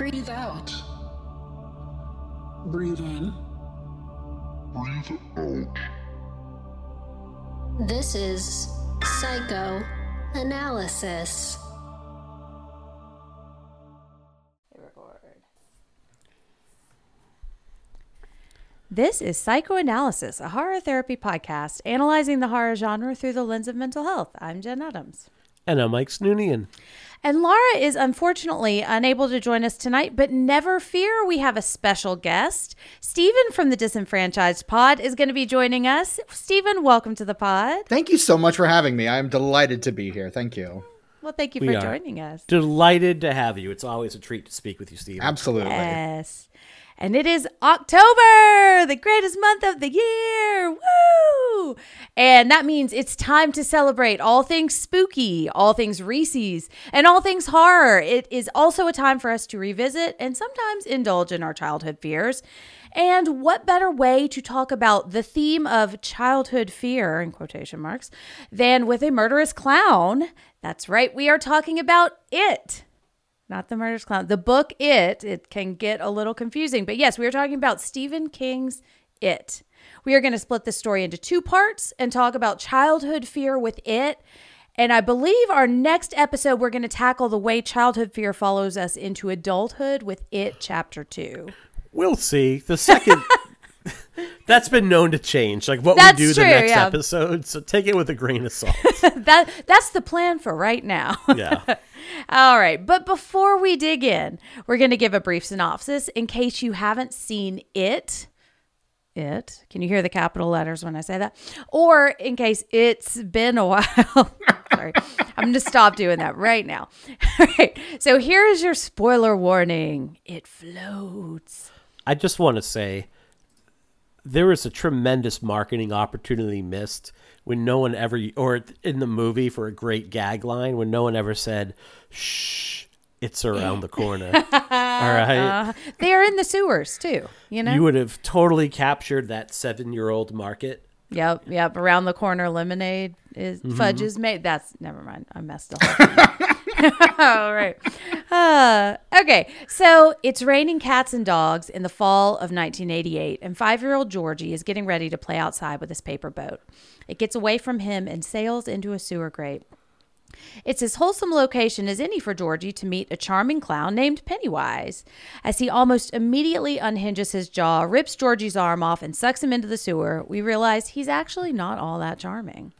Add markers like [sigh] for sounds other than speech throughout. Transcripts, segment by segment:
Breathe out. Breathe in. Breathe out. This is psychoanalysis. This is Psychoanalysis, a horror therapy podcast analyzing the horror genre through the lens of mental health. I'm Jen Adams. And I'm Mike Snoonian. And Laura is unfortunately unable to join us tonight, but never fear, we have a special guest. Stephen from the Disenfranchised Pod is going to be joining us. Stephen, welcome to the pod. Thank you so much for having me. I'm delighted to be here. Thank you. Well, thank you We for are. joining us. Delighted to have you. It's always a treat to speak with you, Steve. Absolutely. Yes. And it is October, the greatest month of the year. Woo! And that means it's time to celebrate all things spooky, all things Reese's, and all things horror. It is also a time for us to revisit and sometimes indulge in our childhood fears. And what better way to talk about the theme of childhood fear, in quotation marks, than with a murderous clown? That's right, we are talking about it not the murderous clown the book it it can get a little confusing but yes we are talking about stephen king's it we are going to split this story into two parts and talk about childhood fear with it and i believe our next episode we're going to tackle the way childhood fear follows us into adulthood with it chapter 2 We'll see. The second. [laughs] [laughs] That's been known to change, like what That's we do true, the next yeah. episode. So take it with a grain of salt. [laughs] that that's the plan for right now [laughs] Yeah. All right, but before we dig in, we're going to give a brief synopsis in case you haven't seen it. It. Can you hear the capital letters when I say that? Or in case it's been a while. Sorry. I'm going to stop doing that right now. All right. So here is your spoiler warning. It floats. I just want to say there was a tremendous marketing opportunity missed when no one ever, or in the movie for a great gag line, when no one ever said, shh, it's around the corner. [laughs] All right. Uh, they are in the sewers too, you know? You would have totally captured that seven year old market. Yep, yep. Around the corner, lemonade is Mm-hmm. fudge is made. That's never mind. I messed up. [laughs] All right. Uh, okay, so it's raining cats and dogs in the fall of 1988, and five-year-old Georgie is getting ready to play outside with his paper boat. It gets away from him and sails into a sewer grate. It's as wholesome location as any for Georgie to meet a charming clown named Pennywise. As he almost immediately unhinges his jaw, rips Georgie's arm off, and sucks him into the sewer, we realize he's actually not all that charming.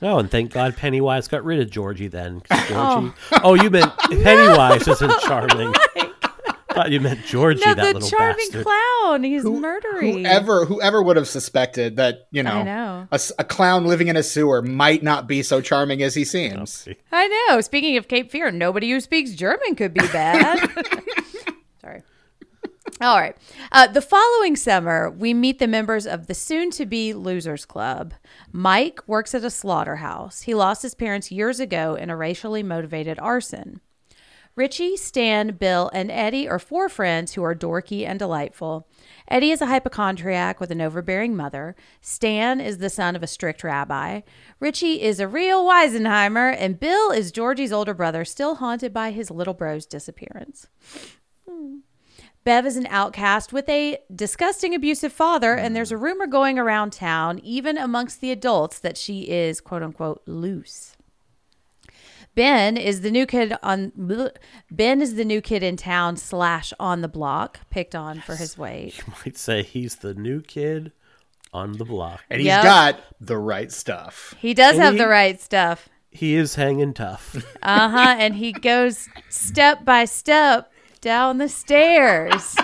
Oh, and thank God Pennywise got rid of Georgie then. [laughs] Oh. Georgie. Oh. you meant [laughs] Pennywise isn't charming. [laughs] Oh Thought you meant Georgie, no, that the little charming bastard. clown. He's Who- murdery. Whoever whoever would have suspected that you know, I know. A, s- a clown living in a sewer might not be so charming as he seems. I know. Speaking of Cape Fear, nobody who speaks German could be bad. Sorry. All right. Uh, the following summer, we meet the members of the soon to be Losers Club. Mike works at a slaughterhouse. He lost his parents years ago in a racially motivated arson. Richie, Stan, Bill, and Eddie are four friends who are dorky and delightful. Eddie is a hypochondriac with an overbearing mother. Stan is the son of a strict rabbi. Richie is a real Weisenheimer. And Bill is Georgie's older brother, still haunted by his little bro's disappearance. Bev is an outcast with a disgusting abusive father, and there's a rumor going around town, even amongst the adults, that she is quote unquote loose. Ben is the new kid on bleh. Ben is the new kid in town slash on the block, picked on for his weight. You might say he's the new kid on the block. And he's Yep. got the right stuff. He does And have he- the right stuff. He is hanging tough. Uh huh. and he goes [laughs] step by step down the stairs.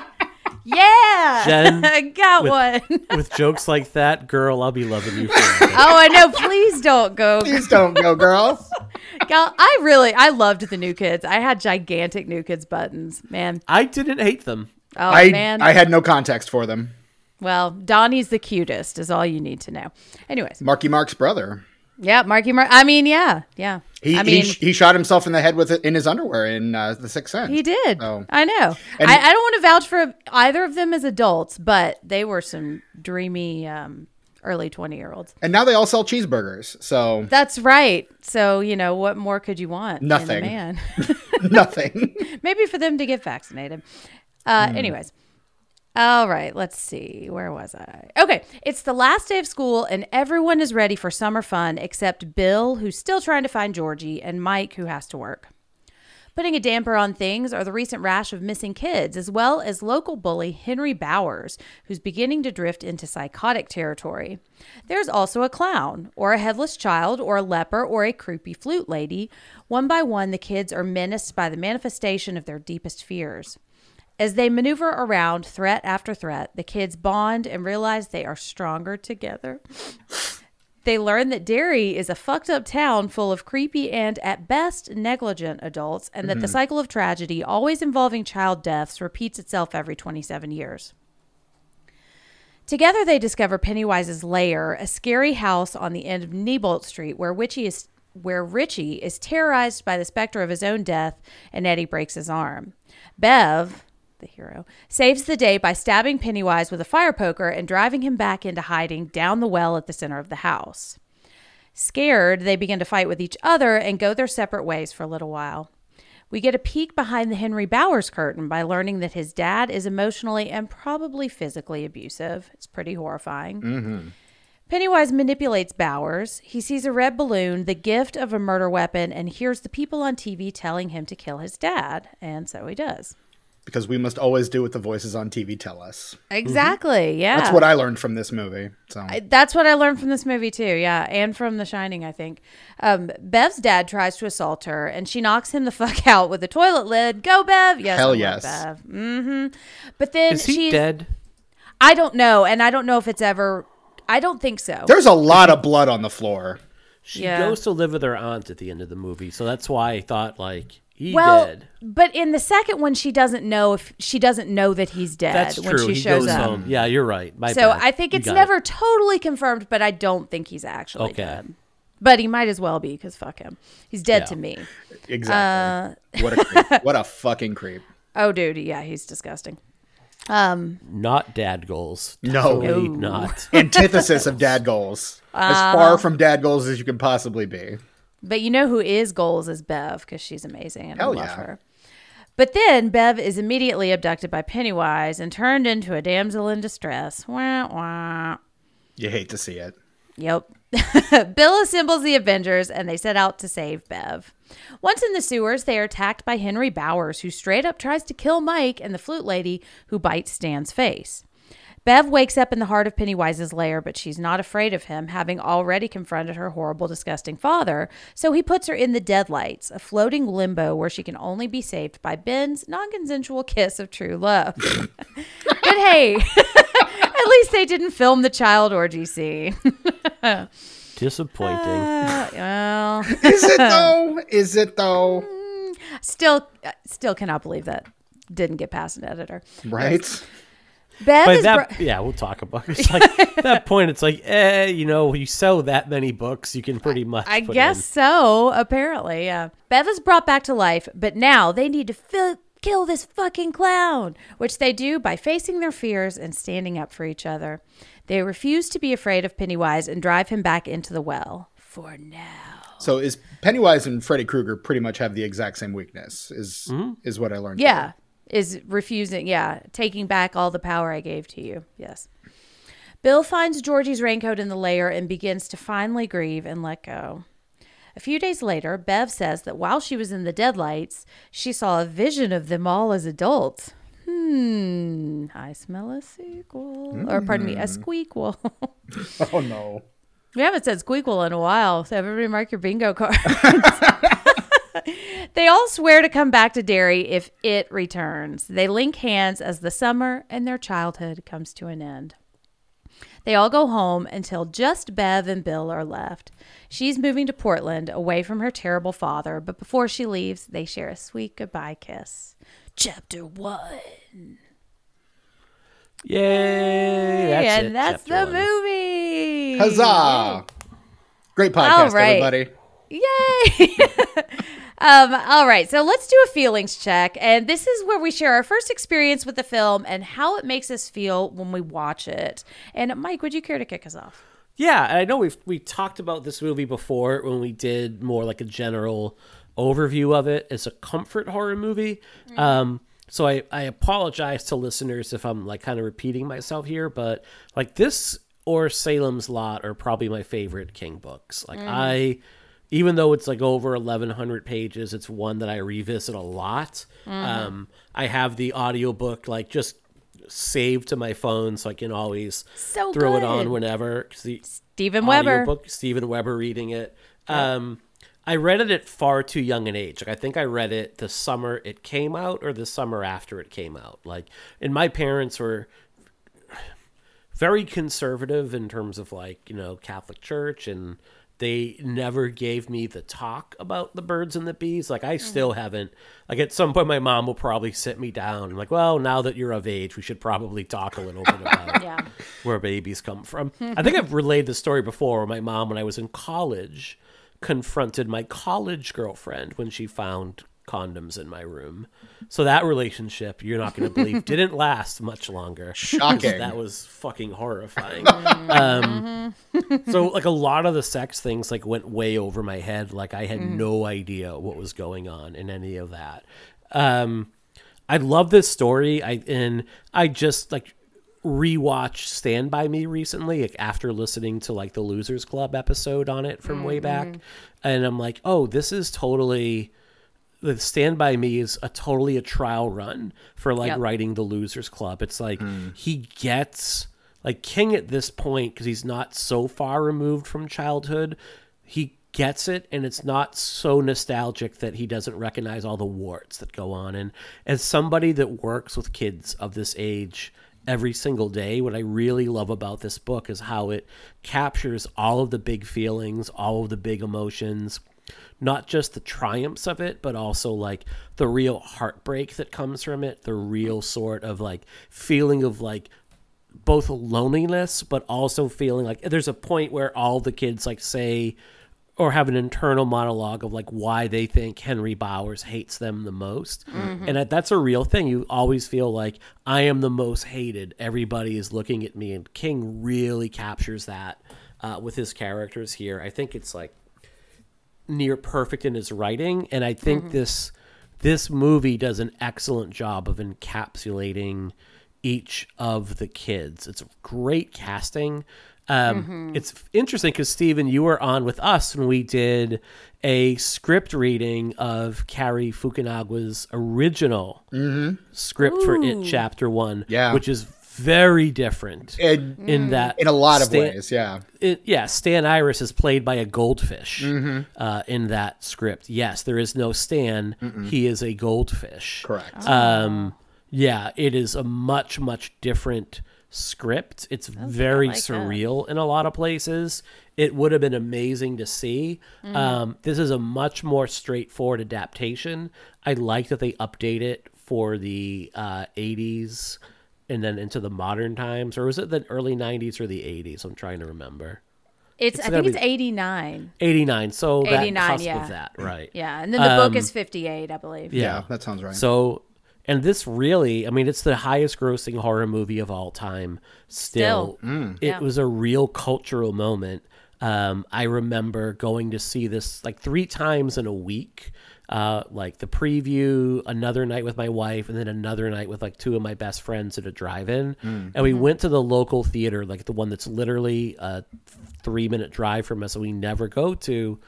Yeah, Jen, I [laughs] got with- one. With jokes like that, girl, I'll be loving you forever. Oh, I know. Please don't go. Please don't go, girl. [laughs] Gal, I really, I loved the new kids. I had gigantic new kids buttons, man. I didn't hate them. Oh I man. I had no context for them. well, Donnie's the cutest, is all you need to know. Anyways, Marky Mark's brother. Yeah, Marky Mark. I mean, yeah, yeah. He, I mean, he, he shot himself in the head with it in his underwear in uh, The Sixth Sense. He did. Oh. I know. And- I, I don't want to vouch for either of them as adults, but they were some dreamy um, early 20 year olds. And now they all sell cheeseburgers. So That's right. So, you know, what more could you want? in a Nothing. man? [laughs] nothing. [laughs] Maybe for them to get vaccinated. Uh, Anyways. All right, let's see. Where was I? Okay, it's the last day of school, and everyone is ready for summer fun except Bill, who's still trying to find Georgie, and Mike, who has to work. Putting a damper on things are the recent rash of missing kids, as well as local bully Henry Bowers, who's beginning to drift into psychotic territory. There's also a clown, or a headless child, or a leper, or a creepy flute lady. One by one, the kids are menaced by the manifestation of their deepest fears. As they maneuver around threat after threat, the kids bond and realize they are stronger together. They learn that Derry is a fucked up town full of creepy and, at best, negligent adults, and that the mm-hmm. cycle of tragedy, always involving child deaths, repeats itself every 27 years. Together, they discover Pennywise's lair, a scary house on the end of Neibolt Street, where Richie is where Richie is terrorized by the specter of his own death, and Eddie breaks his arm. Bev, the hero, saves the day by stabbing Pennywise with a fire poker and driving him back into hiding down the well at the center of the house. Scared, they begin to fight with each other and go their separate ways for a little while. We get a peek behind the Henry Bowers curtain by learning that his dad is emotionally and probably physically abusive. It's pretty horrifying. Mm-hmm. Pennywise manipulates Bowers. He sees a red balloon, the gift of a murder weapon, and hears the people on TV telling him to kill his dad. And so he does. Because we must always do what the voices on TV tell us. Exactly. Yeah. That's what I learned from this movie. So I- That's what I learned from this movie too, yeah, and from The Shining, I think. Um, Bev's dad tries to assault her, and she knocks him the [laughs] fuck out with a toilet lid. Go, Bev! Yes, Hell yes. Bev. Mm-hmm. But then Is he she's dead? I don't know, and I don't know if it's ever. I don't think so. there's a lot of blood on the floor. She Yeah. goes to live with her aunt at the end of the movie, so that's why I thought like he well, dead. but in the second one, she doesn't know if she doesn't know that he's dead That's when true. she he shows goes up. home. Yeah, you're right. My So bad. I think You never it. totally confirmed, but I don't think he's actually Okay. dead. But he might as well be because fuck him. He's dead Yeah. to me. Exactly. Uh, what a creep. [laughs] what a fucking creep. Oh, dude, yeah, he's disgusting. Um, not dad goals. No. Definitely No. not. [laughs] Antithesis of dad goals. As Uh, far from dad goals as you can possibly be. But you know who is goals is Bev because she's amazing and Hell I love yeah. her. But then Bev is immediately abducted by Pennywise and turned into a damsel in distress. Wah, wah. You hate to see it. Yep. [laughs] Bill assembles the Avengers and they set out to save Bev. Once in the sewers, they are attacked by Henry Bowers, who straight up tries to kill Mike and the flute lady, who bites Stan's face. Bev wakes up in the heart of Pennywise's lair, but she's not afraid of him, having already confronted her horrible, disgusting father. So he puts her in the deadlights, a floating limbo where she can only be saved by Ben's non consensual [laughs] kiss of true love. [laughs] but hey, [laughs] at least they didn't film the child orgy scene. Disappointing. Uh, well, Is it though? Is it though? still, uh, still cannot believe that didn't get past an editor. Right? Bev But is that, bro- [laughs] yeah, we'll talk about it. It's like at that [laughs] point, it's like, eh, you know, you sell that many books, you can pretty much. I put guess in- so. Apparently, yeah. Bev is brought back to life, but now they need to fill, kill this fucking clown, which they do by facing their fears and standing up for each other. They refuse to be afraid of Pennywise and drive him back into the well for now. So is Pennywise and Freddy Krueger pretty much have the exact same weakness? Is is what I learned. Yeah, is refusing. Yeah, taking back all the power I gave to you. Yes. Bill finds Georgie's raincoat in the lair and begins to finally grieve and let go. A few days later, Bev says that while she was in the deadlights, she saw a vision of them all as adults. Hmm, I smell a sequel. Or, pardon me, a squeakquel. [laughs] Oh no. We haven't said squeakquel in a while, so everybody mark your bingo [laughs] cards. [laughs] [laughs] they all swear to come back to Derry if it returns. They link hands as the summer and their childhood comes to an end. They all go home until just Bev and Bill are left. She's moving to Portland away from her terrible father, but before she leaves, they share a sweet goodbye kiss. Chapter 1. Yay! That's and it, that's the one. movie. Huzzah! Great podcast, All right. everybody. Yay! [laughs] um, all right, so let's do a feelings check. And this is where we share our first experience with the film and how it makes us feel when we watch it. And Mike, would you care to kick us off? Yeah, I know we've we talked about this movie before when we did more like a general overview of it as a comfort horror movie. Um, so I I apologize to listeners if I'm like kind of repeating myself here, but like this or Salem's Lot are probably my favorite King books. Like I even though it's like over 1100 pages it's one that i revisit a lot. Um, i have the audiobook like just saved to my phone so i can always So throw it on whenever the Steven Weber. audiobook steven weber reading it. Um, i read it at far too young an age. Like i think i read it the summer it came out or the summer after it came out. Like and my parents were very conservative in terms of like you know catholic church and they never gave me the talk about the birds and the bees. Like i mm-hmm. still haven't like at some point my mom will probably sit me down and like well now that you're of age we should probably talk a little bit about [laughs] Yeah. where babies come from. [laughs] I think i've relayed the story before where my mom when i was in college confronted my college girlfriend when she found condoms in my room so that relationship you're not going to believe [laughs] didn't last much longer Shocking. that was fucking horrifying. um, so like a lot of the sex things like went way over my head. Like I had no idea what was going on in any of that. Um, I love this story. I and I just like rewatched Stand by Me recently like, after listening to like the Losers Club episode on it from way back, and I'm like, oh, this is totally the Stand By Me is a totally a trial run for like Yep. writing the Losers Club. It's like hmm. he gets like King at this point because he's not so far removed from childhood. He gets it, and it's not so nostalgic that he doesn't recognize all the warts that go on. And as somebody that works with kids of this age every single day, what I really love about this book is how it captures all of the big feelings, all of the big emotions not just the triumphs of it, but also like the real heartbreak that comes from it, the real sort of like feeling of like both loneliness, but also feeling like there's a point where all the kids like say or have an internal monologue of like why they think Henry Bowers hates them the most. And that's a real thing. You always feel like I am the most hated. Everybody is looking at me. And King really captures that uh, with his characters here. I think it's like near perfect in his writing and i think mm-hmm. this this movie does an excellent job of encapsulating each of the kids. It's great casting. Um, mm-hmm. it's interesting because Stephen, you were on with us when we did a script reading of Cary Fukunaga's original mm-hmm. script for It Chapter One, Yeah. which is very different In, in that in a lot of Stan- ways, yeah. it, yeah, Stan Uris is played by a goldfish uh, in that script. Yes, there is no Stan. He is a goldfish. Correct. Um, yeah, it is a much, much different script. It's very like that. surreal in a lot of places. It would have been amazing to see. Um, this is a much more straightforward adaptation. I like that they update it for the uh, 80s and then into the modern times. Or was it the early 90s or the 80s? I'm trying to remember. It's, It's I think be- it's 89. 89. So that 89, cusp yeah. of that, right? Yeah. And then the book Um, is 58, I believe. yeah. that sounds right. So, and this really, I mean, it's the highest grossing horror movie of all time. Still, Still. it Yeah. was a real cultural moment. Um, I remember going to see this like three times in a week. Uh, like the preview, another night with my wife, and then another night with like two of my best friends at a drive-in. And we went to the local theater, like the one that's literally a three-minute drive from us, and we never go to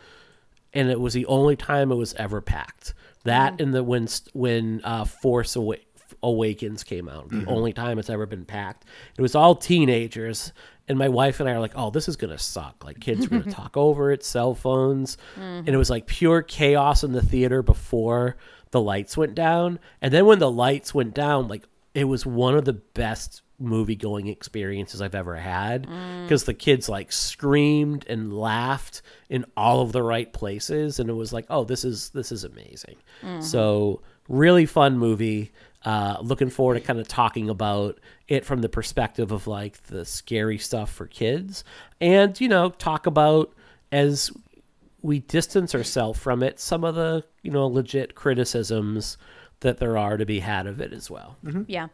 and it was the only time it was ever packed. That and the when when uh, Force Awakens came out, the only time it's ever been packed. It was all teenagers, and my wife and I are like, "Oh, this is gonna suck." Like kids are gonna [laughs] talk over it, cell phones, and it mm-hmm. was like pure chaos in the theater before the lights went down, and then when the lights went down, like it was one of the best movie going experiences I've ever had mm. because the kids like screamed and laughed in all of the right places. And it was like oh this is this is amazing. Mm-hmm. So really fun movie uh, looking forward to kind of talking about it from the perspective of like the scary stuff for kids and you know talk about as we distance ourselves from it some of the you know legit criticisms that there are to be had of it as well Yeah.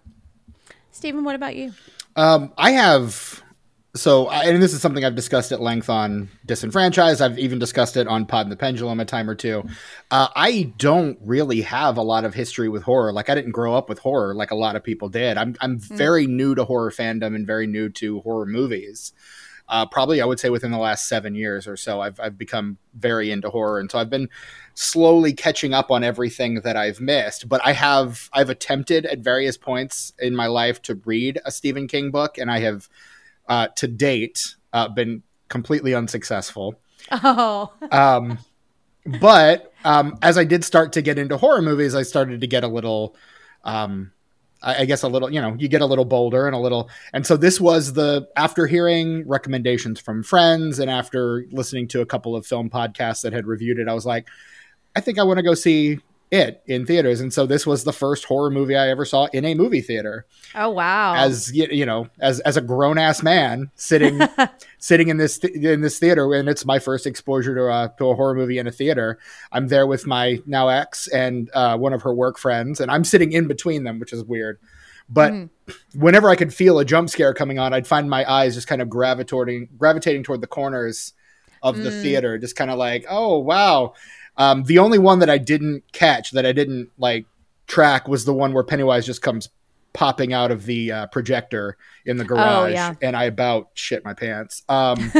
Stephen, what about you? Um, I have so, and this is something I've discussed at length on Disenfranchised. I've even discussed it on Pod and the Pendulum a time or two. Uh, I don't really have a lot of history with horror. Like, I didn't grow up with horror like a lot of people did. I'm I'm very new to horror fandom and very new to horror movies. Uh, probably, I would say within the last seven years or so, I've I've become very into horror, and so I've been slowly catching up on everything that I've missed. But I have I've attempted at various points in my life to read a Stephen King book, and I have uh, to date uh, been completely unsuccessful. Oh, Um, but um, as I did start to get into horror movies, I started to get a little, um, I, I guess, a little, you know, you get a little bolder and a little. And so this was the, after hearing recommendations from friends and after listening to a couple of film podcasts that had reviewed it, I was like, I think I want to go see it in theaters. And so this was the first horror movie I ever saw in a movie theater. Oh wow. as you know as as a grown ass man sitting [laughs] sitting in this th- in this theater and it's my first exposure to a to a horror movie in a theater. I'm there with my now ex and uh, one of her work friends and i'm sitting in between them which is weird. But hmm. whenever i could feel a jump scare coming on i'd find my eyes just kind of gravitating gravitating toward the corners of the hmm. theater just kind of like oh wow um, the only one that i didn't catch that i didn't like track was the one where pennywise just comes popping out of the uh, projector in the garage yeah. and i about shit my pants um,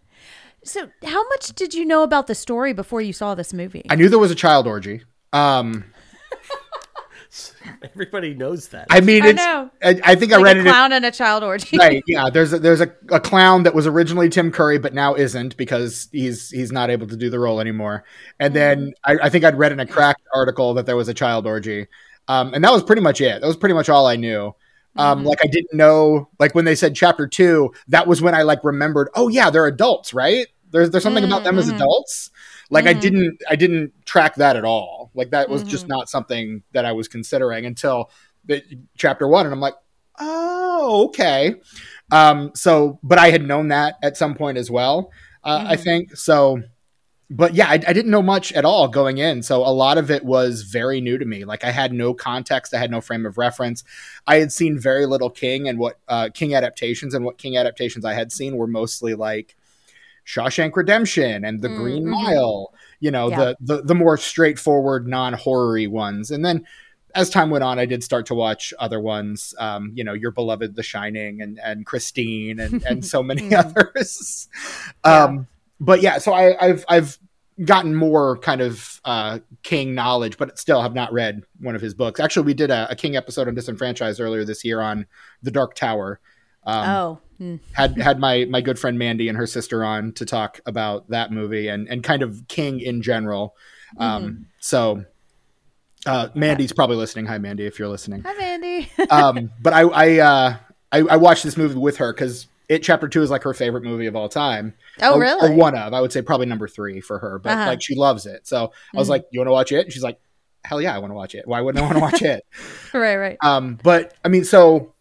[laughs] so, how much did you know about the story before you saw this movie? i knew there was a child orgy um, [laughs] everybody knows that. I mean I it's know. I, I think i read a it in- clown and a child orgy. right yeah there's a, there's a, a clown that was originally tim curry but now isn't because he's he's not able to do the role anymore. And then I, I think i'd read in a cracked article that there was a child orgy. Um, and that was pretty much it. That was pretty much all i knew. Um, like i didn't know like when they said chapter two that was when i like remembered oh yeah they're adults right? There's there's something about them as adults like i didn't i didn't track that at all. Like that was just not something that i was considering until the, chapter one and i'm like oh okay. Um so but i had known that at some point as well uh, i think. So but yeah I, I didn't know much at all going in. So a lot of it was very new to me. Like i had no context. I had no frame of reference. I had seen very little king and what uh, king adaptations and what king adaptations i had seen were mostly like Shawshank Redemption and The Green Mile, you know, Yeah. the, the the more straightforward non-horror ones. And then as time went on, I did start to watch other ones, um, you know, your beloved The Shining and and Christine and and so many [laughs] others. Um, but yeah, so I, I've I've gotten more kind of uh, King knowledge, but still have not read one of his books. Actually, we did a, a King episode on Disenfranchised earlier this year on The Dark Tower. Um, oh, hmm. had had my my good friend Mandy and her sister on to talk about that movie and and kind of King in general. Um, So uh, Mandy's probably listening. Hi, Mandy, if you're listening. hi, Mandy. [laughs] Um, but I I, uh, I I watched this movie with her because it chapter two is like her favorite movie of all time. Oh, Or- really? Or one of. I would say probably number three for her, but Uh-huh. like she loves it. So I was like, "You want to watch it?" And she's like, "Hell yeah, I want to watch it. Why wouldn't I want to watch it?" [laughs] right, right. Um, but I mean, so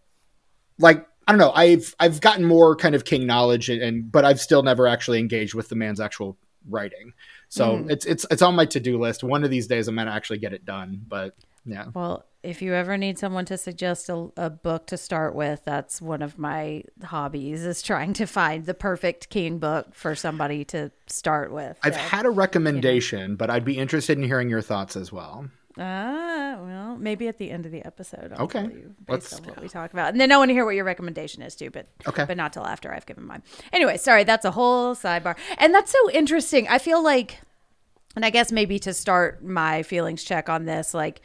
like I don't know. I've I've gotten more kind of King knowledge, and, and but I've still never actually engaged with the man's actual writing. So Mm. it's it's it's on my to do list. One of these days, I'm gonna actually get it done. But yeah, Well, if you ever need someone to suggest a, a book to start with, that's one of my hobbies is trying to find the perfect King book for somebody to start with. I've So, had a recommendation, but I'd be interested in hearing your thoughts as well. Ah, well, maybe at the end of the episode. I'll Okay. tell you based Let's- on what we talk about, and then I want to hear what your recommendation is too. But Okay. but not till after I've given mine. Anyway, sorry, that's a whole sidebar, and that's so interesting. I feel like, and I guess maybe to start my feelings check on this, like.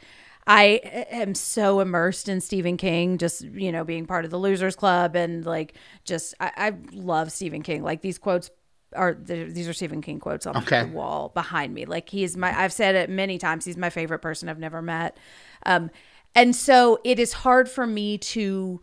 I am so immersed in Stephen King, just you know, being part of the Losers Club, and like, just I, I love Stephen King. Like these quotes are these are Stephen King quotes on Okay. the wall behind me. Like he's my I've said it many times. He's my favorite person I've never met, um, and so it is hard for me to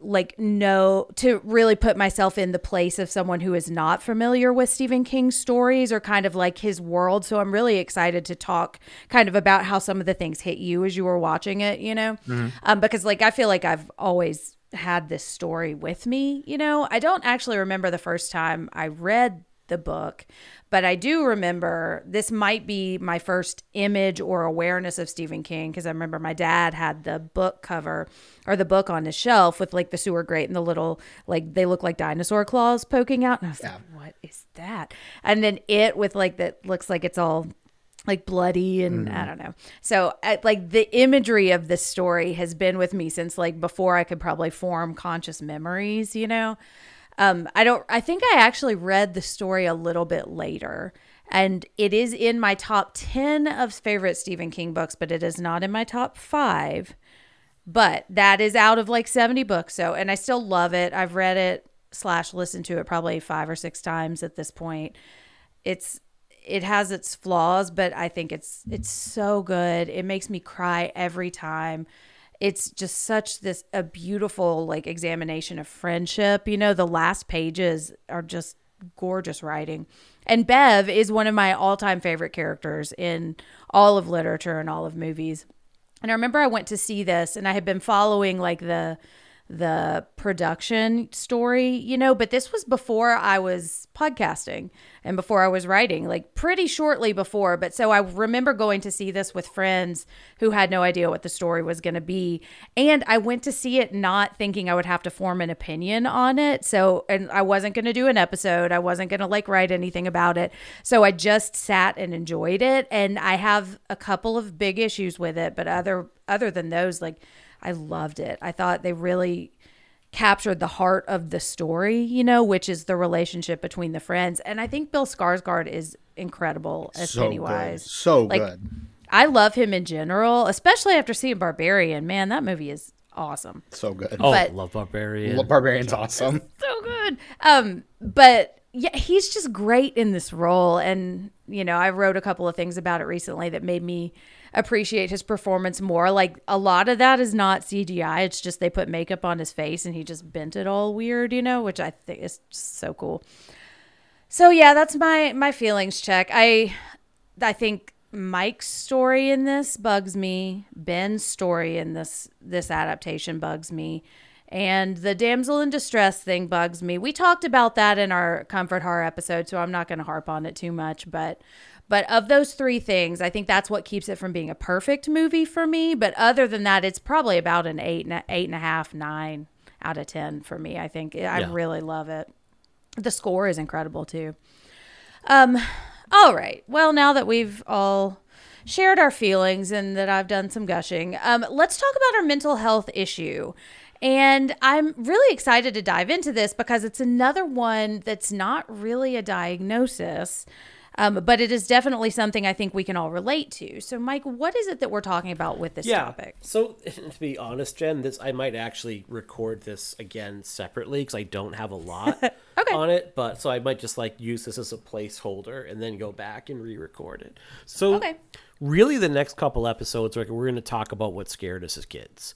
like know to really put myself in the place of someone who is not familiar with Stephen King's stories or kind of like his world. So I'm really excited to talk kind of about how some of the things hit you as you were watching it, you know? Um, because like I feel like I've always had this story with me, you know? I don't actually remember the first time I read the book, but I do remember this might be my first image or awareness of Stephen King because I remember my dad had the book cover or the book on his shelf with like the sewer grate and the little like they look like dinosaur claws poking out, and I was like, "What is that?" And then it with like that looks like it's all like bloody and I don't know. So I, like the imagery of this story has been with me since like before I could probably form conscious memories, you know. Um I don't I think I actually read the story a little bit later and it is in my top 10 of favorite Stephen King books, but it is not in my top 5. But that is out of like 70 books. So, and I still love it. I've read it slash listened to it probably five or six times at this point. It's it has its flaws, but I think it's it's so good. It makes me cry every time. It's just such this a beautiful like examination of friendship. You know, the last pages are just gorgeous writing. And Bev is one of my all-time favorite characters in all of literature and all of movies. And I remember I went to see this and I had been following like the the production story, you know, but this was before I was podcasting and before I was writing, like pretty shortly before. But so I remember going to see this with friends who had no idea what the story was going to be. And I went to see it not thinking I would have to form an opinion on it. So, and I wasn't going to do an episode, I wasn't going to like write anything about it. So I just sat and enjoyed it. And I have a couple of big issues with it, but other, other than those, like, I loved it. I thought they really captured the heart of the story, you know, which is the relationship between the friends. And I think Bill Skarsgård is incredible as So good. Pennywise. So Like, good. I love him in general, especially after seeing Barbarian. Man, that movie is awesome. So good. Oh, But- love Barbarian. Barbarian's awesome. [laughs] so good. Um, but yeah, he's just great in this role. And, you know, I wrote a couple of things about it recently that made me appreciate his performance more. Like a lot of that is not CGI. It's just they put makeup on his face and he just bent it all weird, you know, which I think is so cool. So yeah, that's my my feelings check. I I think Mike's story in this bugs me. Ben's story in this this adaptation bugs me. And the damsel in distress thing bugs me. We talked about that in our comfort horror episode, so I'm not going to harp on it too much, but but of those three things, I think that's what keeps it from being a perfect movie for me. But other than that, it's probably about an eight and a, eight and a half, nine out of ten for me. I think I Yeah. really love it. The score is incredible too. Um, all right. Well, now that we've all shared our feelings and that I've done some gushing, um, let's talk about our mental health issue. And I'm really excited to dive into this because it's another one that's not really a diagnosis, um, but it is definitely something I think we can all relate to. So, Mike, what is it that we're talking about with this topic? So [laughs] to be honest, Jen, this I might actually record this again separately because I don't have a lot [laughs] Okay. on it. But so I might just like use this as a placeholder and then go back and re-record it. So Okay. really, the next couple episodes, like, we're going to talk about what scared us as kids.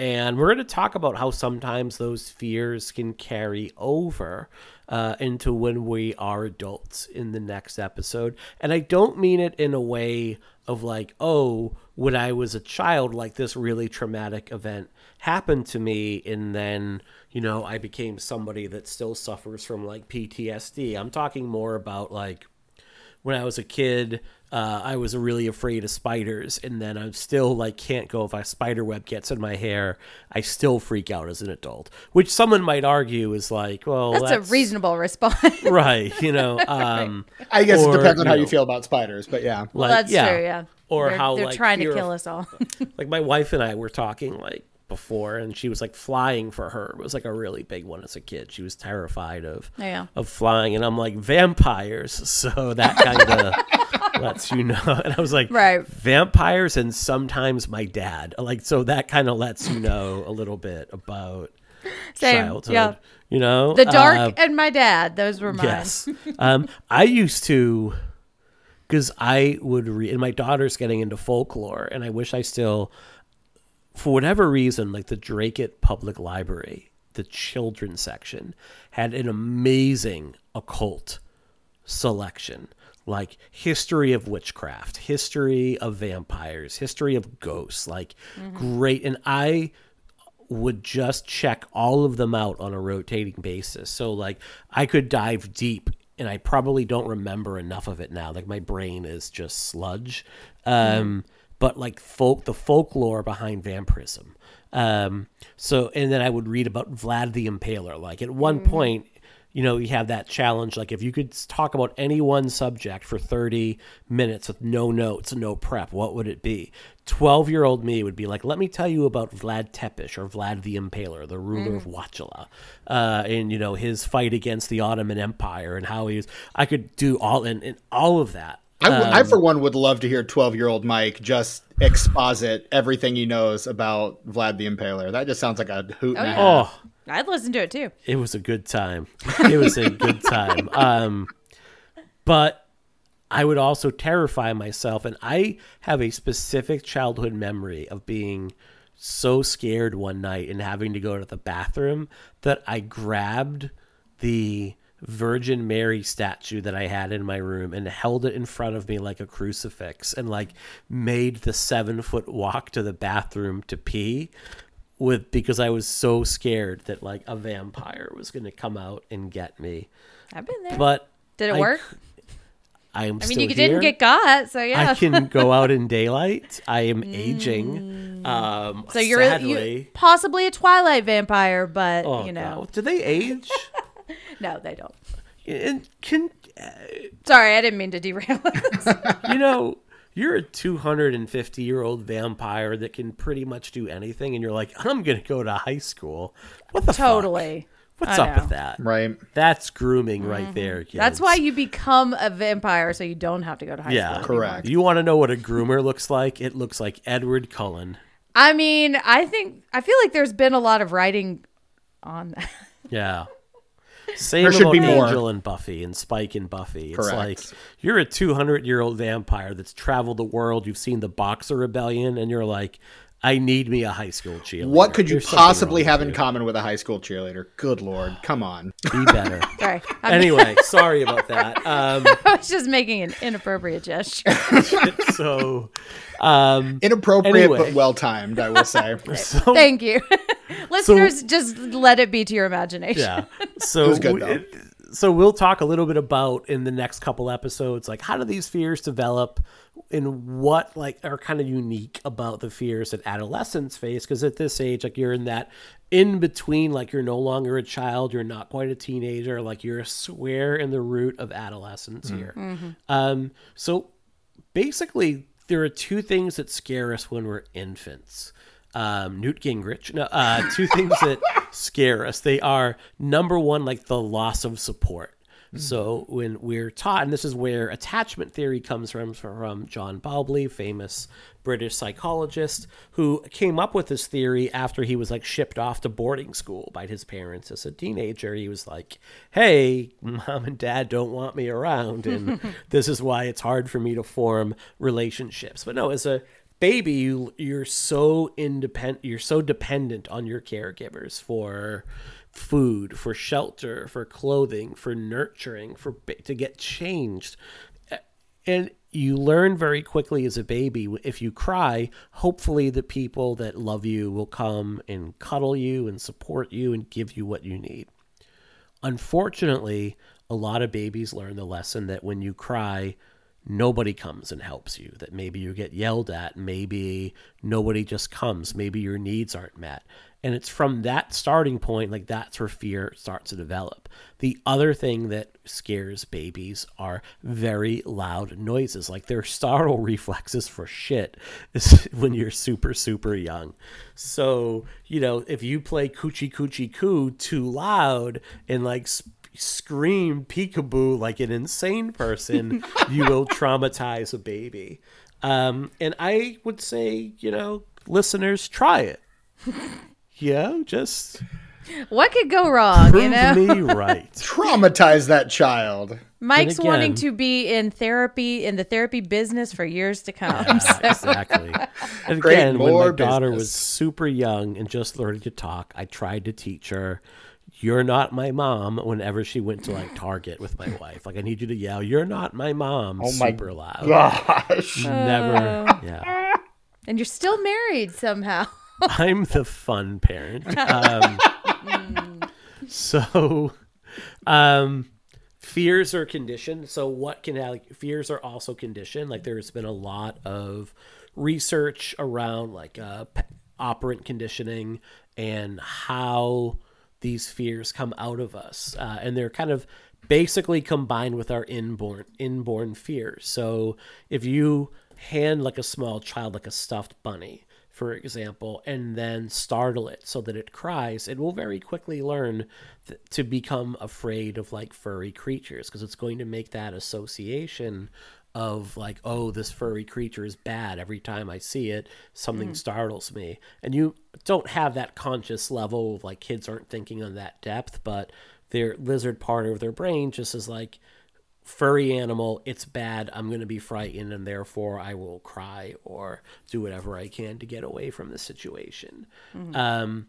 And we're going to talk about how sometimes those fears can carry over uh, into when we are adults in the next episode. And I don't mean it in a way of like, oh, when I was a child, like this really traumatic event happened to me, and then, you know, I became somebody that still suffers from like PTSD. I'm talking more about like, when I was a kid, uh, I was really afraid of spiders, and then I'm still like can't go if a spider web gets in my hair. I still freak out as an adult, which someone might argue is like, well, That's, that's, a reasonable response. [laughs] right? You know, [laughs] um, I guess Or, it depends on you how know, you feel about spiders, but yeah. like That's yeah. true, yeah. Or they're, how they're like trying to kill of- us all. [laughs] like my wife and I were talking like before, and she was like flying for her it was like a really big one as a kid. She was terrified of Yeah. of flying, and I'm like vampires, [laughs] so that kind of [laughs] lets you know. [laughs] And I was like, Right. vampires, and sometimes my dad, like so that kind of lets you know a little bit about Same, childhood. yeah. You know, The dark Uh, and my dad, those were mine. Yes. um, I used to, because I would read, and my daughter's getting into folklore, and I wish I still, for whatever reason, like the Drake Public Library, the children's section had an amazing occult selection like history of witchcraft history of vampires history of ghosts like great and i would just check all of them out on a rotating basis. So like i could dive deep and i probably don't remember enough of it now. Like my brain is just sludge. Um but like folk the folklore behind vampirism um so and then i would read about vlad the impaler like at one point you know, you have that challenge. Like, if you could talk about any one subject for 30 minutes with no notes, no prep, what would it be? 12 year old me would be like, let me tell you about Vlad Tepes or Vlad the Impaler, the ruler of Wallachia, uh, and, you know, his fight against the Ottoman Empire and how he was. I could do all, and, and all of that. I, w- I, for one, would love to hear 12 year old Mike just exposit everything he knows about Vlad the Impaler. That just sounds like a hoot and a yeah. Oh, I'd listen to it too. it was a good time. It was a good [laughs] time. Um, but I would also terrify myself, and I have a specific childhood memory of being so scared one night and having to go to the bathroom that I grabbed the Virgin Mary statue that I had in my room and held it in front of me like a crucifix and like made the seven foot walk to the bathroom to pee with because I was so scared that like a vampire was going to come out and get me. I've been there. But Did it I work? I am I mean, you here. didn't get got, so yeah. I can [laughs] go out in daylight. I am aging. Um, so you're sadly. you, possibly a Twilight vampire, but oh, you know, do they age? [laughs] [laughs] no, they don't. and can Sorry, I didn't mean to derail. this. [laughs] you know? You're a 250 year old vampire that can pretty much do anything, and you're like, I'm gonna go to high school. What the fuck? totally. What's I up know. Mm-hmm. with that? Right. That's grooming right there. Kids. That's why you become a vampire, so you don't have to go to high Yeah, school. Yeah, correct. You want to know what a groomer looks like? It looks like Edward Cullen. I mean, I think I feel like there's been a lot of writing on that. Yeah. Same There should be more. Angel and Buffy and Spike and Buffy. It's Correct. like you're a 200 year old vampire that's traveled the world. You've seen the Boxer Rebellion, and you're like, I need me a high school cheerleader. What could you There's possibly have with in common with a high school cheerleader? Good lord, come on. Be better. [laughs] Sorry, I'm, [laughs] anyway, sorry about that. Um, [laughs] I was just making an inappropriate gesture. so, um, Inappropriate Anyway. but well timed, I will say. so Thank you, listeners. just let it be to your imagination. yeah. So was good, we- though. So we'll talk a little bit about in the next couple episodes, like how do these fears develop, and what like are kind of unique about the fears that adolescents face? Because at this age, like you're in that in between, like you're no longer a child, you're not quite a teenager, like you're a square in the root of adolescence here. Um, so basically there are two things that scare us when we're infants um, newt gingrich. No, uh, two things that [laughs] scare us. They are number one like the loss of support. So when we're taught and this is where attachment theory comes from from john bowlby famous british psychologist who came up with this theory after he was like shipped off to boarding school by his parents as a teenager. He was like hey mom and dad don't want me around and [laughs] this is why it's hard for me to form relationships. But no as a baby you you're so independent you're so dependent on your caregivers for food for shelter for clothing for nurturing for to get changed. And you learn very quickly as a baby if you cry hopefully the people that love you will come and cuddle you and support you and give you what you need. Unfortunately a lot of babies learn the lesson that when you cry nobody comes and helps you that maybe you get yelled at maybe nobody just comes maybe your needs aren't met. And it's from that starting point like that's where fear starts to develop. The other thing that scares babies are very loud noises like their startle [laughs] reflexes for shit is [laughs] when you're super super young. So you know if you play coochie coochie coo too loud and like scream peekaboo like an insane person, [laughs] you will traumatize a baby. Um, and I would say, you know, listeners, try it. [laughs] Yeah, just What could go wrong? prove You know, me right. [laughs] Traumatize that child. Mike's wanting to be in therapy in the therapy business for years to come. So- exactly. And Great, again, when my more daughter was super young and just learning to talk, I tried to teach her, "You're not my mom." Whenever she went to like Target with my wife, like I need you to yell, "You're not my mom!" Oh my super loud. Gosh. Never. Yeah. [laughs] and you're still married somehow. [laughs] I'm the fun parent. Um, so, um, fears are conditioned. So, what can like, fears are also conditioned? Like, there's been a lot of research around like uh, operant conditioning and how these fears come out of us, uh, and they're kind of basically combined with our inborn inborn fears. So, if you hand like a small child like a stuffed bunny for example, and then startle it so that it cries, it will very quickly learn th- to become afraid of like furry creatures because it's going to make that association of like, oh, this furry creature is bad. Every time I see it, something startles me. And you don't have that conscious level of like kids aren't thinking on that depth, but their lizard part of their brain just is like, furry animal, it's bad, I'm going to be frightened, and therefore I will cry or do whatever I can to get away from the situation. Um,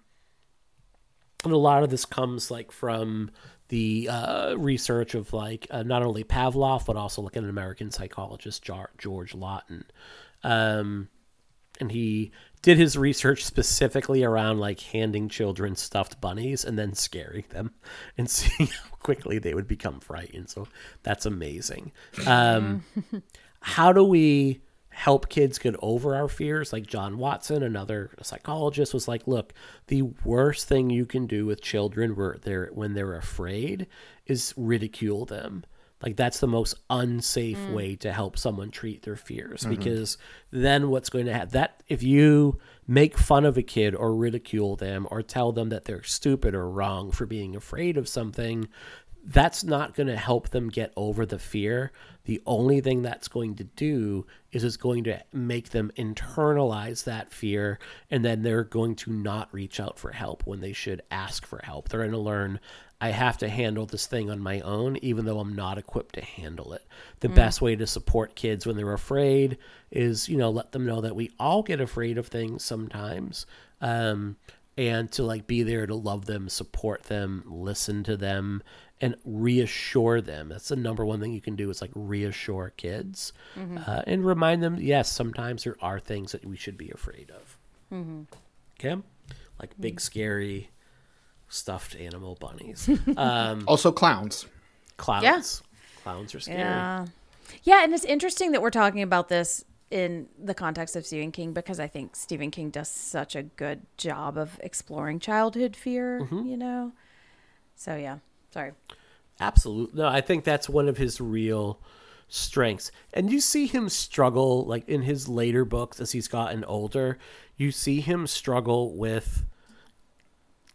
and a lot of this comes like from the uh, research of like uh, not only Pavlov but also like an American psychologist, George Lawton. Um, and he did his research specifically around like handing children stuffed bunnies and then scaring them [laughs] and seeing how quickly they would become frightened. So that's amazing. Um, [laughs] how do we help kids get over our fears? Like John Watson, another psychologist, was like, look, the worst thing you can do with children where they're when they're afraid is ridicule them. Like that's the most unsafe mm. way to help someone treat their fears mm-hmm. because then what's going to happen that if you make fun of a kid or ridicule them or tell them that they're stupid or wrong for being afraid of something, that's not going to help them get over the fear. The only thing that's going to do is it's going to make them internalize that fear and then they're going to not reach out for help when they should ask for help. They're going to learn I have to handle this thing on my own even though I'm not equipped to handle it. The best way to support kids when they're afraid is, you know, let them know that we all get afraid of things sometimes. Um and to like be there to love them, support them, listen to them, and reassure them. That's the number one thing you can do is like reassure kids uh, and remind them. Yes, sometimes there are things that we should be afraid of. Okay, like big scary stuffed animal bunnies, [laughs] um, Also clowns. clowns. Yeah. Clowns are scary. Yeah. Yeah, and it's interesting that we're talking about this in the context of Stephen King because I think Stephen King does such a good job of exploring childhood fear, you know? So, yeah. Sorry. Absolutely. No, I think that's one of his real strengths. And you see him struggle, like in his later books as he's gotten older, you see him struggle with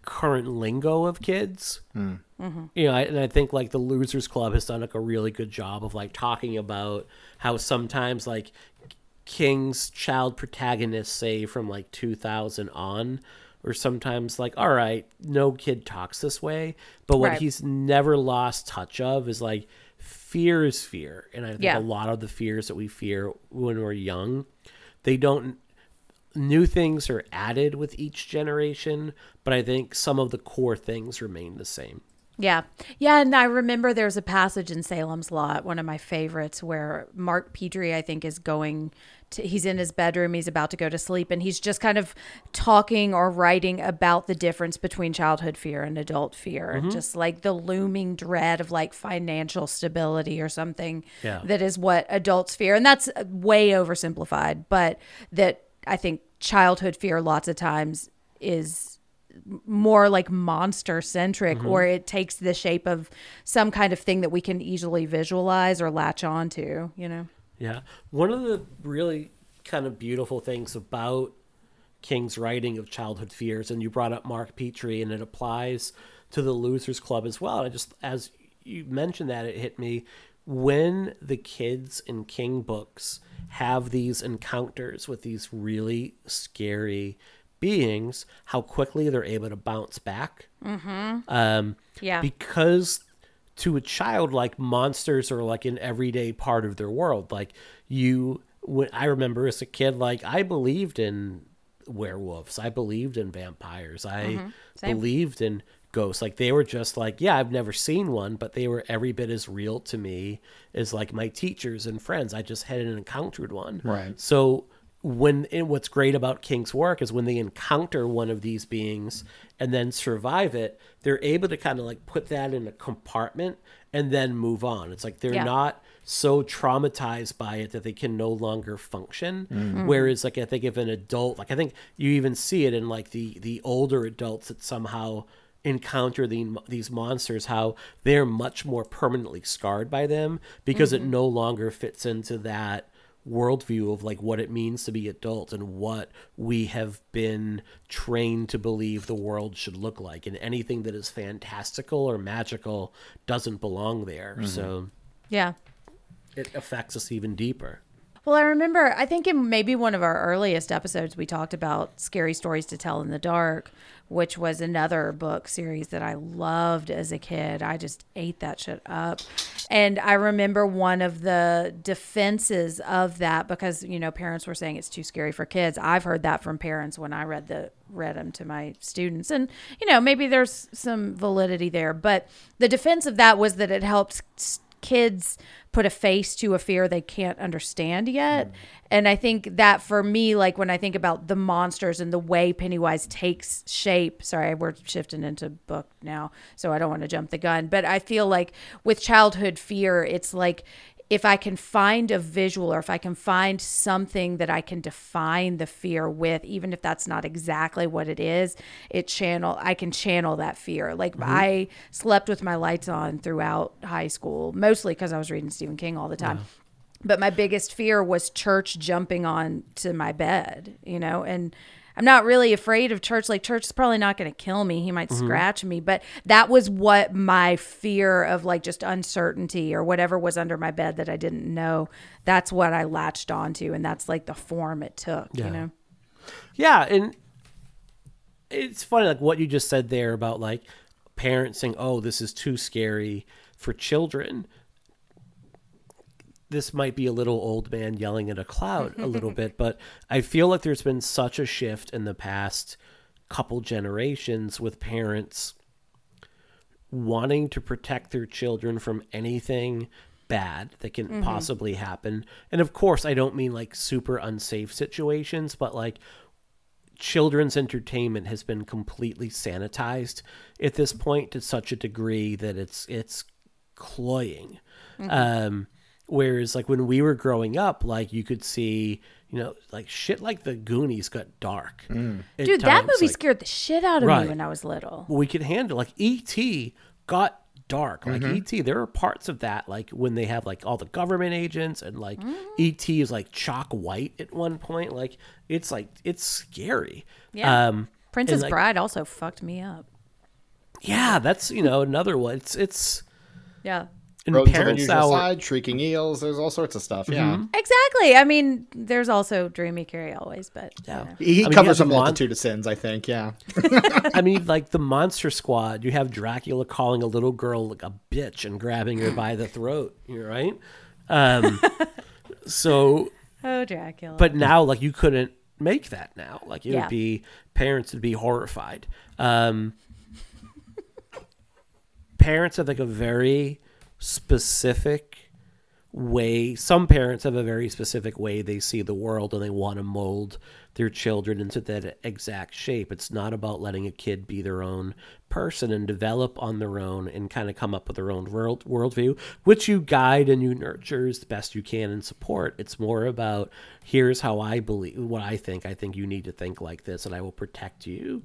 current lingo of kids. Hmm. Mm-hmm. You know, I, and I think like the Losers Club has done like a really good job of like talking about how sometimes like King's child protagonists say from like 2000 on or sometimes like all right no kid talks this way but what Right. he's never lost touch of is like fear is fear and i think Yeah. a lot of the fears that we fear when we're young they don't new things are added with each generation but i think some of the core things remain the same Yeah. Yeah. And I remember there's a passage in Salem's Lot, one of my favorites, where Mark Petrie, I think, is going to, he's in his bedroom, he's about to go to sleep, and he's just kind of talking or writing about the difference between childhood fear and adult fear, and just like the looming dread of like financial stability or something Yeah. that is what adults fear. And that's way oversimplified, but that I think childhood fear lots of times is more like monster centric mm-hmm. or it takes the shape of some kind of thing that we can easily visualize or latch on to, you know? Yeah. One of the really kind of beautiful things about King's writing of childhood fears, and you brought up Mark Petrie, and it applies to the Losers Club as well. I just, as you mentioned that, it hit me when the kids in King books have these encounters with these really scary beings, how quickly they're able to bounce back. Mm-hmm. Um, Yeah. because to a child, like monsters are like an everyday part of their world. Like you, when I remember as a kid, like I believed in werewolves, I believed in vampires, I Same. believed in ghosts. Like they were just like, yeah, I've never seen one, but they were every bit as real to me as like my teachers and friends. I just hadn't encountered one. Right. So when and what's great about King's work is when they encounter one of these beings and then survive it, they're able to kind of like put that in a compartment and then move on. It's like they're Yeah. not so traumatized by it that they can no longer function. Mm. Mm. Whereas like I think if an adult like I think you even see it in like the the older adults that somehow encounter the, these monsters how they're much more permanently scarred by them because it mm-hmm. no longer fits into that worldview of like what it means to be adult and what we have been trained to believe the world should look like. And anything that is fantastical or magical doesn't belong there. Mm-hmm. So Yeah. it affects us even deeper Well, I remember, I think in maybe one of our earliest episodes, we talked about Scary Stories to Tell in the Dark, which was another book series that I loved as a kid. I just ate that shit up. And I remember one of the defenses of that because, you know, parents were saying it's too scary for kids. I've heard that from parents when I read the read them to my students. And, you know, maybe there's some validity there, but the defense of that was that it helps s- kids put a face to a fear they can't understand yet. Mm. And I think that for me, like when I think about the monsters and the way Pennywise takes shape, sorry, we're shifting into book now, so I don't want to jump the gun, but I feel like with childhood fear, it's like if I can find a visual or if I can find something that I can define the fear with, even if that's not exactly what it is, it channel I can channel that fear. Like mm-hmm. I slept with my lights on throughout high school, mostly because I was reading Stephen King all the time. But my biggest fear was church jumping on to my bed, you know, and I'm not really afraid of church. Like church is probably not going to kill me. He might mm-hmm. scratch me, but that was what my fear of like just uncertainty or whatever was under my bed that I didn't know. That's what I latched onto, and that's like the form it took. Yeah. You know, Yeah, and it's funny like what you just said there about like parents saying, "Oh, this is too scary for children." This might be a little old man yelling at a cloud a little [laughs] bit, but I feel like there's been such a shift in the past couple generations with parents wanting to protect their children from anything bad that can mm-hmm. possibly happen. And of course, I don't mean like super unsafe situations, but like children's entertainment has been completely sanitized at this mm-hmm. point to such a degree that it's it's cloying. Mm-hmm. Um whereas like when we were growing up, like you could see, you know, like shit like the Goonies got dark. Mm. at dude, that movie like- scared the shit out of Right. me when I was little. we could handle like ET got dark. Like mm-hmm. ET, there are parts of that like when they have like all the government agents and like mm-hmm. ET is like chalk white at one point. Like it's like it's scary. Yeah. Um Princess like- Bride also fucked me up. yeah, that's you know another one. It's it's Yeah. And Rodents of parents unusual now side, shrieking eels. There's all sorts of stuff. Yeah, Exactly. I mean, there's also Dreamy Carrie always, but you Yeah. know. he I mean, covers a have the mon- multitude of sins. I think. Yeah, [laughs] I mean, like the Monster Squad, you have Dracula calling a little girl like a bitch and grabbing her by the throat. You're right. Um, [laughs] so oh Dracula. but now like you couldn't make that now like it Yeah. would be parents would be horrified um [laughs] parents have like a very specific way some parents have a very specific way they see the world and they want to mold their children into that exact shape. It's not about letting a kid be their own person and develop on their own and kind of come up with their own world worldview which you guide and you nurture as best you can and support. It's more about here's how i believe what i think. I think you need to think like this and i will protect you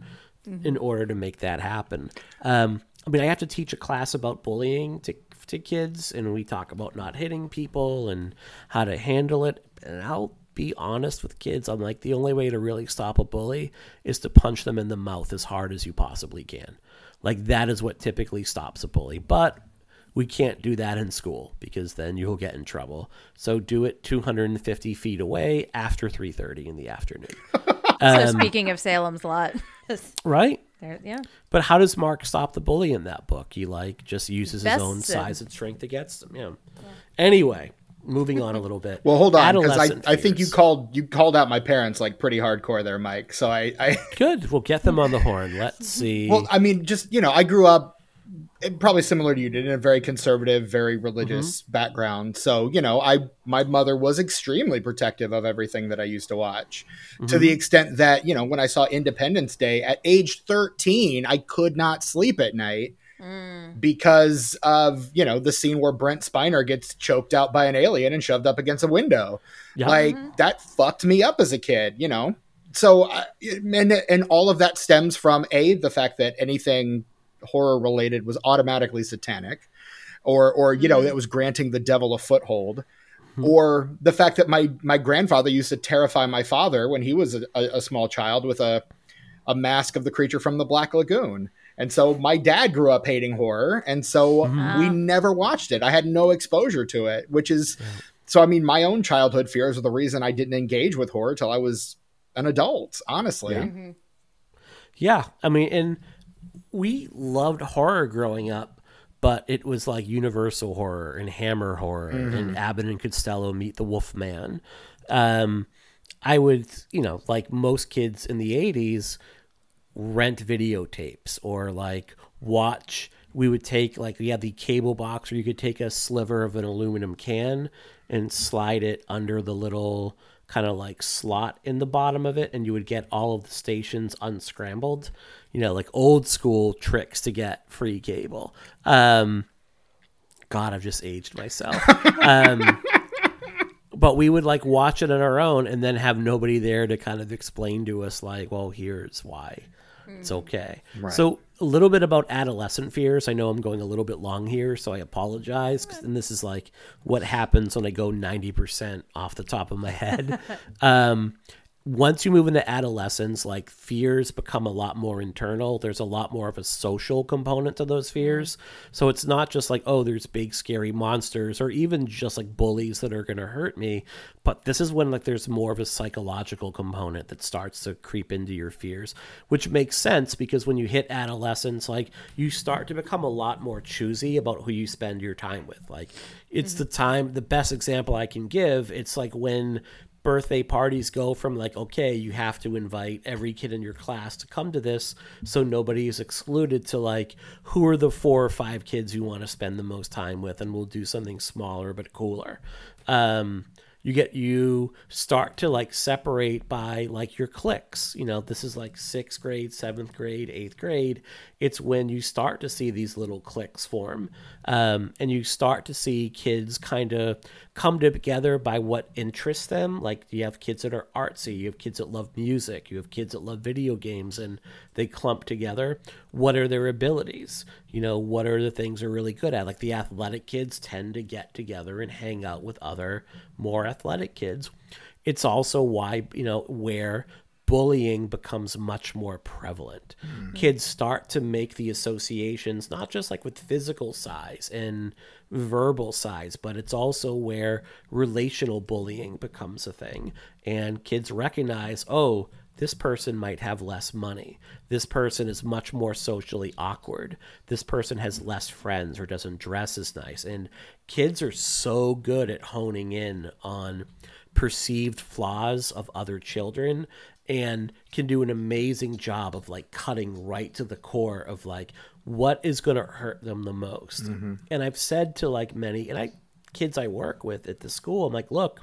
in order to make that happen. Um, i mean i have to teach a class about bullying to to kids and we talk about not hitting people and how to handle it. And I'll be honest with kids I'm like the only way to really stop a bully is to punch them in the mouth as hard as you possibly can. Like that is what typically stops a bully but we can't do that in school because then you'll get in trouble. So do it 250 feet away after 3.30 in the afternoon. [laughs] So um, speaking of Salem's Lot, [laughs] right There, yeah. But how does Mark stop the bully in that book? He like just uses his own him. size and strength against him. Yeah. Anyway, moving on a little bit. Well, hold on, because I, Adolescent I think you called you called out my parents like pretty hardcore there, Mike. So I, I good. We'll get them on the horn. Let's [laughs] see. well, I mean, just you know, I grew up probably similar to you did in a very conservative, very religious mm-hmm. background. So you know, I my mother was extremely protective of everything that I used to watch, to the mm-hmm. extent that you know, when I saw Independence Day at age thirteen, I could not sleep at night. Mm. Because of you know the scene where Brent Spiner gets choked out by an alien and shoved up against a window, like mm-hmm. that fucked me up as a kid, you know. So, and and all of that stems from a the fact that anything horror related was automatically satanic, or or you know mm-hmm. that was granting the devil a foothold, hmm. or the fact that my my grandfather used to terrify my father when he was a, a, a small child with a a mask of the creature from the Black Lagoon. And so my dad grew up hating horror, and so mm-hmm. we ah. never watched it. I had no exposure to it, which is so. I mean, my own childhood fears are the reason I didn't engage with horror till I was an adult. Honestly, Yeah. Mm-hmm. Yeah, I mean, and we loved horror growing up, but it was like Universal horror and Hammer horror and Abbott and Costello meet the Wolfman. Um, I would, you know, like most kids in the '80s, rent videotapes or like watch. We would take like we had the cable box where you could take a sliver of an aluminum can and slide it under the little kind of like slot in the bottom of it, and you would get all of the stations unscrambled. You know, like old school tricks to get free cable. Um, God, I've just aged myself. [laughs] um, but we would like watch it on our own and then have nobody there to kind of explain to us like well here's why. It's okay. So a little bit about adolescent fears. I know i'm going a little bit long here so i apologize 'cause- and this is like what happens when i go 90% off the top of my head. [laughs] Um, once you move into adolescence, like fears become a lot more internal. There's a lot more of a social component to those mm-hmm. fears. So it's not just like, oh, there's big scary monsters or even just like bullies that are going to hurt me. But this is when like there's more of a psychological component that starts to creep into your fears, which makes sense because when you hit adolescence, like you start to become a lot more choosy about who you spend your time with. Like it's mm-hmm. the time, the best example I can give, it's like when birthday parties go from like okay you have to invite every kid in your class to come to this so nobody is excluded to like who are the four or five kids you want to spend the most time with and we'll do something smaller but cooler. Um you get you start to like separate by like your clicks you know this is like sixth grade seventh grade eighth grade it's when you start to see these little cliques form um, and you start to see kids kind of come together by what interests them. Like you have kids that are artsy you have kids that love music you have kids that love video games and they clump together. What are their abilities? You know what are the things they're really good at? Like the athletic kids tend to get together and hang out with other more athletic kids. It's also why you know where bullying becomes much more prevalent. Hmm. Kids start to make the associations not just like with physical size and verbal size, but it's also where relational bullying becomes a thing. And kids recognize, oh, this person might have less money. This person is much more socially awkward. This person has less friends or doesn't dress as nice. And kids are so good at honing in on perceived flaws of other children and can do an amazing job of like cutting right to the core of like what is going to hurt them the most. Mm-hmm. And I've said to like many and I kids I work with at the school, I'm like, look,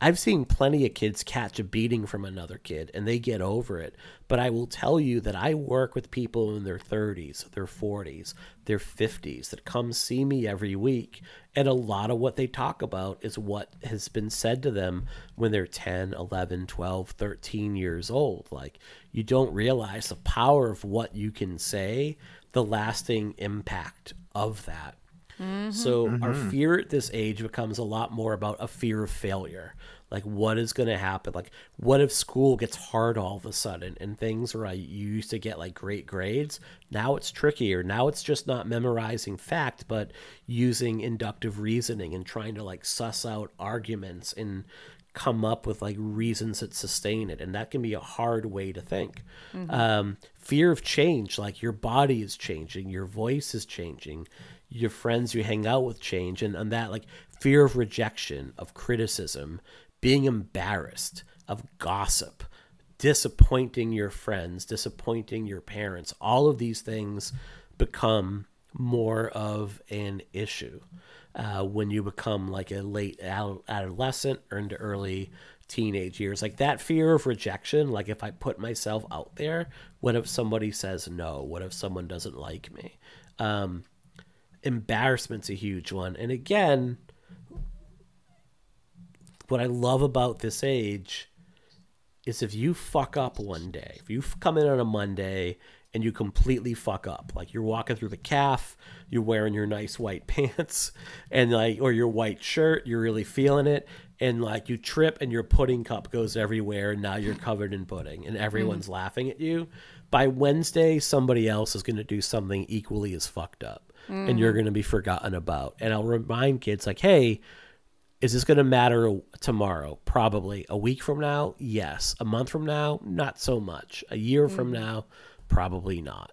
I've seen plenty of kids catch a beating from another kid and they get over it. But I will tell you that I work with people in their 30s, their 40s, their 50s that come see me every week. And a lot of what they talk about is what has been said to them when they're 10, 11, 12, 13 years old. Like, you don't realize the power of what you can say, the lasting impact of that. Mm-hmm. So our mm-hmm. fear at this age becomes a lot more about a fear of failure. Like what is going to happen? Like what if school gets hard all of a sudden and things where I used to get like great grades, now it's trickier. Now it's just not memorizing fact, but using inductive reasoning and trying to like suss out arguments and come up with like reasons that sustain it and that can be a hard way to think mm-hmm. um, fear of change like your body is changing your voice is changing your friends you hang out with change and, and that like fear of rejection of criticism being embarrassed of gossip disappointing your friends disappointing your parents all of these things become more of an issue uh, when you become like a late adolescent or into early teenage years. Like that fear of rejection like if i put myself out there what if somebody says no? What if someone doesn't like me? Um, embarrassment's a huge one and again what i love about this age is if you fuck up one day, if you come in on a Monday and you completely fuck up, like you're walking through the calf, you're wearing your nice white [laughs] pants and like or your white shirt, you're really feeling it, and like you trip and your pudding cup goes everywhere and now you're covered in pudding and everyone's mm. laughing at you. By Wednesday, somebody else is going to do something equally as fucked up and you're mm. going to be forgotten about. And I'll remind kids like, "Hey, is this going to matter tomorrow? Probably. A week from now? Yes. A month from now? Not so much. A year from mm. now? Probably not.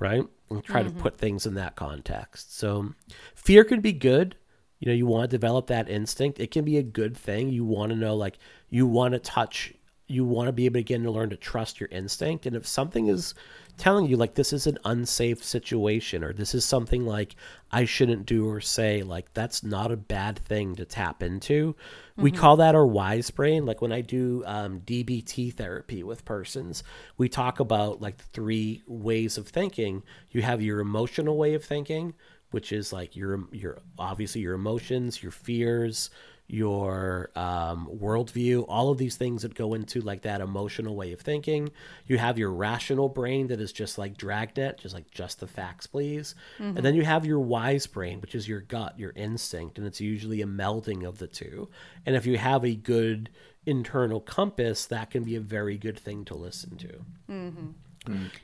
Right? And try to mm-hmm. put things in that context. So, fear can be good. You know, you want to develop that instinct. It can be a good thing. You want to know, like, you want to touch, you want to be able to begin to learn to trust your instinct. And if something is telling you, like, this is an unsafe situation, or this is something like I shouldn't do or say, like, that's not a bad thing to tap into. We call that our wise brain. Like, when I do um, DBT therapy with persons, we talk about like three ways of thinking. You have your emotional way of thinking, which is like your your obviously your emotions, your fears, your um, worldview, all of these things that go into like that emotional way of thinking. You have your rational brain that is just like dragnet, just like just the facts, please. And then you have your wise brain, which is your gut, your instinct, and it's usually a melding of the two. And if you have a good internal compass, that can be a very good thing to listen to.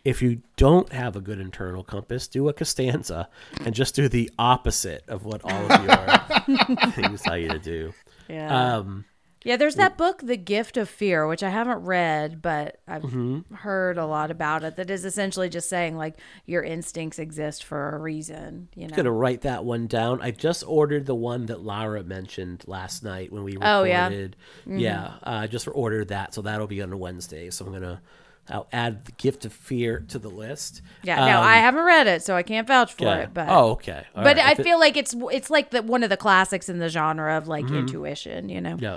If you don't have a good internal compass, do a Costanza and just do the opposite of what all of your [laughs] things tell you to do. Yeah. Um, Yeah, there's that book, The Gift of Fear, which I haven't read, but I've Mm-hmm. heard a lot about it. That is essentially just saying like your instincts exist for a reason. You know. gonna write that one down. I just ordered the one that Lara mentioned last night when we recorded. Oh, yeah? Mm-hmm. Yeah, uh, I just ordered that, so that'll be on Wednesday. So I'm gonna I'll add the gift of fear to the list. Yeah. Now Um, I haven't read it, so I can't vouch for it. But oh, okay. All but right. I If it- feel like it's it's like the one of the classics in the genre of Mm-hmm. like intuition. You know. Yeah.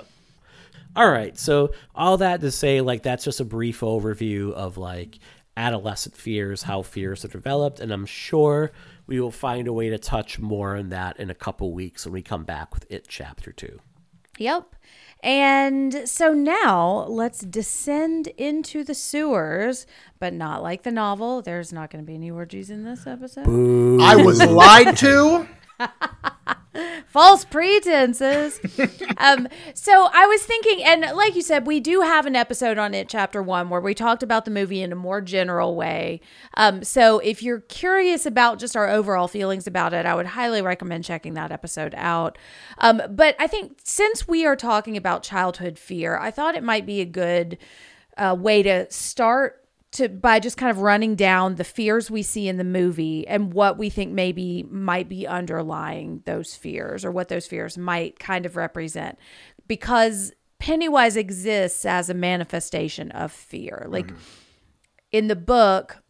All right. So all that to say, like that's just a brief overview of like adolescent fears, how fears are developed, and I'm sure we will find a way to touch more on that in a couple weeks when we come back with it chapter two. Yep. And so now let's descend into the sewers, but not like the novel. There's not going to be any orgies in this episode. I was [laughs] lied to. [laughs] False pretenses. [laughs] um, so I was thinking, and like you said, we do have an episode on it, chapter one, where we talked about the movie in a more general way. Um, so if you're curious about just our overall feelings about it, I would highly recommend checking that episode out. Um, but I think since we are talking about childhood fear, I thought it might be a good uh, way to start to by just kind of running down the fears we see in the movie and what we think maybe might be underlying those fears or what those fears might kind of represent. Because Pennywise exists as a manifestation of fear. Like mm-hmm. in the book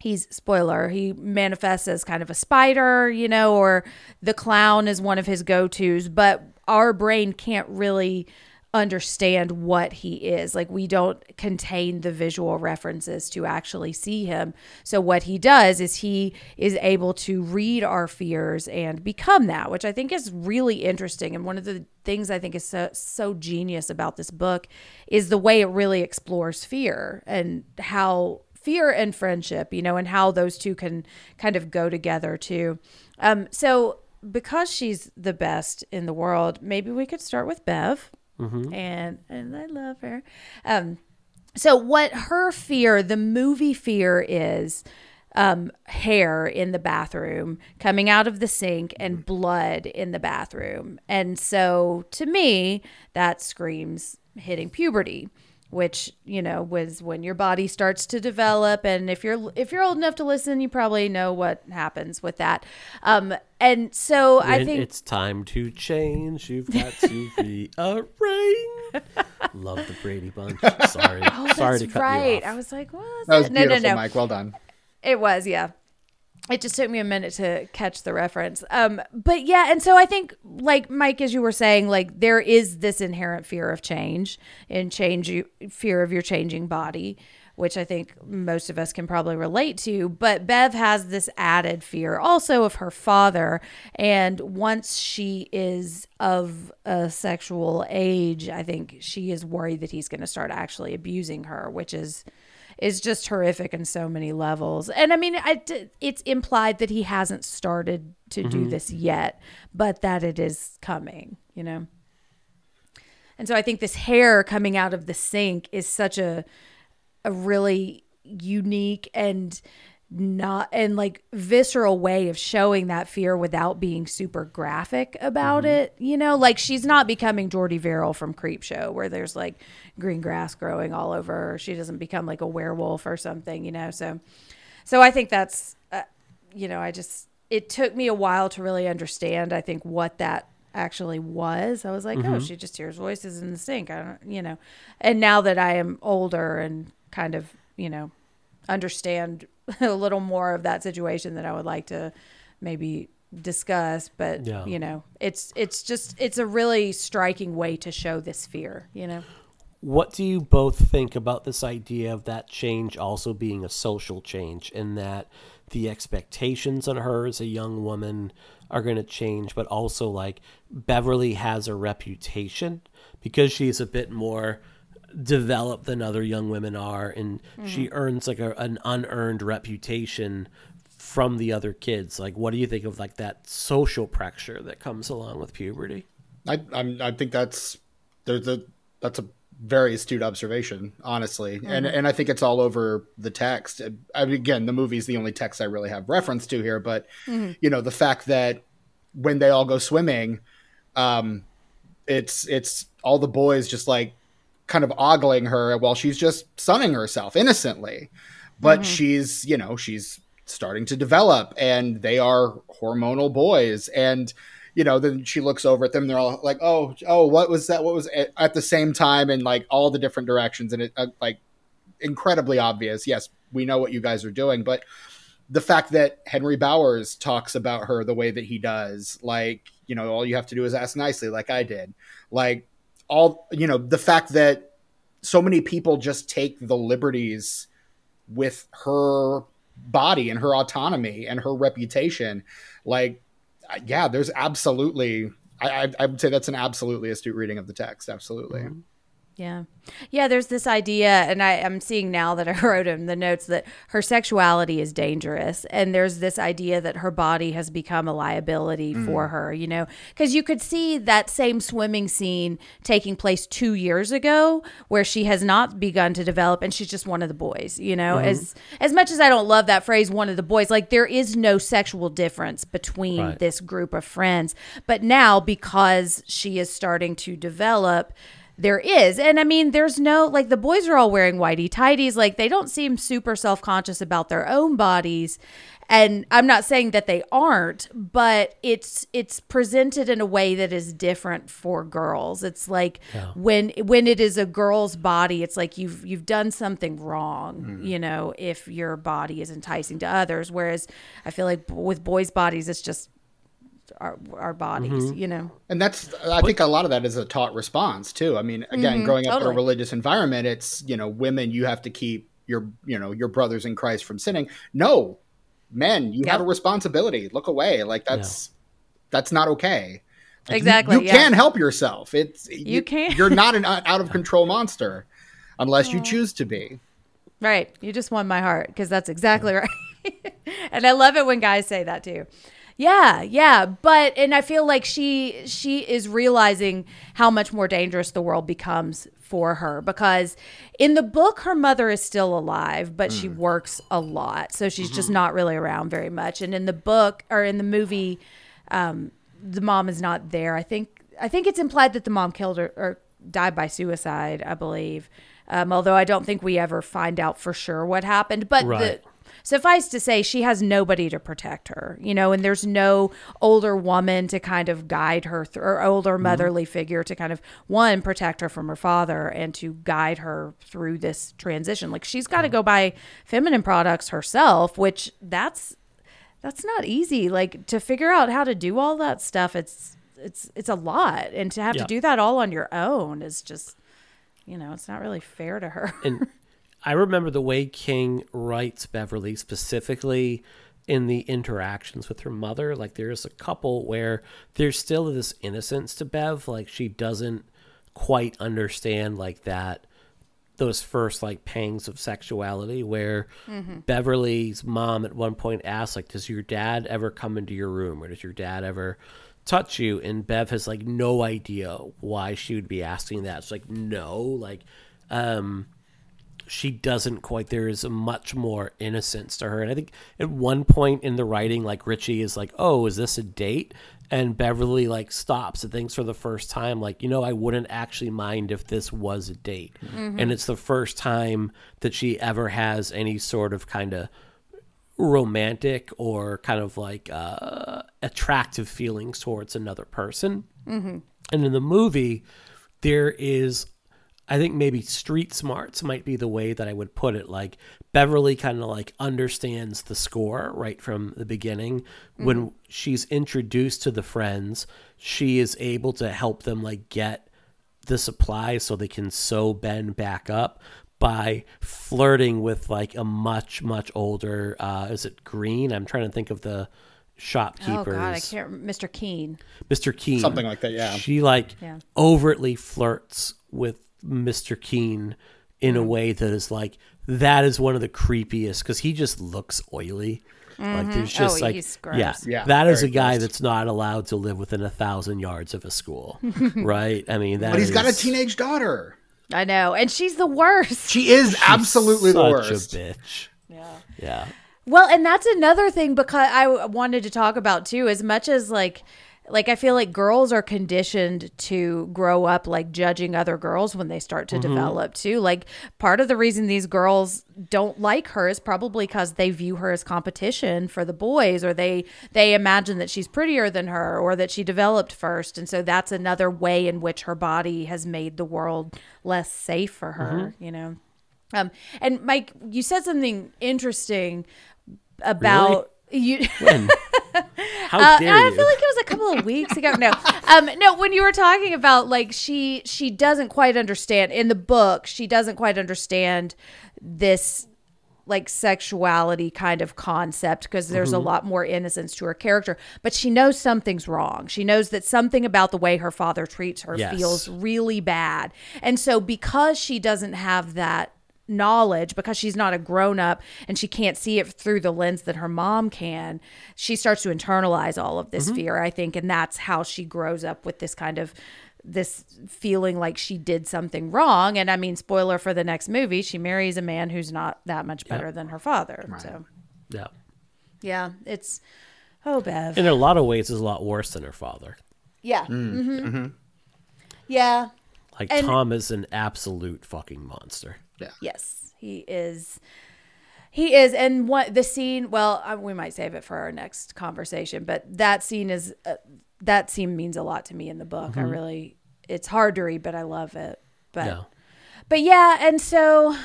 he's spoiler he manifests as kind of a spider you know or the clown is one of his go-to's but our brain can't really understand what he is like we don't contain the visual references to actually see him so what he does is he is able to read our fears and become that which i think is really interesting and one of the things i think is so, so genius about this book is the way it really explores fear and how fear and friendship, you know, and how those two can kind of go together too. Um, so because she's the best in the world, maybe we could start with Bev. And and I love her. Um, so what her fear, the movie fear is, um, hair in the bathroom coming out of the sink and blood in the bathroom. And so to me, that screams hitting puberty which you know was when your body starts to develop and if you're if you're old enough to listen you probably know what happens with that um and so i think it's time to change, you've got to [laughs] rearrange. Love the Brady Bunch. Sorry, [laughs] oh sorry that's to cut right you off. i was like what was That was that? no no no Mike. Well done. It was, yeah. It just took me a minute to catch the reference. Um, but yeah, and so I think, like Mike, as you were saying, like there is this inherent fear of change and change, fear of your changing body, which I think most of us can probably relate to. But Bev has this added fear also of her father, and once she is of a sexual age, I think she is worried that he's going to start actually abusing her, which is is just horrific in so many levels. And I mean, I it's implied that he hasn't started to do mm-hmm. this yet, but that it is coming, you know? And so I think this hair coming out of the sink is such a a really unique and not and like visceral way of showing that fear without being super graphic about it. You know, like she's not becoming Jordy Verrill from Creep Show where there's like green grass growing all over her. She doesn't become like a werewolf or something, you know. So so I think that's uh, you know, I just it took me a while to really understand I think what that actually was. I was like, oh, she just hears voices in the sink. I don't, you know. And now that I am older and kind of, you know, understand [laughs] a little more of that situation that I would like to maybe discuss, but Yeah. you know, it's it's just it's a really striking way to show this fear, you know. What do you both think about this idea of that change also being a social change in that the expectations on her as a young woman are going to change, but also like Beverly has a reputation because she's a bit more developed than other young women are and mm-hmm. she earns like a, an unearned reputation from the other kids. Like what do you think of like that social pressure that comes along with puberty? I I'm, I think that's there's a that's a very astute observation, honestly, and mm-hmm. and I think it's all over the text. I mean, again, the movie's the only text I really have reference to here, but mm-hmm. you know the fact that when they all go swimming, um, it's it's all the boys just like kind of ogling her while she's just sunning herself innocently, but she's you know she's starting to develop, and they are hormonal boys, and you know, then she looks over at them. They're all like, "Oh, oh, what was that? What was it? at the same time?" And like all the different directions, and it uh, like incredibly obvious. Yes, we know what you guys are doing, but the fact that Henry Bowers talks about her the way that he does, like you know, all you have to do is ask nicely, like I did, like all you know, the fact that so many people just take the liberties with her body and her autonomy and her reputation, like yeah, there's absolutely. I, I, would say that's an absolutely astute reading of the text. Absolutely. Mm-hmm. Yeah. Yeah, there's this idea, and I, I'm seeing now that I [laughs] wrote in the notes that her sexuality is dangerous. And there's this idea that her body has become a liability mm. for her, you know? Because you could see that same swimming scene taking place two years ago where she has not begun to develop and she's just one of the boys, you know? Mm-hmm. As as much as I don't love that phrase, one of the boys, like there is no sexual difference between Right. this group of friends. But now, because she is starting to develop, there is. And I mean, there's no, like, the boys are all wearing whitey tighties. Like, they don't seem super self conscious about their own bodies. And I'm not saying that they aren't, but it's it's presented in a way that is different for girls. It's like when when it is a girl's body, it's like you've you've done something wrong, mm-hmm. you know, if your body is enticing to others. Whereas I feel like with boys' bodies, it's just our our bodies, mm-hmm. you know. And that's, I think a lot of that is a taught response too. I mean, again, mm-hmm. growing up in a religious environment, it's, you know, women, you have to keep your, you know, your brothers in Christ from sinning. No, men, you have a responsibility. Look away. Like that's, that's not okay. Like, Exactly, You, yeah. can help yourself. It's, you, can't. You're not an [laughs] out of control monster unless you choose to be. Right. You just won my heart because that's exactly [laughs] right. and I love it when guys say that too. Yeah, yeah, but and I feel like she she is realizing how much more dangerous the world becomes for her because in the book her mother is still alive but she works a lot so she's just not really around very much. And in the book or in the movie um, the mom is not there. I think i think it's implied that the mom killed her or died by suicide i believe um, although i don't think we ever find out for sure what happened but Right. the suffice to say she has nobody to protect her you know and there's no older woman to kind of guide her through or older mm-hmm. motherly figure to kind of one protect her from her father and to guide her through this transition. Like she's got to go buy feminine products herself which that's that's not easy. Like to figure out how to do all that stuff it's it's it's a lot. And to have Yeah. to do that all on your own is just you know it's not really fair to her. And [laughs] I remember the way King writes Beverly specifically in the interactions with her mother. Like there's a couple where there's still this innocence to Bev, like she doesn't quite understand like that those first like pangs of sexuality where Beverly's mom at one point asks like does your dad ever come into your room or does your dad ever touch you and Bev has like no idea why she would be asking that. It's like no, like um she doesn't quite there is much more innocence to her. And i think at one point in the writing like richie is like oh is this a date? And beverly like stops and thinks for the first time like you know i wouldn't actually mind if this was a date. Mm-hmm. Mm-hmm. And it's the first time that she ever has any sort of kind of romantic or kind of like uh, attractive feelings towards another person. Mm-hmm. And in the movie there is I think maybe street smarts might be the way that I would put it. Like Beverly kind of like understands the score right from the beginning. When she's introduced to the friends, she is able to help them like get the supplies so they can sew Ben back up by flirting with like a much much older uh is it Green? I'm trying to think of the shopkeepers. oh shopkeepers. god i can't mr Keene Mr. Keene. Something like that, yeah. She like Yeah. overtly flirts with Mr. Keene in a mm-hmm. way that is like that is one of the creepiest because he just looks oily. Like mm-hmm. there's oh, just Oh, like he's yeah, gross. Yeah, that is a guy gross. that's not allowed to live within a thousand yards of a school, [laughs] right? I mean, that But he's got a teenage daughter. i know and she's the worst She is absolutely the such worst. a bitch. Yeah, yeah. Well, and that's another thing because I wanted to talk about too. As much as like, like I feel like girls are conditioned to grow up like judging other girls when they start to develop too. Like part of the reason these girls don't like her is probably because they view her as competition for the boys, or they they imagine that she's prettier than her, or that she developed first, and so that's another way in which her body has made the world less safe for her. You know. Um, and Mike, you said something interesting about you. [laughs] How Uh, dare I you? feel like it was a couple of weeks ago. No, um, no. When you were talking about like she she doesn't quite understand in the book, she doesn't quite understand this like sexuality kind of concept because there's Mm-hmm. a lot more innocence to her character but she knows something's wrong she knows that something about the way her father treats her Yes. feels really bad and so because she doesn't have that knowledge because she's not a grown up and she can't see it through the lens that her mom can she starts to internalize all of this mm-hmm. fear i think and that's how she grows up with this kind of this feeling like she did something wrong. And i mean spoiler for the next movie she marries a man who's not that much better than her father so. Yeah. yeah it's oh bev. In a lot of ways, is a lot worse than her father. yeah. Hmm yeah. Like And- Tom is an absolute fucking monster. Yes, he is. He is, and what the scene? Well, uh, we might save it for our next conversation, but that scene is uh, that scene means a lot to me in the book. I really, it's hard to read, but I love it. But, Yeah. but yeah, and so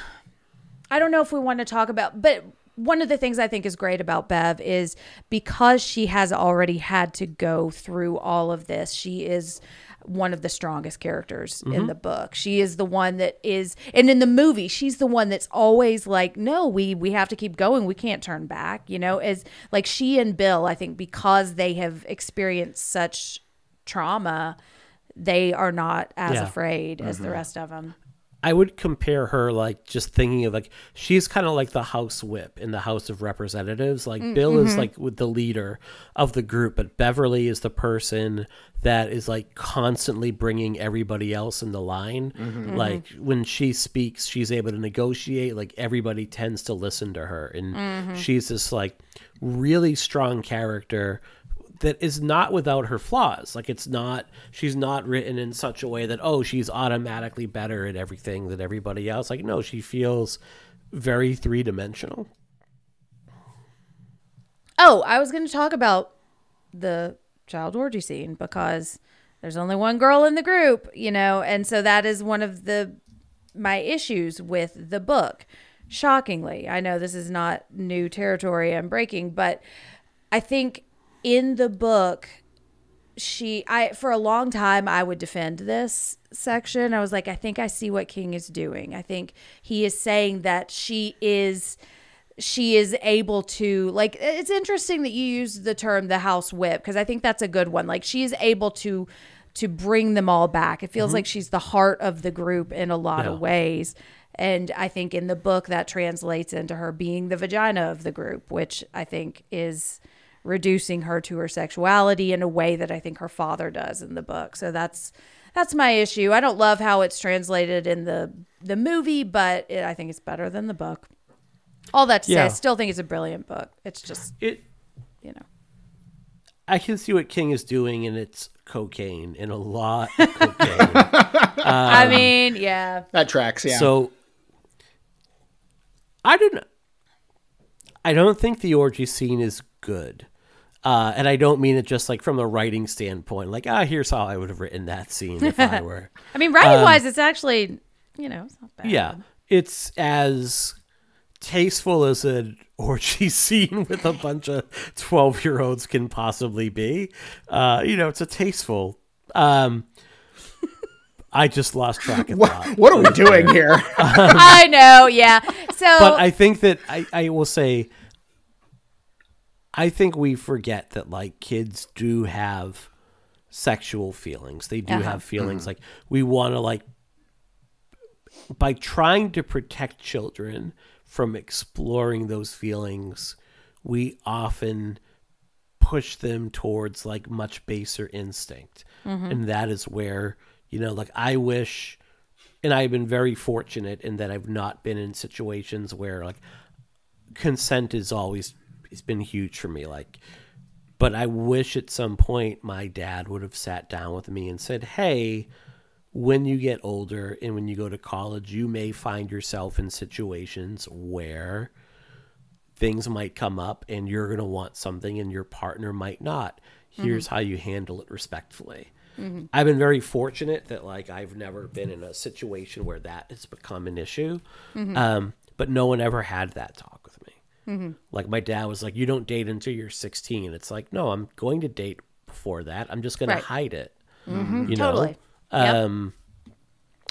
I don't know if we want to talk about, but one of the things I think is great about Bev is because she has already had to go through all of this, she is one of the strongest characters in mm-hmm. the book. She is the one that is and in the movie, she's the one that's always like, "No, we we have to keep going. We can't turn back." You know, as like she and Bill, I think because they have experienced such trauma, they are not as Yeah. afraid as the mm-hmm. rest of them. I would compare her like just thinking of like she's kind of like the House Whip in the House of Representatives. Like mm, Bill is mm-hmm. like with the leader of the group, but Beverly is the person that is like constantly bringing everybody else in the line. Mm-hmm. Like mm-hmm. when she speaks, she's able to negotiate. Like everybody tends to listen to her, and she's this like really strong character that is not without her flaws. Like it's not she's not written in such a way that oh she's automatically better at everything than everybody else. Like no, she feels very three dimensional. Oh, I was going to talk about the child orgy scene because there's only one girl in the group, you know, and so that is one of the my issues with the book. Shockingly, I know this is not new territory I'm breaking, but I think in the book she I for a long time I would defend this section. I was like I think I see what King is doing. I think he is saying that she is she is able to like it's interesting that you use the term the house whip because I think that's a good one. Like she is able to to bring them all back. It feels mm-hmm. like she's the heart of the group in a lot Yeah. of ways. And I think in the book that translates into her being the vagina of the group, which I think is reducing her to her sexuality in a way that I think her father does in the book. So that's that's my issue. I don't love how it's translated in the the movie, but it, I think it's better than the book. All that to say, I still think it's a brilliant book. It's just It you know. I can see what King is doing and it's cocaine and a lot of cocaine. [laughs] I mean, yeah. That tracks, yeah. So I don't I don't think the orgy scene is good. Uh, and I don't mean it just like from a writing standpoint, like, ah, here's how I would have written that scene if I were. [laughs] I mean, writing wise, it's actually you know it's not bad. Yeah. It's as tasteful as an orgy [laughs] scene with a bunch of 12 year olds can possibly be. Uh, you know, it's a tasteful. Um, I just lost track of [laughs] that. what are we doing here? I know. Yeah. So but I think that I, I will say I think we forget that like kids do have sexual feelings. They do Uh-huh. have feelings like we want to like by trying to protect children from exploring those feelings, we often push them towards like much baser instinct. And that is where, you know, like I wish and I've been very fortunate in that I've not been in situations where like consent is always it's been huge for me like but I wish at some point my dad would have sat down with me and said, "Hey, when you get older and when you go to college, you may find yourself in situations where things might come up and you're going to want something and your partner might not. Here's mm-hmm. how you handle it respectfully." Mm-hmm. I've been very fortunate that like I've never been in a situation where that has become an issue. Mm-hmm. Um, but no one ever had that talk with me. Mm-hmm. Like my dad was like, "You don't date until you're 16." It's like, no, I'm going to date before that. I'm just going Right. to hide it. Mm-hmm. You know, Totally. Yep. um,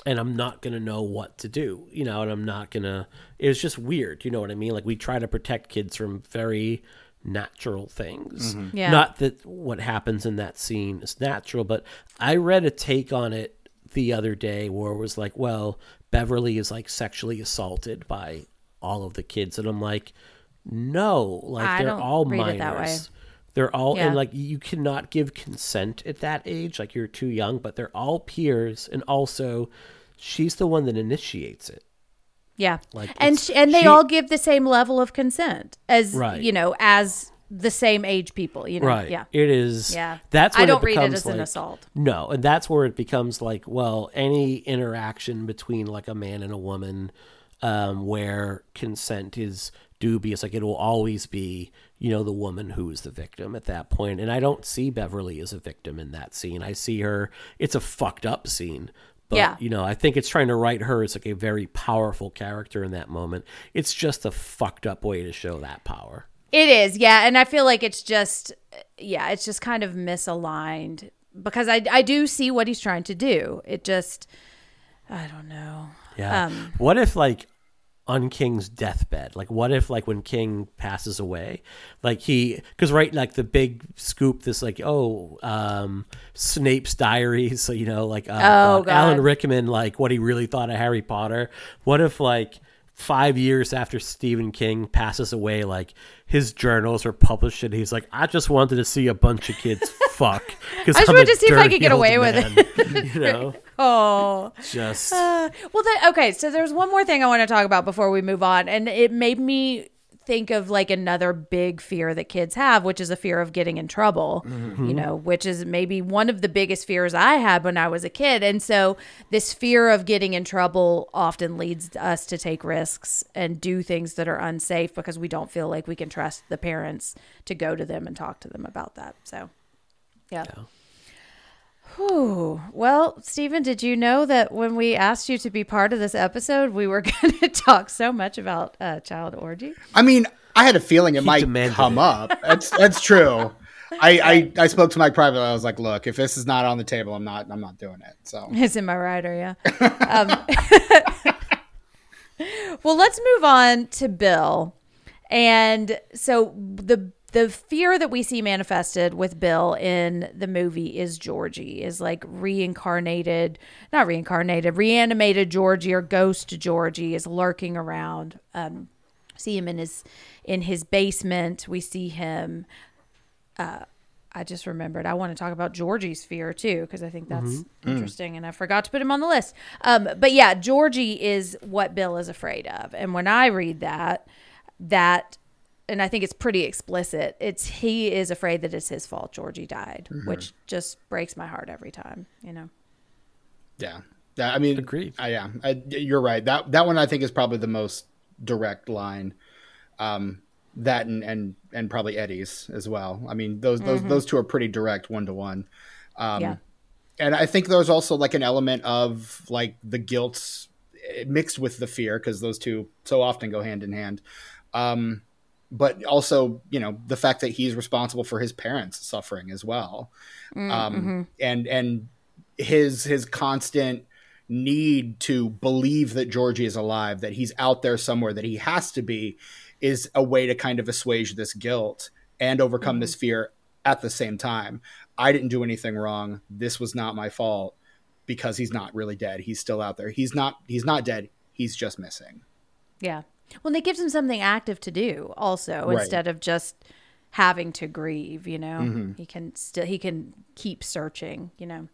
and I'm not gonna know what to do. You know, and I'm not gonna. It was just weird. You know what I mean? Like we try to protect kids from very natural things. Mm-hmm. Yeah. Not that what happens in that scene is natural, but I read a take on it the other day where it was like, well, Beverly is like sexually assaulted by all of the kids, and I'm like, no, like I they're don't all read minors. it that way. They're all Yeah. and like you cannot give consent at that age, like you're too young. But they're all peers, and also, she's the one that initiates it. Yeah. Like, and it's- sh- and they she- all give the same level of consent as Right. you know as the same age people. You know. Right. Yeah. It is. Yeah. That's I don't it read it as an assault. No, and that's where it becomes like, well, any interaction between like a man and a woman, um, where consent is dubious, like it will always be, you know, the woman who is the victim at that point. And I don't see Beverly as a victim in that scene. I see her. It's a fucked up scene. But, Yeah. you know, I think it's trying to write her as like a very powerful character in that moment. It's just a fucked up way to show that power. It is, yeah, and I feel like it's just, yeah, it's just kind of misaligned because I I do see what he's trying to do. It just, I don't know. Yeah. Um, what if like on King's deathbed? Like, what if, like, when King passes away, like he, because right, like the big scoop, this like, oh, um, Snape's diaries, so [laughs] you know, like, uh, Oh, uh, Alan Rickman, like what he really thought of Harry Potter. What if, like, five years after Stephen King passes away, like his journals are published, and he's like, I just wanted to see a bunch of kids fuck. Because I just wanted to see if I could get away with it. [laughs] you know, [laughs] Oh. just Uh, well, then, okay. So there's one more thing I want to talk about before we move on, and it made me think of like another big fear that kids have, which is a fear of getting in trouble. You mm-hmm. know, which is maybe one of the biggest fears I had when I was a kid, and so this fear of getting in trouble often leads us to take risks and do things that are unsafe because we don't feel like we can trust the parents to go to them and talk to them about that. So, yeah. Whew. Well, Stephen, did you know that when we asked you to be part of this episode, we were [laughs] going to talk so much about uh, child orgy? I mean, I had a feeling it might come it. up. That's that's true. [laughs] I, I I spoke to Mike privately. I was like, look, if this is not on the table, I'm not I'm not doing it. So It's in my rider, yeah. [laughs] Um, well, let's move on to Bill. And so the the fear that we see manifested with Bill in the movie is Georgie, is like reincarnated, not reincarnated, reanimated Georgie or ghost Georgie is lurking around. Um, see him in his in his basement. We see him I just remembered. I want to talk about Georgie's fear too because I think that's interesting, and I forgot to put him on the list. Um, but yeah, Georgie is what Bill is afraid of, and when I read that, that, and I think it's pretty explicit. It's he is afraid that it's his fault Georgie died, which just breaks my heart every time. You know. yeah, yeah. I mean, Agreed. I, yeah, I, you're right. That that one I think is probably the most direct line. Um, that and and and probably Eddie's as well. I mean, those those those two are pretty direct one to one. Um, yeah. and I think there's also like an element of like the guilt eh, mixed with the fear because those two so often go hand in hand. Um, but also, you know, the fact that he's responsible for his parents suffering as well, mm, um, mm-hmm. and and his his constant need to believe that Georgie is alive, that he's out there somewhere, that he has to be, is a way to kind of assuage this guilt and overcome this mm-hmm. fear at the same time. I didn't do anything wrong. This was not my fault because he's not really dead. He's still out there. He's not he's not dead. He's just missing. Yeah. Well, and it gives him something active to do also Right. instead of just having to grieve, you know. He can still he can keep searching, you know.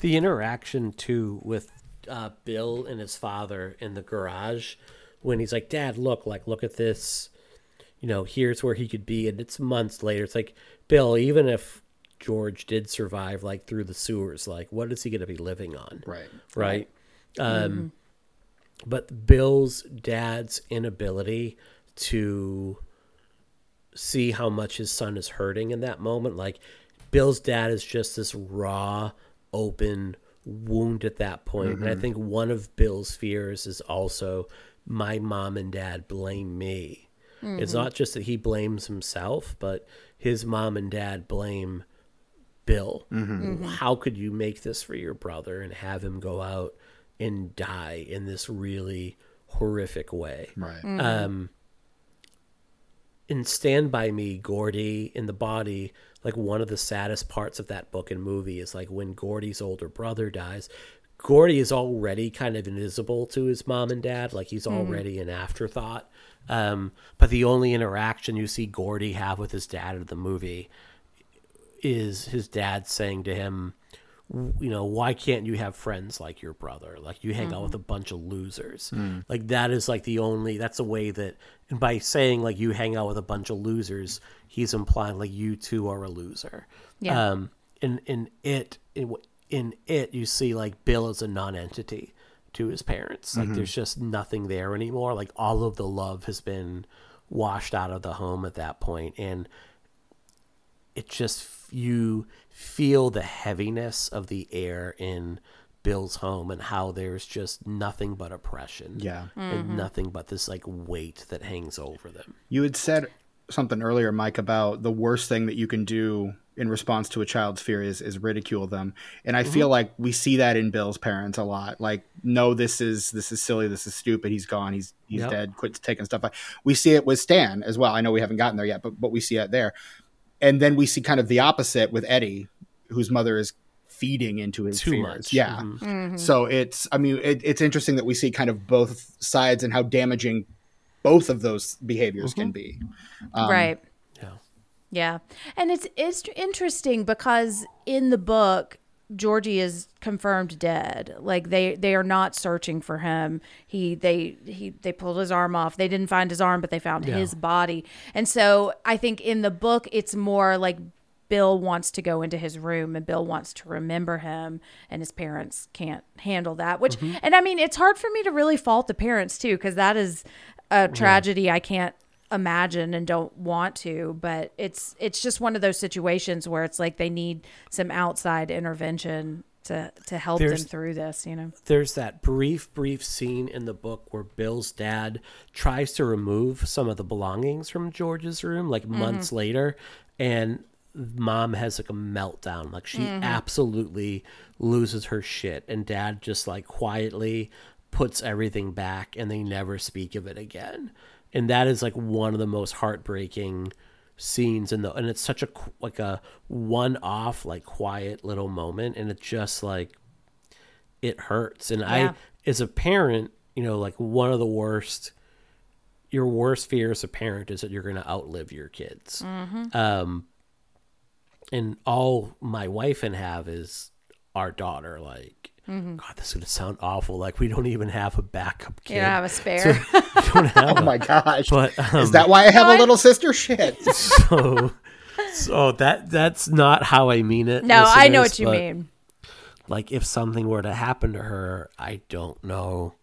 the interaction too with uh, Bill and his father in the garage when he's like, "Dad, look, like, look at this. You know, here's where he could be." And it's months later. It's like, Bill, even if George did survive, like through the sewers, like, what is he going to be living on? Right. right? Um, But Bill's dad's inability to see how much his son is hurting in that moment, like Bill's dad is just this raw, open wound at that point. And I mm-hmm. think one of Bill's fears is also my mom and dad blame me. It's mm-hmm. not just that he blames himself, but his mom and dad blame Bill. Mm-hmm. How could you make this for your brother and have him go out and die in this really horrific way? Right. Um, in Stand By Me, Gordie in the body, like one of the saddest parts of that book and movie is like when Gordie's older brother dies. Gordie is already kind of invisible to his mom and dad, like he's already an afterthought. Um, but the only interaction you see Gordie have with his dad in the movie is his dad saying to him, w- you know, why can't you have friends like your brother? Like you hang out with mm-hmm. a bunch of losers. Mm. Like that is like the only that's a way that and by saying like you hang out with a bunch of losers, he's implying like you too are a loser. Yeah. Um in in it in, in it you see like Bill is a non-entity to his parents. Like mm-hmm. there's just nothing there anymore. Like all of the love has been washed out of the home at that point and it just you feel the heaviness of the air in Bill's home and how there's just nothing but oppression. Yeah. And mm-hmm. nothing but this like weight that hangs over them. You had said something earlier, Mike, about the worst thing that you can do in response to a child's fear is is ridicule them and i feel mm-hmm. like we see that in bill's parents a lot like no this is this is silly this is stupid he's gone he's he's Yep. dead quit taking stuff we see it with stan as well i know we haven't gotten there yet but but we see it there and then we see kind of the opposite with eddie whose mother is feeding into his Too fears much. yeah Mhm. so it's i mean it, it's interesting that we see kind of both sides and how damaging both of those behaviors can be Um, right. Yeah. Yeah. And it's it's interesting because in the book Georgie is confirmed dead. Like they they are not searching for him. He they he they pulled his arm off. They didn't find his arm, but they found Yeah. his body. And so I think in the book it's more like Bill wants to go into his room and Bill wants to remember him and his parents can't handle that. Which mm-hmm. and I mean it's hard for me to really fault the parents too cuz that is a tragedy I can't imagine and don't want to but it's it's just one of those situations where it's like they need some outside intervention to to help There's- them through this you know there's that brief, brief scene in the book where Bill's dad tries to remove some of the belongings from George's room, like mm-hmm. months later, and mom has like a meltdown. Like she mm-hmm. absolutely loses her shit, and dad just like quietly puts everything back, and they never speak of it again. And that is like one of the most heartbreaking scenes in the and it's such a like a one off like quiet little moment. And it's just like it hurts. And Yeah. i as a parent you know like one of the worst your worst fear as a parent is that you're going to outlive your kids. Um and all my wife and have is our daughter like god this is going to sound awful. Like we don't even have a backup kid. you don't have a spare. We [laughs] don't have oh a- my gosh. But um, is that why i have No, a I- little sister? Shit. [laughs] So so that that's not how i mean it no i know what you but, mean. like if something were to happen to her i don't know.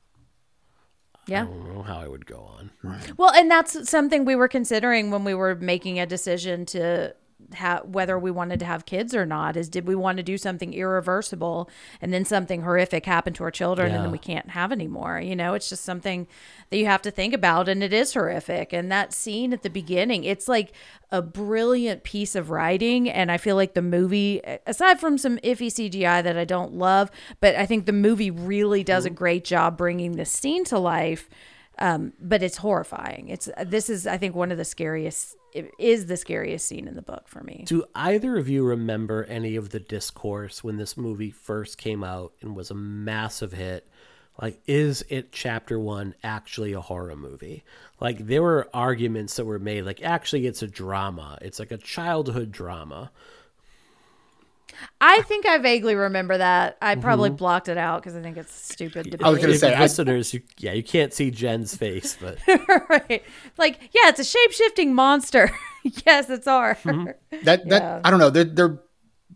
Yeah. i don't know how i would go on. Well, and that's something we were considering when we were making a decision to ha- whether we wanted to have kids or not. Is did we want to do something irreversible and then something horrific happen to our children and then we can't have anymore? You know, it's just something that you have to think about, and it is horrific. And that scene at the beginning, it's like a brilliant piece of writing, and I feel like the movie, aside from some iffy CGI that I don't love, but I think the movie really does a mm-hmm. great job bringing this scene to life um, but it's horrifying. It's this is I think one of the scariest. Is the scariest scene in the book for me. do either of you remember any of the discourse when this movie first came out and was a massive hit like is it chapter one actually a horror movie like there were arguments that were made like actually it's a drama it's like a childhood drama I think I vaguely remember that. I mm-hmm. probably blocked it out because I think it's stupid. To be I was gonna say, I- listeners you, yeah you can't see jen's face but [laughs] right. Like, yeah, it's a shape shifting monster. [laughs] yes, it's horror. Mm-hmm. [laughs] that that Yeah. i don't know they're, they're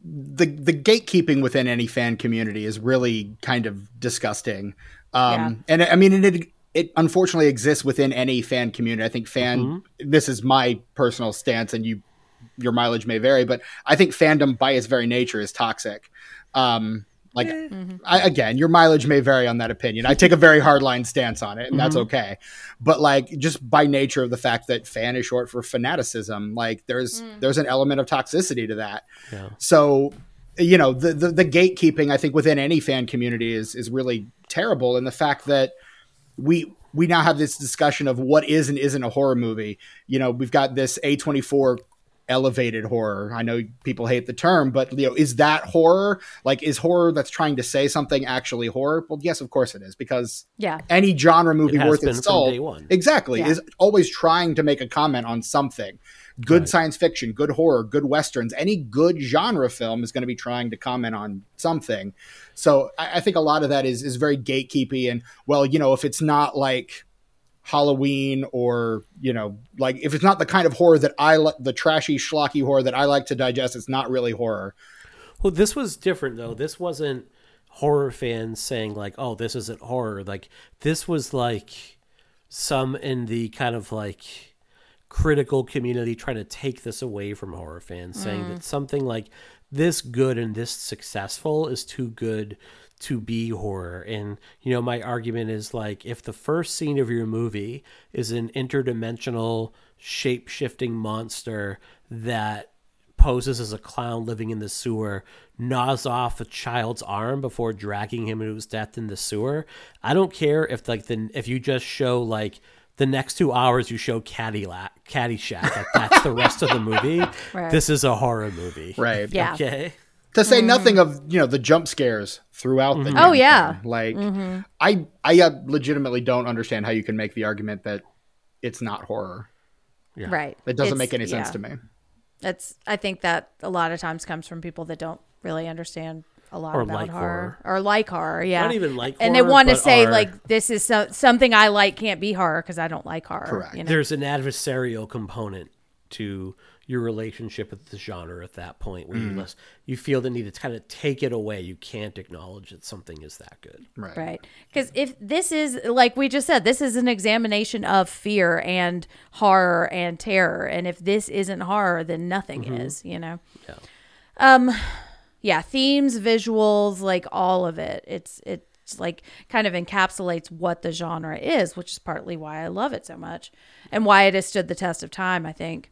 the the gatekeeping within any fan community is really kind of disgusting um and i mean it it unfortunately exists within any fan community i think fan mm-hmm. this is my personal stance and you your mileage may vary but i think fandom by its very nature is toxic. Um like mm-hmm. I, again your mileage may vary on that opinion. I take a very hardline stance on it and that's mm-hmm. okay. But like just by nature of the fact that fan is short for fanaticism like there's mm. there's an element of toxicity to that. Yeah. So you know the, the the gatekeeping i think within any fan community is is really terrible. And the fact that we we now have this discussion of what is and isn't a horror movie. You know we've got this a24 elevated horror i know people hate the term but you know is that horror like is horror that's trying to say something actually horror well yes of course it is because yeah. any genre movie has worth been its salt exactly Yeah. is always trying to make a comment on something good Right. science fiction good horror good westerns any good genre film is going to be trying to comment on something so I, I think a lot of that is is very gatekeepy and well you know if it's not like Halloween or you know like if it's not the kind of horror that I like the trashy schlocky horror that I like to digest it's not really horror Well, this was different though. This wasn't horror fans saying like, "Oh, this isn't horror." Like this was like some in the kind of like critical community trying to take this away from horror fans, saying mm. that something like this good and this successful is too good to be horror. And you know, my argument is like if the first scene of your movie is an interdimensional shape-shifting monster that poses as a clown living in the sewer, gnaws off a child's arm before dragging him to his death in the sewer. I don't care if like the if you just show like the next two hours you show Cadillac, Caddyshack, like that's the rest of the movie. [laughs] Right. This is a horror movie. Right. Yeah. Okay. To say nothing mm. of you know the jump scares throughout the. Mm-hmm. Oh, yeah. thing. Like mm-hmm. I I uh, legitimately don't understand how you can make the argument that it's not horror. Right. It doesn't It's- make any sense yeah. to me. That's I think that a lot of times comes from people that don't really understand a lot Or about like horror. or like horror. Yeah, Not even like and they want to say are- like this is so, something I like can't be horror because I don't like horror. Correct. You know? There's an adversarial component to your relationship with the genre at that point where you less, you feel the need to kind of take it away. You can't acknowledge that something is that good. Right. Right. Because if this is, like we just said, this is an examination of fear and horror and terror. And if this isn't horror, then nothing is, you know? Yeah. Um, yeah, themes, visuals, like all of it. It's, it's like kind of encapsulates what the genre is, which is partly why I love it so much and why it has stood the test of time, I think.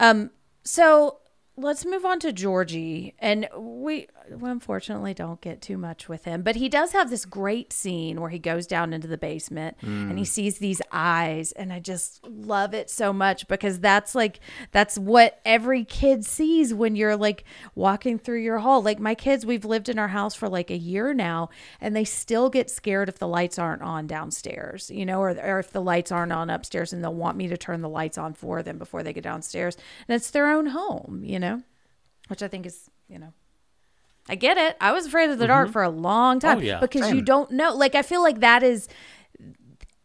Um, so let's move on to Georgie. And we, we unfortunately don't get too much with him, but he does have this great scene where he goes down into the basement and he mm. sees these eyes. And I just love it so much because that's like, that's what every kid sees when you're like walking through your hall. Like my kids, we've lived in our house for like a year now and they still get scared if the lights aren't on downstairs, you know, or, or if the lights aren't on upstairs and they'll want me to turn the lights on for them before they get downstairs. And it's their own home, you know, which I think is, you know, I get it. I was afraid of the dark mm-hmm. for a long time Oh, yeah. because you don't know. Like, I feel like that is,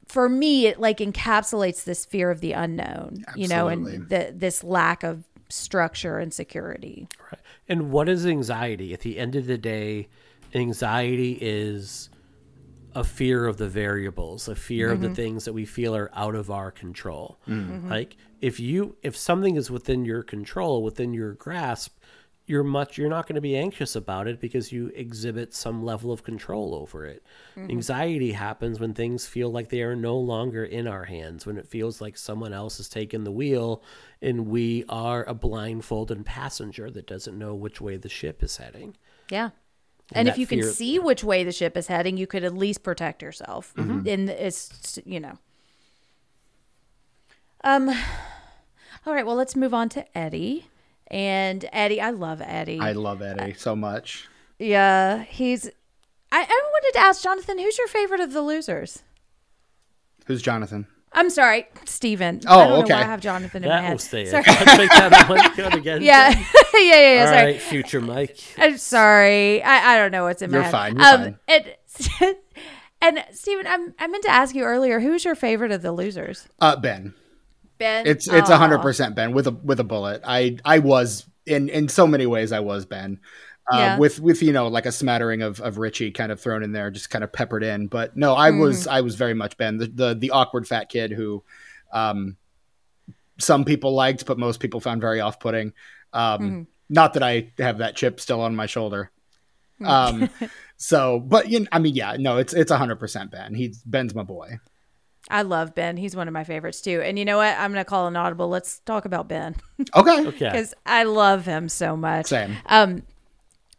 for me, it like encapsulates this fear of the unknown, you know, and the, this lack of structure and security. Right. And what is anxiety? At the end of the day, anxiety is a fear of the variables, a fear of the mm-hmm. things that we feel are out of our control. Mm-hmm. Like if you if something is within your control, within your grasp, you're much you're not going to be anxious about it because you exhibit some level of control over it. Mm-hmm. Anxiety happens when things feel like they are no longer in our hands, when it feels like someone else has taken the wheel and we are a blindfolded passenger that doesn't know which way the ship is heading. Yeah. And, if that you can see which way the ship is heading, you could at least protect yourself. Mm-hmm. Mm-hmm. And it's, you know. Um, all right. Well, let's move on to Eddie. And Eddie, I love Eddie. I love Eddie so much. yeah, he's. I, I wanted to ask Jonathan, who's your favorite of the losers? Who's Jonathan? I'm sorry, Steven. Oh, I don't know okay. why I have Jonathan in my That head. will stay. Sorry. I'll take that on. Go [laughs] again. Yeah, [laughs] yeah, yeah, yeah. All sorry. right, future Mike. I'm sorry. I, I don't know what's in my You're head. fine, you're um, And, [laughs] and Steven, I'm, I meant to ask you earlier, who's your favorite of the losers? Uh, Ben. Ben. It's it's a hundred percent Ben with a with a bullet. I I was in in so many ways I was Ben. Uh, Yeah. with with you know like a smattering of, of Richie kind of thrown in there, just kind of peppered in. But no, I Mm. was I was very much Ben, the, the the awkward fat kid who, um, some people liked, but most people found very off putting. Um, Mm-hmm. not that I have that chip still on my shoulder. Mm. Um, so but you know, I mean yeah, no, it's it's a hundred percent Ben. He's Ben's my boy. I love Ben. He's one of my favorites too. And you know what? I'm going to call an audible. Let's talk about Ben [laughs] Okay, Okay. [laughs] because I love him so much. same. Um,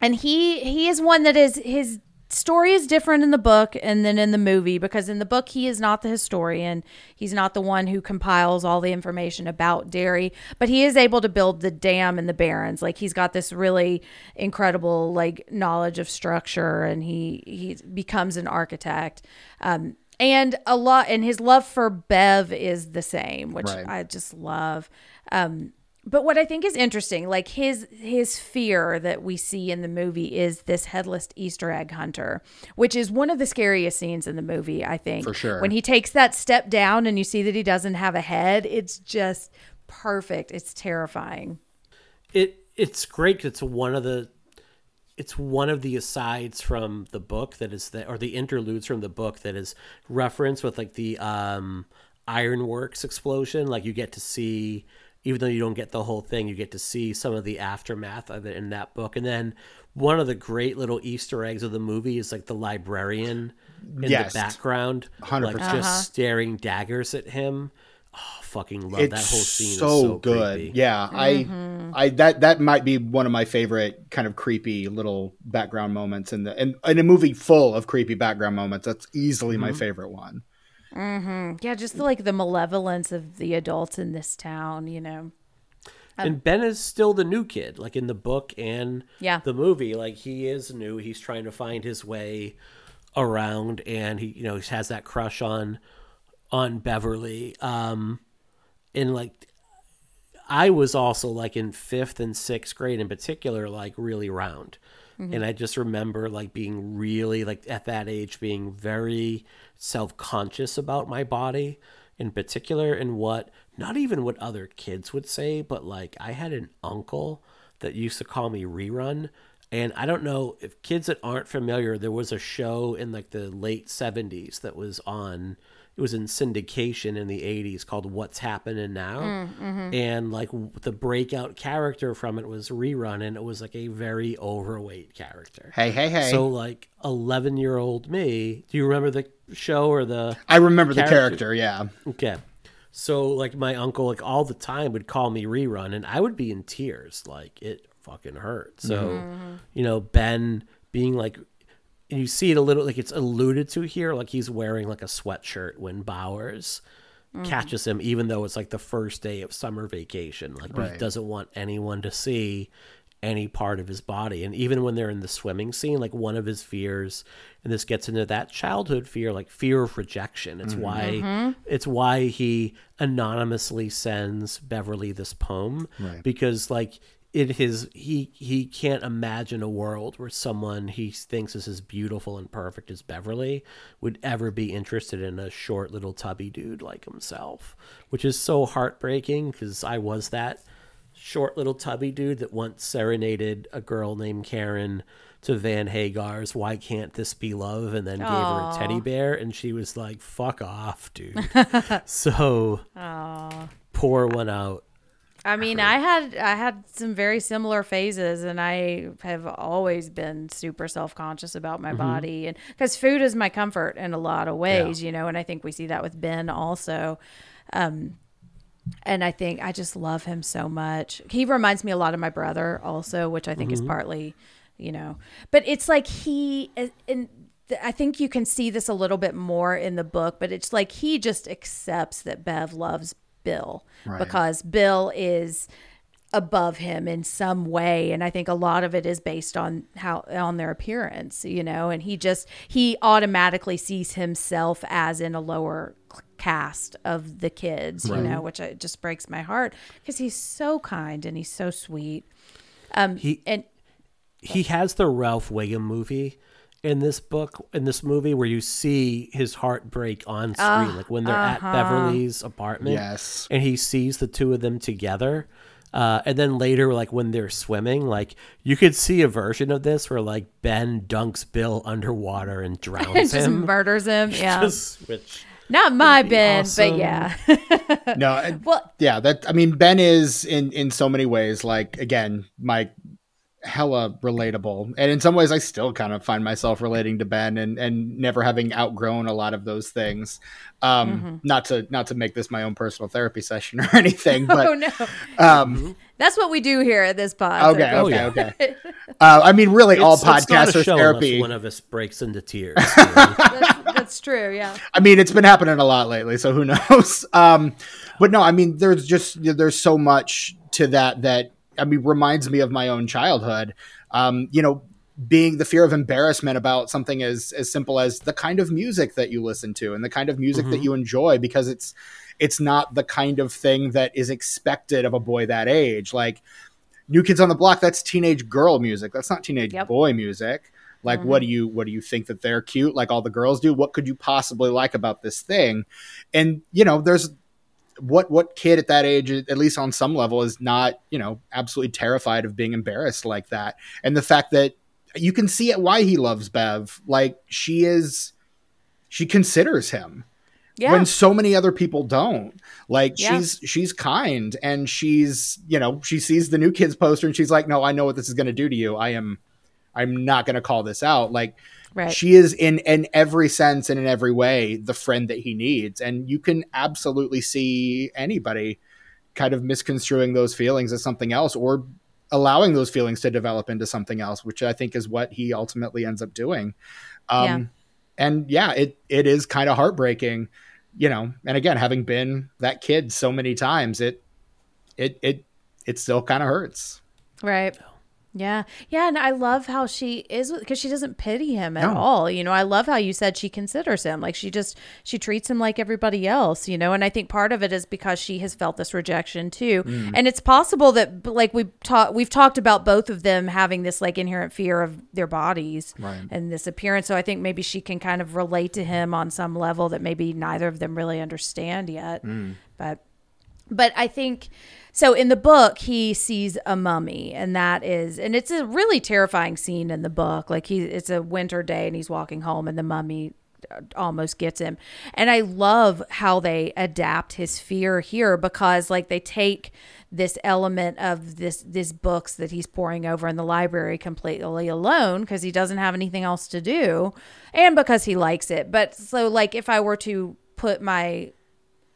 and he he is one that is his story is different in the book and then in the movie because in the book he is not the historian he's not the one who compiles all the information about Derry but he is able to build the dam and the barrens like he's got this really incredible like knowledge of structure and he he becomes an architect um and a lot and his love for Bev is the same which Right. I just love um but what I think is interesting, like his his fear that we see in the movie is this headless Easter egg hunter, which is one of the scariest scenes in the movie, I think. For sure. When he takes that step down and you see that he doesn't have a head, it's just perfect. It's terrifying. it it's great 'cause it's one of the it's one of the asides from the book that is that or the interludes from the book that is referenced with like the um ironworks explosion like you get to see even though you don't get the whole thing you get to see some of the aftermath of it in that book and then one of the great little easter eggs of the movie is like the librarian in Yes. the background like 100%. just staring daggers at him oh, fucking love that whole scene. is so, so good. creepy. Yeah, I, mm-hmm. I that that might be one of my favorite kind of creepy little background moments in the in, in a movie full of creepy background moments. That's easily my mm-hmm. favorite one. Mm-hmm. Yeah, just the, like the malevolence of the adults in this town, you know. and Ben is still the new kid, like in the book and Yeah. the movie. Like he is new. He's trying to find his way around, and he, you know, he has that crush on on Beverly. Um, and like, I was also like in fifth and sixth grade in particular, like really round. And I just remember like being really like at that age being very self conscious about my body in particular and what not even what other kids would say, but like I had an uncle that used to call me rerun. And I don't know if kids that aren't familiar, there was a show in like the late 70s that was on, it was in syndication in the 80s called What's Happening Now. Mm, mm-hmm. And like w- the breakout character from it was Rerun, and it was like a very overweight character. Hey, hey, hey! So like 11 year old me, do you remember the show or the I remember the character. character. Yeah, Okay. So like my uncle like all the time would call me rerun and I would be in tears. Like it fucking hurt. So mm-hmm. you know, Ben being like and you see it a little like it's alluded to here, like he's wearing like a sweatshirt when Bowers mm. catches him, even though it's like the first day of summer vacation. Like he doesn't want anyone to see any part of his body. And even when they're in the swimming scene, like one of his fears, and this gets into that childhood fear, like fear of rejection. It's mm-hmm. why mm-hmm. it's why he anonymously sends Beverly this poem. Right. Because like it his he he can't imagine a world where someone he thinks is as beautiful and perfect as Beverly would ever be interested in a short little tubby dude like himself, which is so heartbreaking because I was that short little tubby dude that once serenaded a girl named Karen to Van Hagar's "Why Can't This Be Love" and then gave her a teddy bear, and she was like, "Fuck off, dude." [laughs] so pour one out. I mean, I had I had some very similar phases, and I have always been super self conscious about my body, and because food is my comfort in a lot of ways, you know, and I think we see that with Ben also. Um, and I think I just love him so much. He reminds me a lot of my brother, also, which I think is partly, you know, but it's like he and. I think you can see this a little bit more in the book, but it's like he just accepts that Bev loves Bill because Bill is above him in some way and i think a lot of it is based on how on their appearance you know and he just he automatically sees himself as in a lower caste of the kids you know which uh, just breaks my heart because he's so kind and he's so sweet. Um He and he has the Ralph Wiggum movie in this book in this movie where you see his heart break on screen like when they're at Beverly's apartment Yes. and he sees the two of them together uh, and then later like when they're swimming like you could see a version of this where like Ben dunks Bill underwater and [laughs] drowns just him murders him [laughs] yeah Just- which not my ben awesome. but yeah no, [laughs] and- well yeah. That I mean, Ben is in in so many ways like again my hella relatable, and in some ways, I still kind of find myself relating to Ben and and never having outgrown a lot of those things. Um, Mm-hmm. Not to not to make this my own personal therapy session [laughs] or anything, [laughs] but oh no um, that's what we do here at this pod so okay, okay, for it. okay. [laughs] Uh, I mean, really, all it's- it's not a podcasts are show therapy. one of us breaks into tears you know? that's, that's true yeah I mean, it's been happening a lot lately, so who knows? Um, but no, I mean, there's just there's so much to that that I mean reminds me of my own childhood. Um, you know, being the fear of embarrassment about something as as simple as the kind of music that you listen to and the kind of music that you enjoy because it's it's not the kind of thing that is expected of a boy that age. Like New Kids on the Block, that's teenage girl music. That's not teenage Yep. boy music. Like, what do you what do you think that they're cute like all the girls do? What could you possibly like about this thing? And you know, there's what what kid at that age, at least on some level, is not you know absolutely terrified of being embarrassed like that. And the fact that you can see it why he loves Bev. Like she is, she considers him yeah when so many other people don't like Yeah. she's she's kind and she's you know she sees the new kids poster and she's like no i know what this is going to do to you i am i'm not going to call this out like Right. She is in in every sense and in every way the friend that he needs, and you can absolutely see anybody kind of misconstruing those feelings as something else or allowing those feelings to develop into something else, which I think is what he ultimately ends up doing. Um, Yeah. And yeah, it it is kind of heartbreaking, you know. And again, having been that kid so many times, it it it it still kind of hurts. Right. Yeah. Yeah. And I love how she is because she doesn't pity him at No. all. You know, I love how you said she considers him. Like she just, she treats him like everybody else, you know, and I think part of it is because she has felt this rejection too. Mm. And it's possible that, like, we talked, we've talked about both of them having this like inherent fear of their bodies Right. and this appearance. So I think maybe she can kind of relate to him on some level that maybe neither of them really understand yet. Mm. But, but I think so in the book he sees a mummy and that is and it's a really terrifying scene in the book. Like he it's a winter day and he's walking home and the mummy uh, almost gets him. And i love how they adapt his fear here because like they take this element of this this books that he's pouring over in the library completely alone because he doesn't have anything else to do and because he likes it. But so like if i were to put my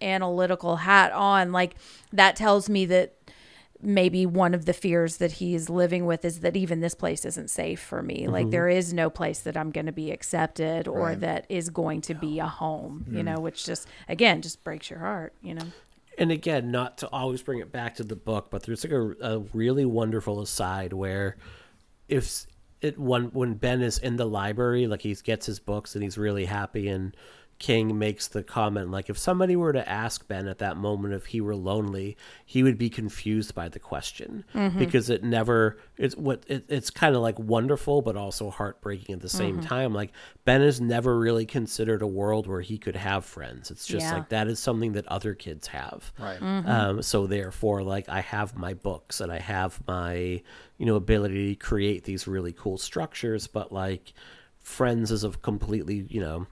analytical hat on like that tells me that maybe one of the fears that he's living with is that even this place isn't safe for me. Like mm-hmm. there is no place that i'm going to be accepted or Right. that is going to be a home you mm. know which just again just breaks your heart you know? And again, not to always bring it back to the book, but there's like a, a really wonderful aside where if it when when Ben is in the library, like he gets his books and he's really happy, and King makes the comment like if somebody were to ask Ben at that moment if he were lonely, he would be confused by the question mm-hmm. because it never it's what it, it's kind of like wonderful but also heartbreaking at the same mm-hmm. time. Like Ben has never really considered a world where he could have friends. It's just Yeah. like that is something that other kids have. Right. Mm-hmm. Um, so therefore, like I have my books and I have my you know ability to create these really cool structures, but like friends is a completely you know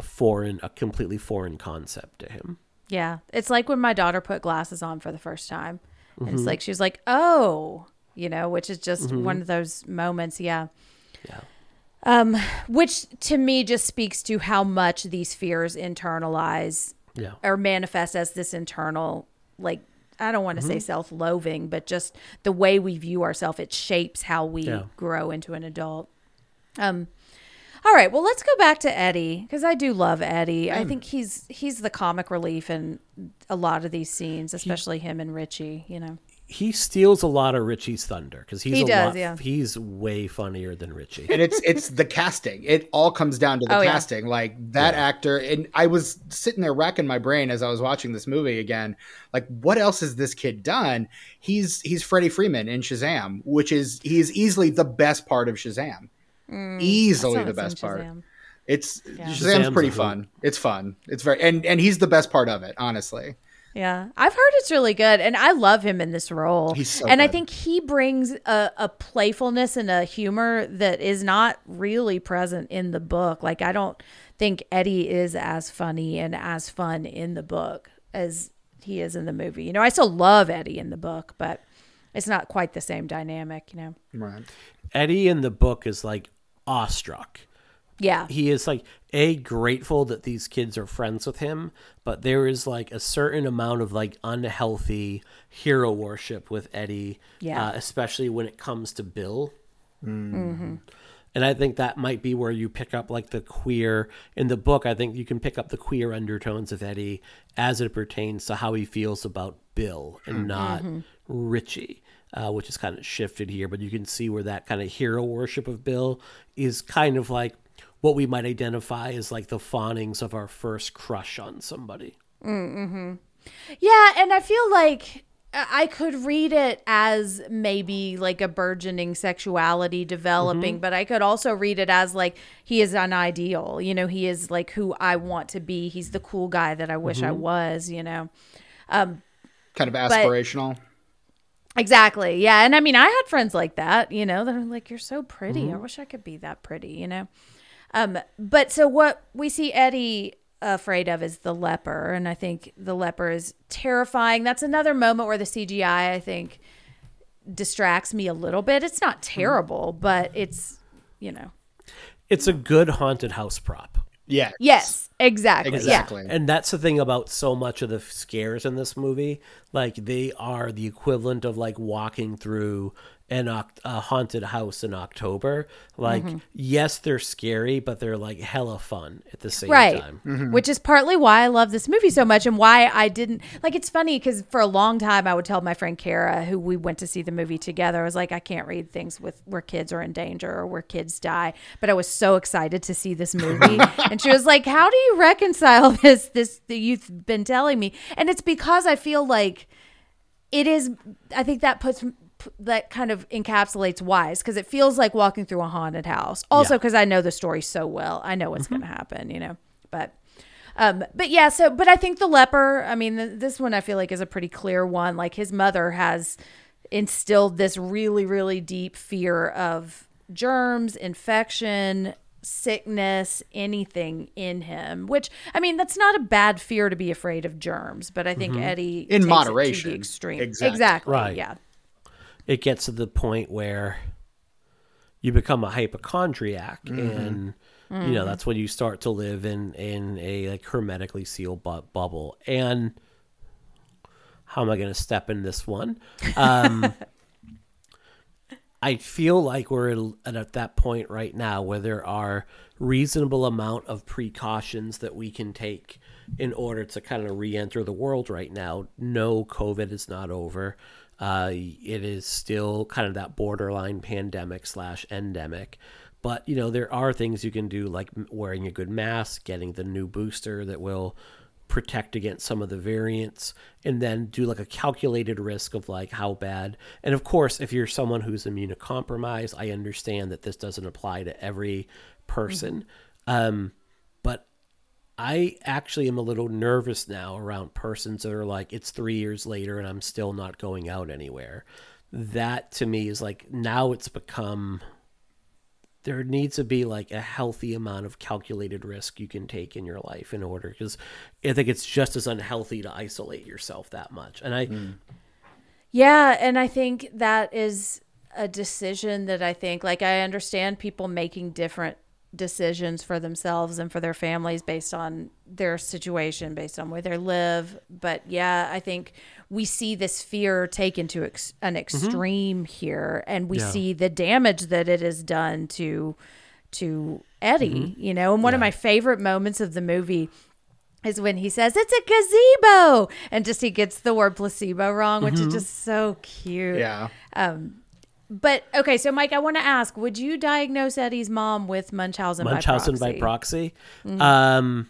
a foreign a completely foreign concept to him. yeah it's like when my daughter put glasses on for the first time and it's like she was like oh you know which is just one of those moments yeah Yeah. um which to me just speaks to how much these fears internalize Yeah. or manifest as this internal like I don't want to say self-loathing, but just the way we view ourselves, it shapes how we Yeah. grow into an adult. Um all right, well let's go back to Eddie because I do love Eddie. I think he's he's the comic relief in a lot of these scenes, especially him and Richie, you know. He steals a lot of Richie's thunder because he's He a does, lot, yeah. he's way funnier than Richie. and it's it's the casting. It all comes down to the Oh, yeah. casting. Like that actor, and I was sitting there racking my brain as I was watching this movie again. Like, what else has this kid done? He's he's Freddy Freeman in Shazam, which is he is easily the best part of Shazam. Mm, easily the best part. Shazam. It's Shazam's Shazam's pretty hoot. fun. It's fun. It's very and and he's the best part of it, honestly. Yeah, I've heard it's really good, and I love him in this role. He's so and I think he brings a, a playfulness and a humor that is not really present in the book. Like I don't think Eddie is as funny and as fun in the book as he is in the movie. You know, I still love Eddie in the book, but it's not quite the same dynamic. You know, Right. Eddie in the book is like awestruck. yeah, he is like a grateful that these kids are friends with him but there is like a certain amount of like unhealthy hero worship with eddie Yeah. uh, especially when it comes to bill. Mm. Mm-hmm. And i think that might be where you pick up like the queer in the book i think you can pick up the queer undertones of eddie as it pertains to how he feels about bill and mm-hmm. not mm-hmm. richie uh, which is kind of shifted here but you can see where that kind of hero worship of bill is kind of like what we might identify as like the fawnings of our first crush on somebody mm-hmm. Yeah, and I feel like I I could read it as maybe like a burgeoning sexuality developing, mm-hmm. but I could also read it as like he is an ideal. You know, he is like who I want to be. He's the cool guy that I wish I mm-hmm. was, you know. Um, kind of aspirational. Exactly. Yeah. And I mean, I had friends like that, you know, that are like, you're so pretty. I wish I could be that pretty, you know? Um, but so what we see Eddie afraid of is the leper. And I think the leper is terrifying. That's another moment where the CGI, I think, distracts me a little bit. It's not terrible, but it's, you know, It's a good haunted house prop. Yeah. Yes, exactly. Exactly. And that's the thing about so much of the scares in this movie. Like they are the equivalent of like walking through an oct- a haunted house in October. Like Mm-hmm. yes, they're scary, but they're like hella fun at the same right time. which is partly why i love this movie so much and why i didn't like it's funny because for a long time i would tell my friend kara who we went to see the movie together i was like i can't read things with where kids are in danger or where kids die but i was so excited to see this movie [laughs] and she was like how do you reconcile [laughs] this this that you've been telling me and it's because i feel like it is i think that puts that kind of encapsulates wise because it feels like walking through a haunted house. Also Yeah. because i know the story so well. I know what's going to happen you know? But um but yeah so but i think the leper i mean th- this one i feel like is a pretty clear one. Like his mother has instilled this really really deep fear of germs infection sickness anything in him which i mean that's not a bad fear to be afraid of germs but i think eddie In takes it to moderation. the extreme. Exactly. exactly Right. yeah It gets to the point where you become a hypochondriac and you know that's when you start to live in in a like hermetically sealed bu- bubble. And how am i going to step in this one? Um [laughs] i feel like we're at, at that point right now where there are reasonable amount of precautions that we can take in order to kind of re-enter the world right now. No covid is not over uh, it is still kind of that borderline pandemic slash endemic. But you know there are things you can do like wearing a good mask getting the new booster that will protect against some of the variants and then do like a calculated risk of like how bad. And of course if you're someone who's immunocompromised i understand that this doesn't apply to every person. Um, but i actually am a little nervous now around persons that are like it's three years later and i'm still not going out anywhere that to me is like now it's become there needs to be like a healthy amount of calculated risk you can take in your life in order because I think it's just as unhealthy to isolate yourself that much. And I, mm. Yeah, and I think that is a decision that I think like I understand people making different decisions for themselves and for their families based on their situation, based on where they live, but yeah, I think we see this fear taken to ex- an mm-hmm. extreme here and we Yeah. see the damage that it has done to to Eddie, mm-hmm. you know. And one of my favorite moments of the movie is when he says it's a gazebo! and just he gets the word placebo wrong which is mm-hmm. just so cute. Yeah. Um, but okay so mike i want to ask would you diagnose eddie's mom with munchausen, Munchausen by by proxy? proxy. Um,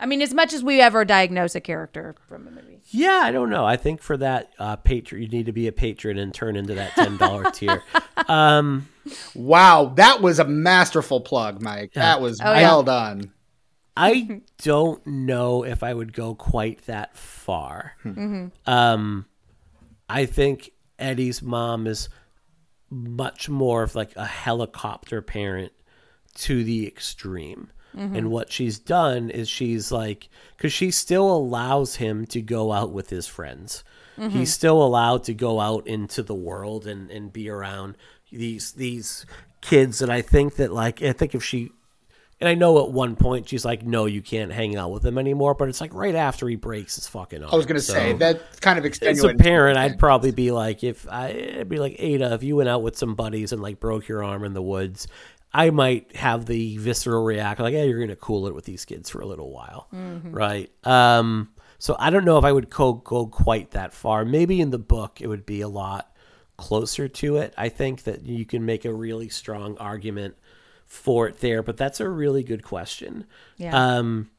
i mean as much as we ever diagnose a character from a movie yeah, I don't know. I think for that uh, patron, you need to be a patron and turn into that ten dollar [laughs] tier. Um, Wow, that was a masterful plug, Mike. That was Oh, well done. I [laughs] don't know if I would go quite that far. Um, I think Eddie's mom is much more of like a helicopter parent to the extreme. And mm-hmm. what she's done is she's like, because she still allows him to go out with his friends. He's mm-hmm. still allowed to go out into the world and, and be around these these kids. And I think that like I think if she and I know at one point she's like, "No, you can't hang out with him anymore." But it's like right after he breaks his fucking arm. I was going to So, say that kind of As a parent, I'd probably be like, if I, I'd be like Ada, if you went out with some buddies and like broke your arm in the woods, I might have the visceral reaction like, "Yeah, you're going to cool it with these kids for a little while, right?" Um, so I don't know if I would go go quite that far. Maybe in the book it would be a lot closer to it. I think that you can make a really strong argument for it there, but that's a really good question. Yeah. Um,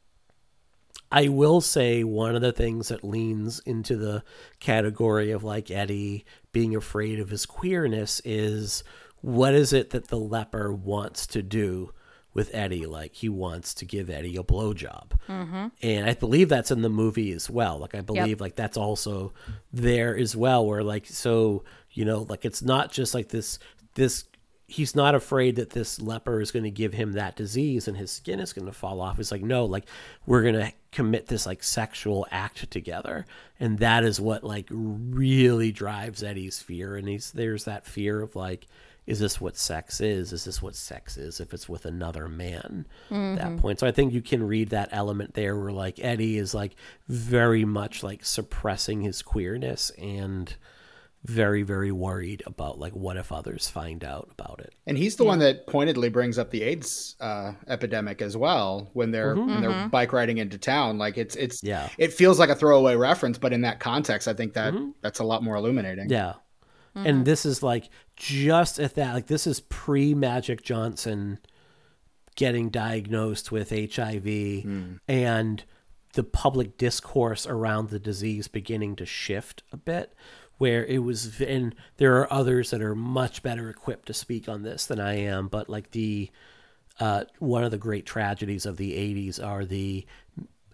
I will say one of the things that leans into the category of like Eddie being afraid of his queerness is what is it that the leper wants to do with Eddie? Like he wants to give Eddie a blowjob, mm-hmm. and I believe that's in the movie as well. Like I believe like that's also there as well, where like so you know like it's not just like this this he's not afraid that this leper is going to give him that disease and his skin is going to fall off. It's like, no, like we're going to commit this like sexual act together. And that is what like really drives eddie's fear. And he's there's that fear of like is this what sex is? Is this what sex is if it's with another man? At that mm-hmm. point. So i think you can read that element there where like eddie is like very much like suppressing his queerness and very very worried about like what if others find out about it And he's the one that pointedly brings up the AIDS uh, epidemic as well when they're mm-hmm, when they're mm-hmm. bike riding into town. Like it's it's Yeah. it feels like a throwaway reference, but in that context, I think that mm-hmm. that's a lot more illuminating. Yeah. And this is like just at that, like this is pre Magic Johnson getting diagnosed with HIV hmm. and the public discourse around the disease beginning to shift a bit. Where it was, and there are others that are much better equipped to speak on this than I am, but like the, uh, one of the great tragedies of the 80s are the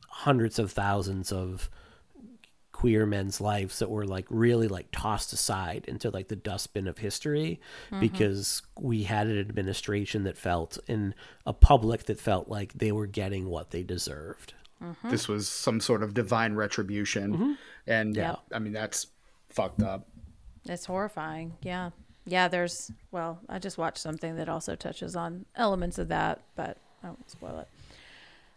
hundreds of thousands of queer men's lives that were like really like tossed aside into like the dustbin of history mm-hmm. because we had an administration that felt and a public that felt like they were getting what they deserved. Mm-hmm. This was some sort of divine retribution, mm-hmm. and Yeah. I mean that's fucked up. It's horrifying. Yeah. Yeah, there's well, I just watched something that also touches on elements of that, but I won't spoil it.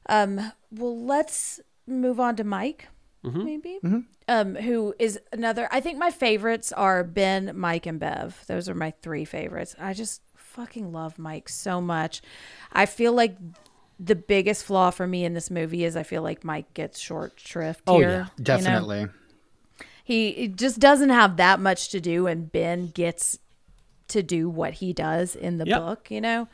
Um, well, let's move on to Mike, maybe. Um, who is another I think my favorites are Ben, Mike, and Bev. Those are my three favorites. I just fucking love Mike so much. I feel like the biggest flaw for me in this movie is I feel like Mike gets short shrift Oh, here. yeah, you know? Definitely. he he just doesn't have that much to do and ben gets to do what he does in the Yep. book you know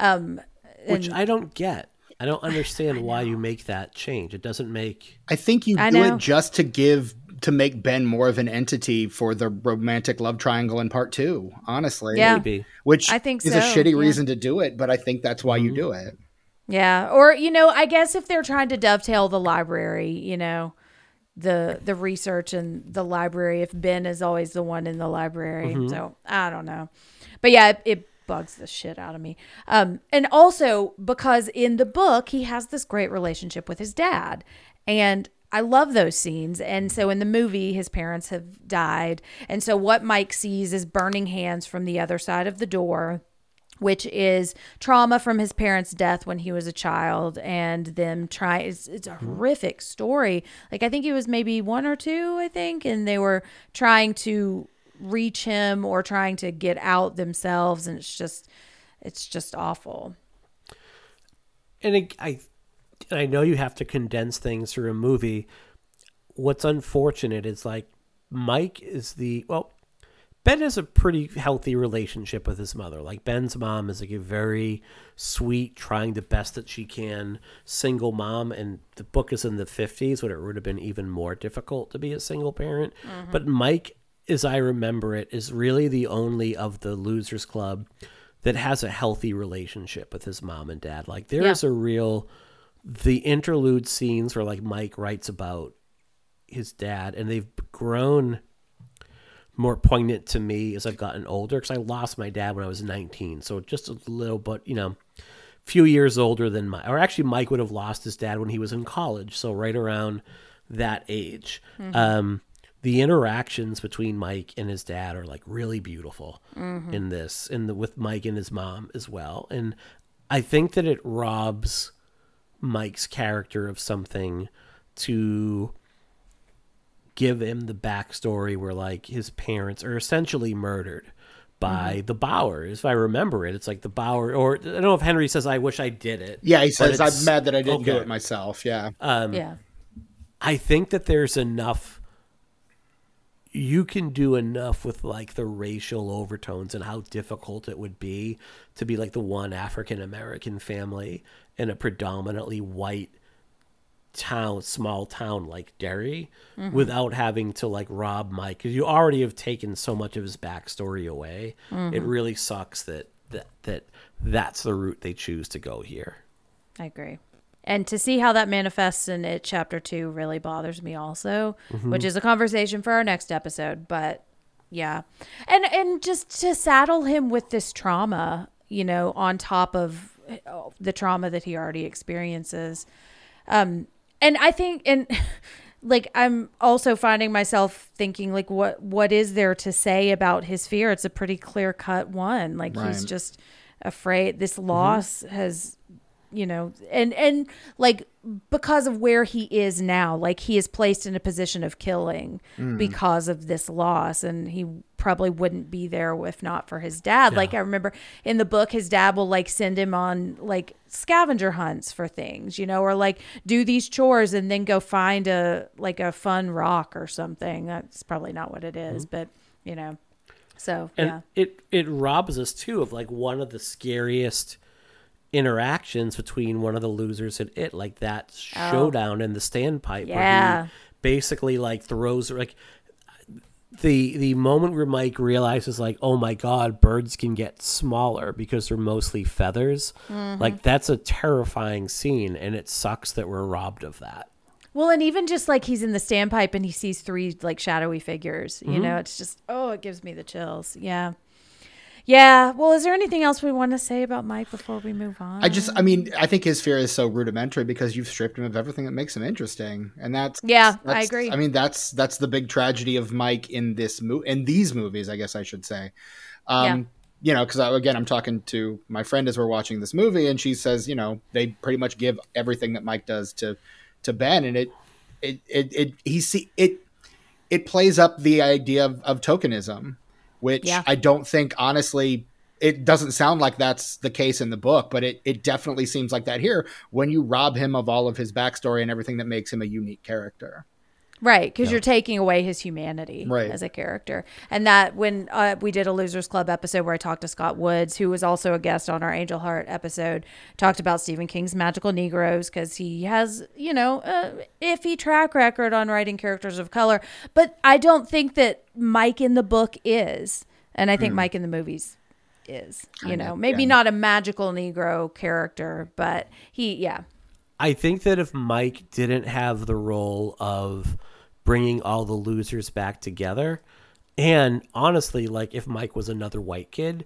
um Which I don't get. I don't [sighs] understand why you make that change. It doesn't make I think you I do know. it just to give to make Ben more of an entity for the romantic love triangle in part two. Honestly, Yeah. maybe. which I think is a shitty yeah. reason to do it, but I think that's why you do it. yeah or you know i guess if they're trying to dovetail the library you know the the research and the library if ben is always the one in the library. So i don't know. But yeah it, it bugs the shit out of me. Um and also because in the book he has this great relationship with his dad. And I love those scenes. And so in the movie, his parents have died. And so what Mike sees is burning hands from the other side of the door which is trauma from his parents' death when he was a child, and them try. It's, it's a horrific story. Like I think he was maybe one or two, I think, and they were trying to reach him or trying to get out themselves, and it's just, it's just awful. and it, I I know you have to condense things through a movie. What's unfortunate is like Mike is the well, Ben has a pretty healthy relationship with his mother. Like Ben's mom is like a very sweet, trying the best that she can, single mom. And the book is in the fifties, when it would have been even more difficult to be a single parent. Mm-hmm. But Mike, as I remember it, is really the only of the Losers Club that has a healthy relationship with his mom and dad. Like there is Yeah. a real the interlude scenes where like Mike writes about his dad and they've grown more poignant to me as I've gotten older because I lost my dad when I was 19. So just a little but you know, a few years older than my or actually Mike would have lost his dad when he was in college. So right around that age. Um the interactions between Mike and his dad are like really beautiful in this and the, with Mike and his mom as well. And I think that it robs Mike's character of something to give him the backstory where like his parents are essentially murdered by the Bowers. If I remember it, it's like the Bower, or I don't know if Henry says I wish I did it. Yeah, he says I'm mad that I didn't do it myself. Yeah, Um, yeah. I think that there's enough you can do enough with like the racial overtones and how difficult it would be to be like the one African American family in a predominantly white town, small town like Derry, without having to like rob Mike because you already have taken so much of his backstory away. It really sucks that that that that's the route they choose to go here. I agree. And to see how that manifests in it, chapter two really bothers me also, which is a conversation for our next episode. But yeah, and and just to saddle him with this trauma, you know, on top of uh, the trauma that he already experiences, um, and I think and [laughs] like I'm also finding myself thinking like what what is there to say about his fear? It's a pretty clear cut one. Like he's just afraid this mm-hmm. loss has you know and and like because of where he is now like he is placed in a position of killing mm. because of this loss and he probably wouldn't be there if not for his dad. Like i remember in the book his dad will like send him on like scavenger hunts for things you know or like do these chores and then go find a like a fun rock or something. That's probably not what it mm-hmm. is, but you know so and yeah. it it robs us too of like one of the scariest interactions between one of the losers and it like that showdown in the standpipe Oh. Yeah. where he basically like throws like the the moment where Mike realizes like oh my god birds can get smaller because they're mostly feathers Mm-hmm. like that's a terrifying scene and it sucks that we're robbed of that Well, and even just like he's in the standpipe and he sees three like shadowy figures, you know, it's just oh, it gives me the chills. Yeah. Yeah. Well, is there anything else we want to say about Mike before we move on? I just, I mean, I think his fear is so rudimentary because you've stripped him of everything that makes him interesting, and that's Yeah, I agree. I mean, that's that's the big tragedy of Mike in this mo- in these movies, I guess I should say. Um, Yeah. You know, because again, I'm talking to my friend as we're watching this movie, and she says, you know, they pretty much give everything that Mike does to to Ben, and it it it, it he see it it plays up the idea of, of tokenism, which Yeah. I don't think honestly it doesn't sound like that's the case in the book, but it, it definitely seems like that here when you rob him of all of his backstory and everything that makes him a unique character. Right, because you're taking away his humanity Right. as a character. And that when uh, we did a Losers Club episode where I talked to Scott Woods, who was also a guest on our Angel Heart episode, talked about Stephen King's Magical Negroes because he has, you know, a iffy track record on writing characters of color. But I don't think that Mike in the book is. And I think Mike in the movies is, you know, maybe yeah. not a magical Negro character, but he, yeah. I think that if Mike didn't have the role of bringing all the losers back together, and honestly, like if Mike was another white kid,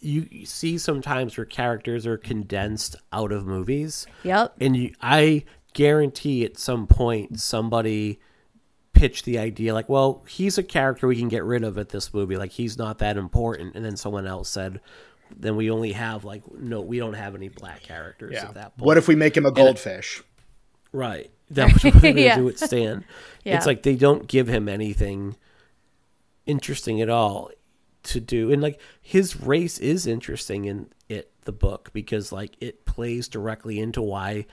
you you see sometimes where characters are condensed out of movies, Yep. and you, I guarantee at some point somebody pitched the idea like, well, he's a character we can get rid of at this movie, like he's not that important, and then someone else said. Then we only have like no, we don't have any black characters at that point. What if we make him a goldfish? Right. That's what they're Yeah. gonna do with Stan. [laughs] Yeah. It's like they don't give him anything interesting at all to do. And like his race is interesting in it the book because like it plays directly into why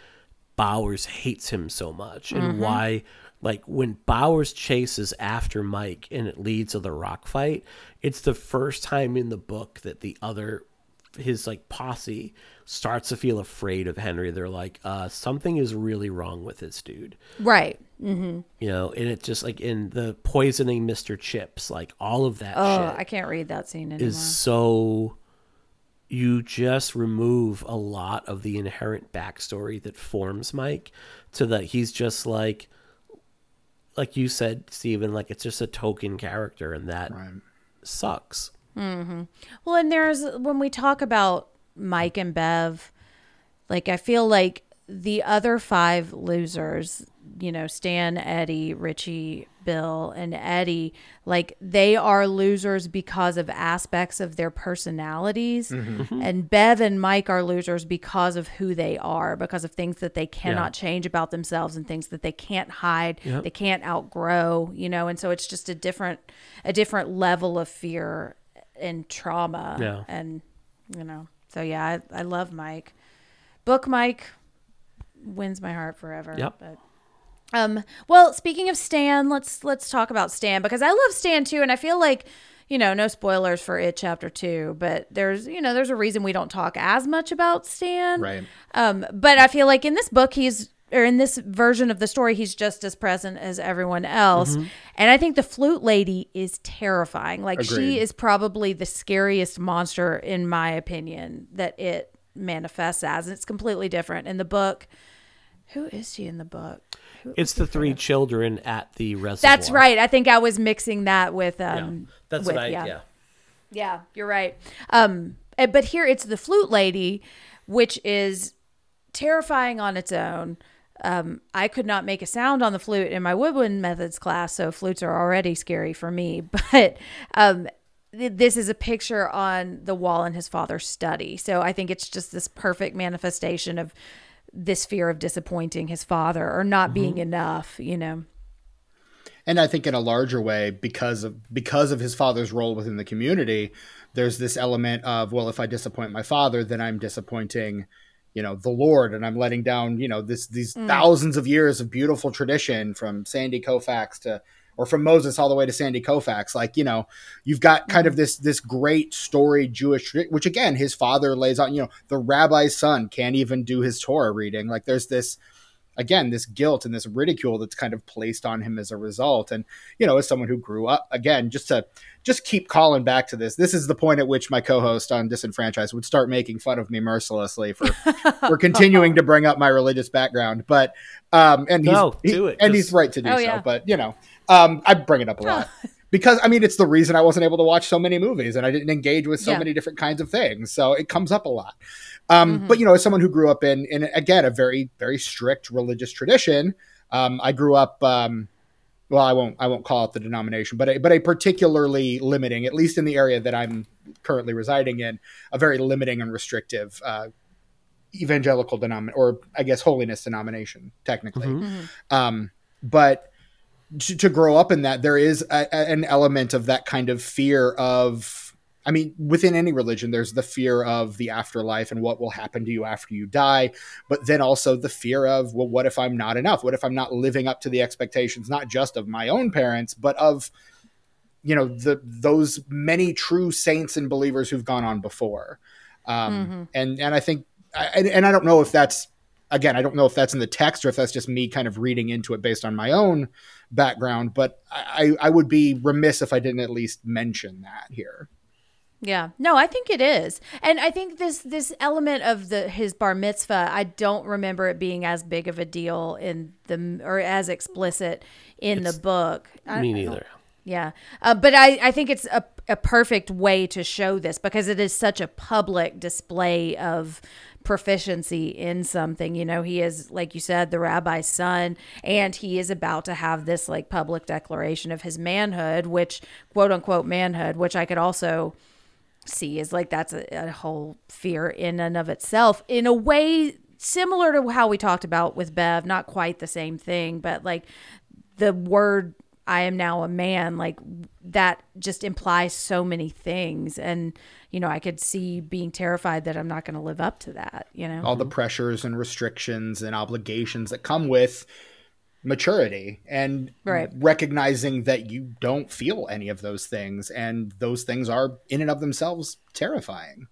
Bowers hates him so much and mm-hmm. why like when Bowers chases after Mike and it leads to the rock fight, it's the first time in the book that the other his like posse starts to feel afraid of Henry. They're like, uh, something is really wrong with this dude. Right. You know, and it's just like in the poisoning Mr. Chips, like all of that Oh, shit I can't read that scene anymore. is so you just remove a lot of the inherent backstory that forms Mike to that he's just like like you said, Stephen, like it's just a token character and that sucks. Well, and there's when we talk about Mike and Bev, like I feel like the other five losers, you know, Stan, Eddie, Richie, Bill, and Eddie, like they are losers because of aspects of their personalities. Mm-hmm. Mm-hmm. Mm-hmm. And Bev and Mike are losers because of who they are, because of things that they cannot change about themselves and things that they can't hide, they can't outgrow, you know, and so it's just a different a different level of fear and trauma Yeah. and you know so yeah I, I love mike book mike wins my heart forever Yep. but um well speaking of stan let's let's talk about stan because i love stan too and i feel like you know no spoilers for it chapter two but there's you know there's a reason we don't talk as much about stan Right. um, but I feel like in this book, he's or in this version of the story, he's just as present as everyone else. And I think the flute lady is terrifying. Like she is probably the scariest monster, in my opinion, that it manifests as. And it's completely different in the book. Who is she in the book? Who- It's the three children at the reservoir. That's right. I think I was mixing that with Yeah. um. That's with- what I yeah. yeah. Yeah, you're right. Um, eh, but here it's the flute lady, which is terrifying on its own. Um, I could not make a sound on the flute in my woodwind methods class, so flutes are already scary for me. [laughs] But um, th- this is a picture on the wall in his father's study. So I think it's just this perfect manifestation of this fear of disappointing his father or not being enough, you know. and I think in a larger way because of because of his father's role within the community, there's this element of well, if I disappoint my father, then I'm disappointing, you know, the Lord, and I'm letting down, you know, this these mm. thousands of years of beautiful tradition from Sandy Koufax to or from Moses all the way to Sandy Koufax. Like, you know, you've got kind of mm. this this great story Jewish, which again, his father lays out. You know, the rabbi's son can't even do his Torah reading. Like, there's this again this guilt and this ridicule that's kind of placed on him as a result and you know as someone who grew up again just to just keep calling back to this this is the point at which my co-host on disenfranchised would start making fun of me mercilessly for [laughs] for continuing to bring up my religious background but um and he's No, he- do it, and 'cause- he's right to do Oh, so yeah. but you know um i bring it up a lot [laughs] because I mean, it's the reason I wasn't able to watch so many movies and I didn't engage with so Yeah. many different kinds of things. So it comes up a lot. Um, But you know, as someone who grew up in, in again, a very, very strict religious tradition, um, I grew up. Um, well, I won't. I won't call it the denomination, but a, but a particularly limiting, at least in the area that I'm currently residing in, a very limiting and restrictive uh, evangelical denomination, or I guess holiness denomination, technically. Um, but to, to grow up in that, there is a, a- an element of that kind of fear of. I mean, within any religion, there's the fear of the afterlife and what will happen to you after you die, but then also the fear of, well, what if I'm not enough? What if I'm not living up to the expectations, not just of my own parents, but of, you know, the those many true saints and believers who've gone on before. Um, And and I think, and I don't know if that's again, I don't know if that's in the text or if that's just me kind of reading into it based on my own background, but I, I would be remiss if I didn't at least mention that here. Yeah. No, I think it is. And I think this this element of the his bar mitzvah, I don't remember it being as big of a deal in the or as explicit in the book. I- Me neither. Yeah. Uh, but I, I think it's a, a perfect way to show this because it is such a public display of proficiency in something. You know, he is, like you said, the rabbi's son, and he is about to have this like public declaration of his manhood, which quote unquote manhood, which I could also see is like that's a, a whole fear in and of itself in a way similar to how we talked about with Bev, not quite the same thing, but like the word I am now a man, like that just implies so many things. And, you know, I could see being terrified that I'm not going to live up to that, you know? all the pressures and restrictions and obligations that come with maturity and Right. recognizing that you don't feel any of those things and those things are in and of themselves terrifying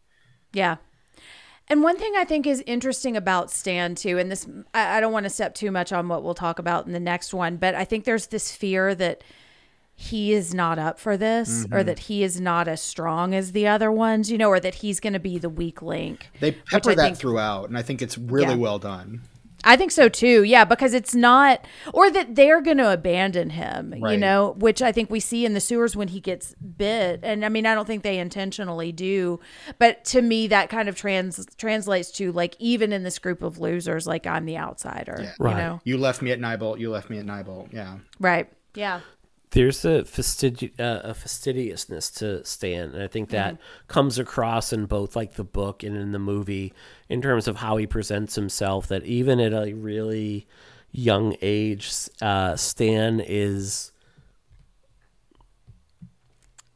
Yeah. And one thing I think is interesting about Stan too, and this I, I don't want to step too much on what we'll talk about in the next one, but I think there's this fear that he is not up for this or mm-hmm. that he is not as strong as the other ones, you know, or that he's going to be the weak link. they pepper that think- throughout and i think it's really Yeah. well done I think so too. Yeah, because it's not, or that they're going to abandon him, you know, which I think we see in the sewers when he gets bit. And I mean, I don't think they intentionally do, but to me, that kind of trans translates to like even in this group of losers, like I'm the outsider, you Right. know, you left me at Neibolt, you left me at Neibolt. yeah right? Yeah, there's a, fastidi- uh, a fastidiousness to Stan, and I think that comes across in both like the book and in the movie in terms of how he presents himself. That even at a really young age, uh, Stan is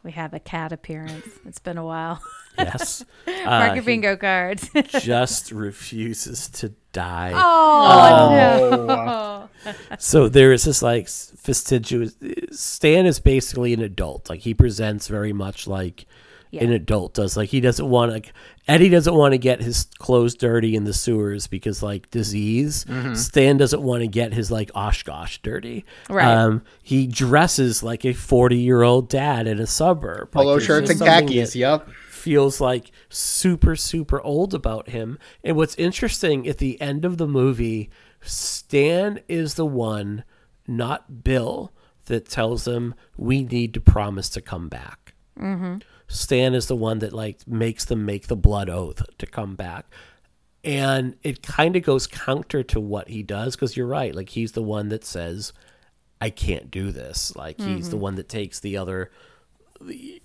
we have a cat appearance. It's been a while. [laughs] yes, [laughs] Mark uh, your bingo cards. [laughs] just refuses to die. oh, no! [laughs] So there is this like fastidious. Stan is basically an adult. Like he presents very much like an adult does. Like he doesn't want to. Eddie doesn't want to get his clothes dirty in the sewers because like disease. Stan doesn't want to get his like Oshkosh dirty. Right. Um, he dresses like a forty year old dad in a suburb. Polo there's shirts and khakis that- yep feels like super super old about him. And what's interesting at the end of the movie stan is the one not bill that tells him we need to promise to come back. Mm-hmm. Stan is the one that like makes them make the blood oath to come back. And it kind of goes counter to what he does because you're right. Like he's the one that says, "I can't do this." Like he's the mm-hmm. one that takes the other the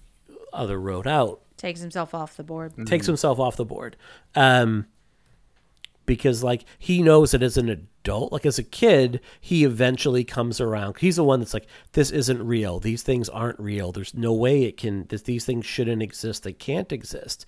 other road out Takes himself off the board. takes himself off the board. Um because like he knows that as an adult like as a kid he eventually comes around. He's the one that's like this isn't real. These things aren't real. There's no way it can this, these things shouldn't exist. They can't exist.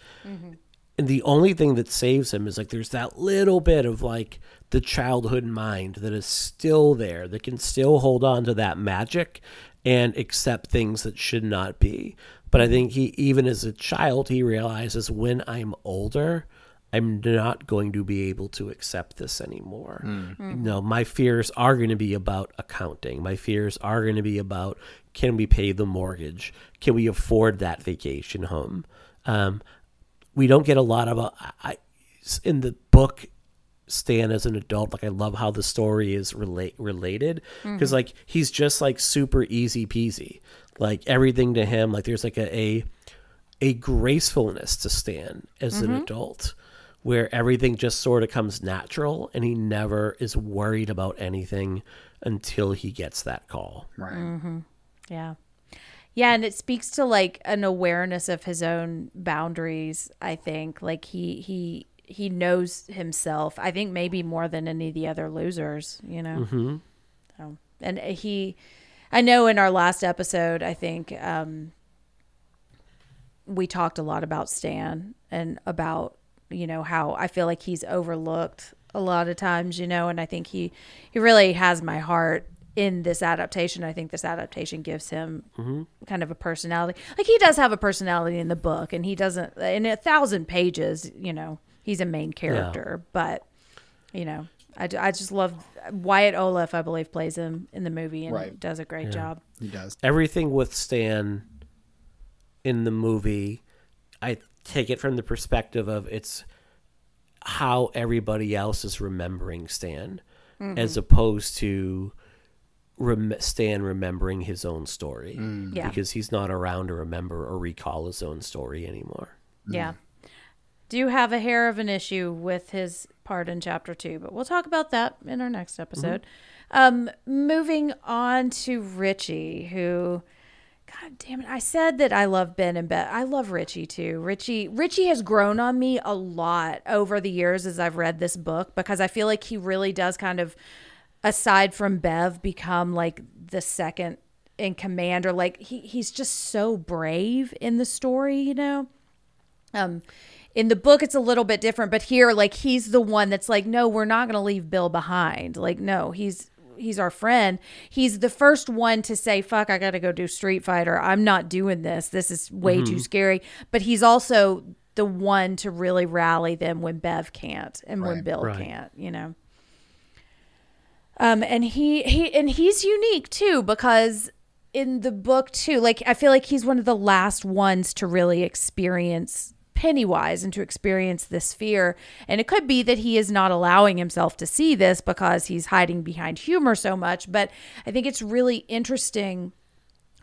And the only thing that saves him is like there's that little bit of like the childhood mind that is still there that can still hold on to that magic and accept things that should not be but i think he even as a child he realizes when i'm older i'm not going to be able to accept this anymore. No my fears are going to be about accounting. My fears are going to be about can we pay the mortgage? Can we afford that vacation home? Um, we don't get a lot of uh, I, in the book Stan as an adult. Like I love how the story is relate related because mm-hmm. like he's just like super easy peasy. Like everything to him, like there's like a a, a gracefulness to Stan as an mm-hmm. adult where everything just sort of comes natural and he never is worried about anything until he gets that call. Right. Mm-hmm. Yeah. Yeah, and it speaks to like an awareness of his own boundaries, I think. Like he he he knows himself. I think maybe more than any of the other losers, you know. Mm-hmm. So, and he I know in our last episode, I think um we talked a lot about Stan and about you know how I feel like he's overlooked a lot of times, you know, and I think he he really has my heart in this adaptation. I think this adaptation gives him kind of a personality. Like he does have a personality in the book, and he doesn't in a thousand pages. You know, he's a main character, but you know, I, I just love Wyatt Oleff. I believe plays him in the movie and Right. does a great job. He does. everything with Stan in the movie, I take it from the perspective of it's how everybody else is remembering Stan, mm-hmm. as opposed to rem- Stan remembering his own story, mm. Yeah. because he's not around to remember or recall his own story anymore. Yeah. Mm. Do have a hair of an issue with his part in chapter two, but we'll talk about that in our next episode. Um, moving on to Richie, who, God damn it, I said that I love Ben and Bev. I love Richie too. Richie, Richie has grown on me a lot over the years as I've read this book because I feel like he really does kind of, aside from Bev, become like the second in command, or like he he's just so brave in the story, you know um in the book it's a little bit different but here like he's the one that's like no we're not going to leave bill behind. Like no he's he's our friend. He's the first one to say fuck i gotta go do street fighter. I'm not doing this. This is way too scary. But he's also the one to really rally them when bev can't and when bill right. can't you know? Um and he he and he's unique too because in the book too like i feel like he's one of the last ones to really experience pennywise and to experience this fear. And it could be that he is not allowing himself to see this because he's hiding behind humor so much but i think it's really interesting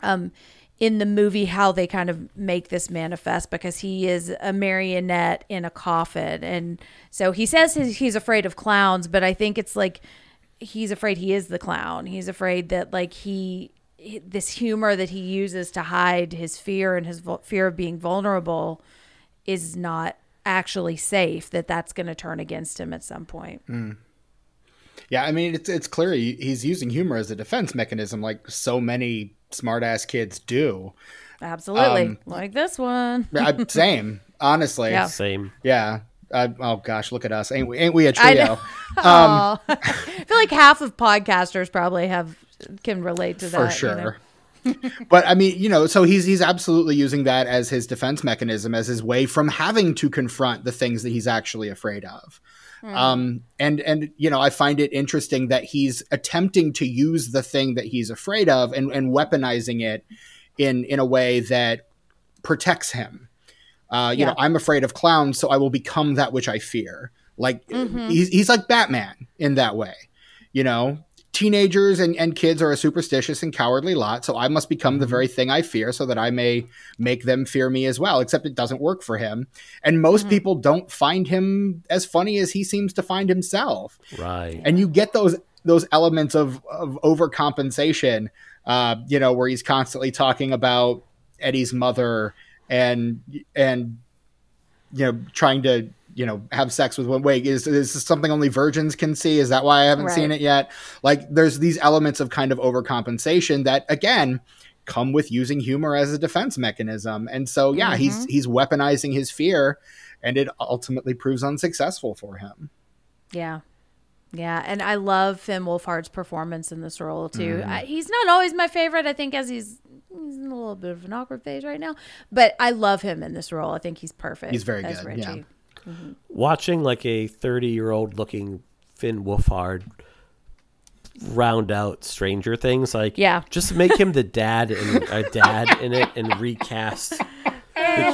um in the movie how they kind of make this manifest because he is a marionette in a coffin. And so he says he's, afraid of clowns but i think it's like he's afraid he is the clown. He's afraid that like he this humor that he uses to hide his fear and his fear of being vulnerable is not actually safe that that's going to turn against him at some point Yeah, I mean it's it's clear he's using humor as a defense mechanism, like so many smartass kids do. absolutely Um, like this one I- [laughs] Same, honestly. Yeah. Same. Yeah. Uh, oh gosh, look at us! Ain't we? Ain't we a I trio? know. [laughs] Aw. [laughs] I feel like half of podcasters probably have can relate to that for you sure. know? But I mean, you know, so he's he's absolutely using that as his defense mechanism, as his way from having to confront the things that he's actually afraid of. Um, and and you know, I find it interesting that he's attempting to use the thing that he's afraid of and and weaponizing it in in a way that protects him. Uh, you Yeah. know, I'm afraid of clowns, so I will become that which I fear. Like he's he's like Batman in that way. You know, teenagers and, and kids are a superstitious and cowardly lot, so I must become the very thing I fear so that I may make them fear me as well, except it doesn't work for him. And most people don't find him as funny as he seems to find himself. Right. And you get those those elements of, of overcompensation, uh, you know, where he's constantly talking about Eddie's mother and and you know trying to you know have sex with one wait is, is this something only virgins can see is that why i haven't Right. seen it yet like there's these elements of kind of overcompensation that again come with using humor as a defense mechanism and so yeah he's he's weaponizing his fear and it ultimately proves unsuccessful for him Yeah. Yeah, and I love Finn Wolfhard's performance in this role too. Mm-hmm. I, he's not always my favorite. I think as he's he's in a little bit of an awkward phase right now, but I love him in this role. I think he's perfect. He's very good, Richie. yeah. Watching like a 30 year old looking Finn Wolfhard round out Stranger Things, like Yeah. just make him the dad and a dad in it and recast the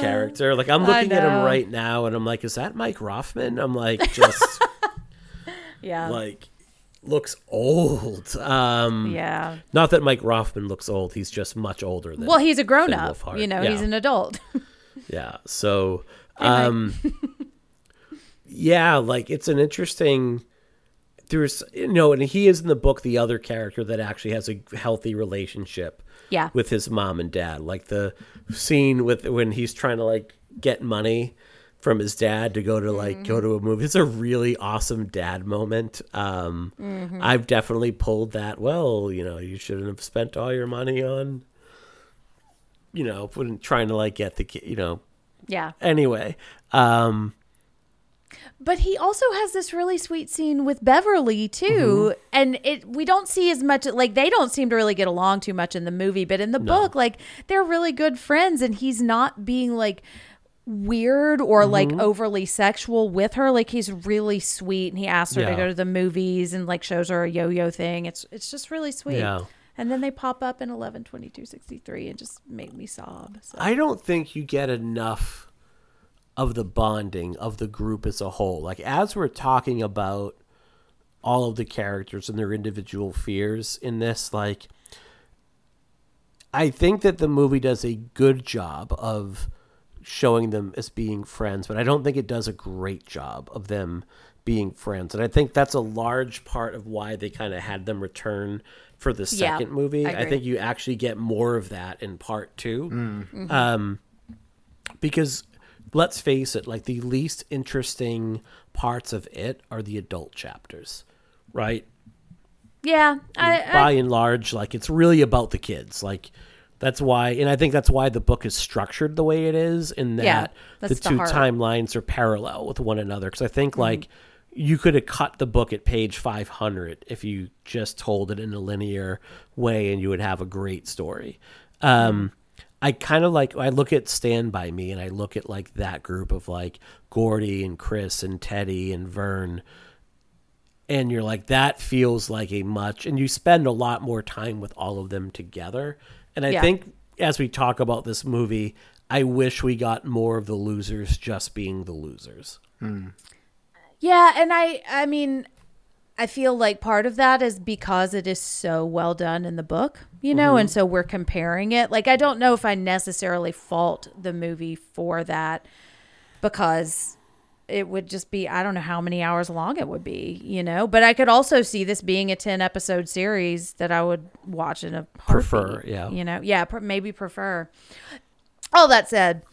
character. Like I'm looking at him right now and I'm like, is that Mike Rothman? I'm like, just [laughs] Yeah. like looks old. Um, yeah. Not that Mike Rothman looks old. He's just much older than. Well, he's a grown up. Wolfhard. You know, Yeah. he's an adult. [laughs] Yeah. So, um, [laughs] yeah, like it's an interesting. There's, you know, and he is in the book the other character that actually has a healthy relationship yeah. with his mom and dad. Like the scene with when he's trying to like get money from his dad to go to like go to a movie. It's a really awesome dad moment. Um, I've definitely pulled that. Well, you know, you shouldn't have spent all your money on, you know, trying to like get the kid, you know, Yeah. anyway um But he also has this really sweet scene with Beverly too, Mm-hmm. and it we don't see as much like they don't seem to really get along too much in the movie, but in the book like they're really good friends and he's not being like weird or like Mm-hmm. overly sexual with her like he's really sweet and he asks her to go to the movies and like shows her a yo-yo thing it's it's just really sweet Yeah. and then they pop up in 11 22 63 and just make me sob so. i don't think you get enough of the bonding of the group as a whole. Like as we're talking about all of the characters and their individual fears in this like i think that the movie does a good job of showing them as being friends but i don't think it does a great job of them being friends. And i think that's a large part of why they kind of had them return for the Yeah, second movie. I I, think you actually get more of that in part 2 um because let's face it like the least interesting parts of it are the adult chapters right yeah I, I by and large like it's really about the kids like that's why and i think that's why the book is structured the way it is in that Yeah, the two heart. timelines are parallel with one another because i think Mm-hmm. like you could have cut the book at page 500 if you just told it in a linear way and you would have a great story um I kind of like I look at Stand by Me and I look at like that group of like Gordie and Chris and Teddy and Vern. And you're like that feels like a much and you spend a lot more time with all of them together. And i Yeah. think as we talk about this movie i wish we got more of the losers just being the losers. Hmm. Yeah, and I I mean I feel like part of that is because it is so well done in the book, you know, mm-hmm. and so we're comparing it. Like I don't know if I necessarily fault the movie for that because it would just be I don't know how many hours long it would be, you know. But I could also see this being a 10 episode series that I would watch in a Prefer, yeah. You know. Yeah, pr- maybe prefer. All that said,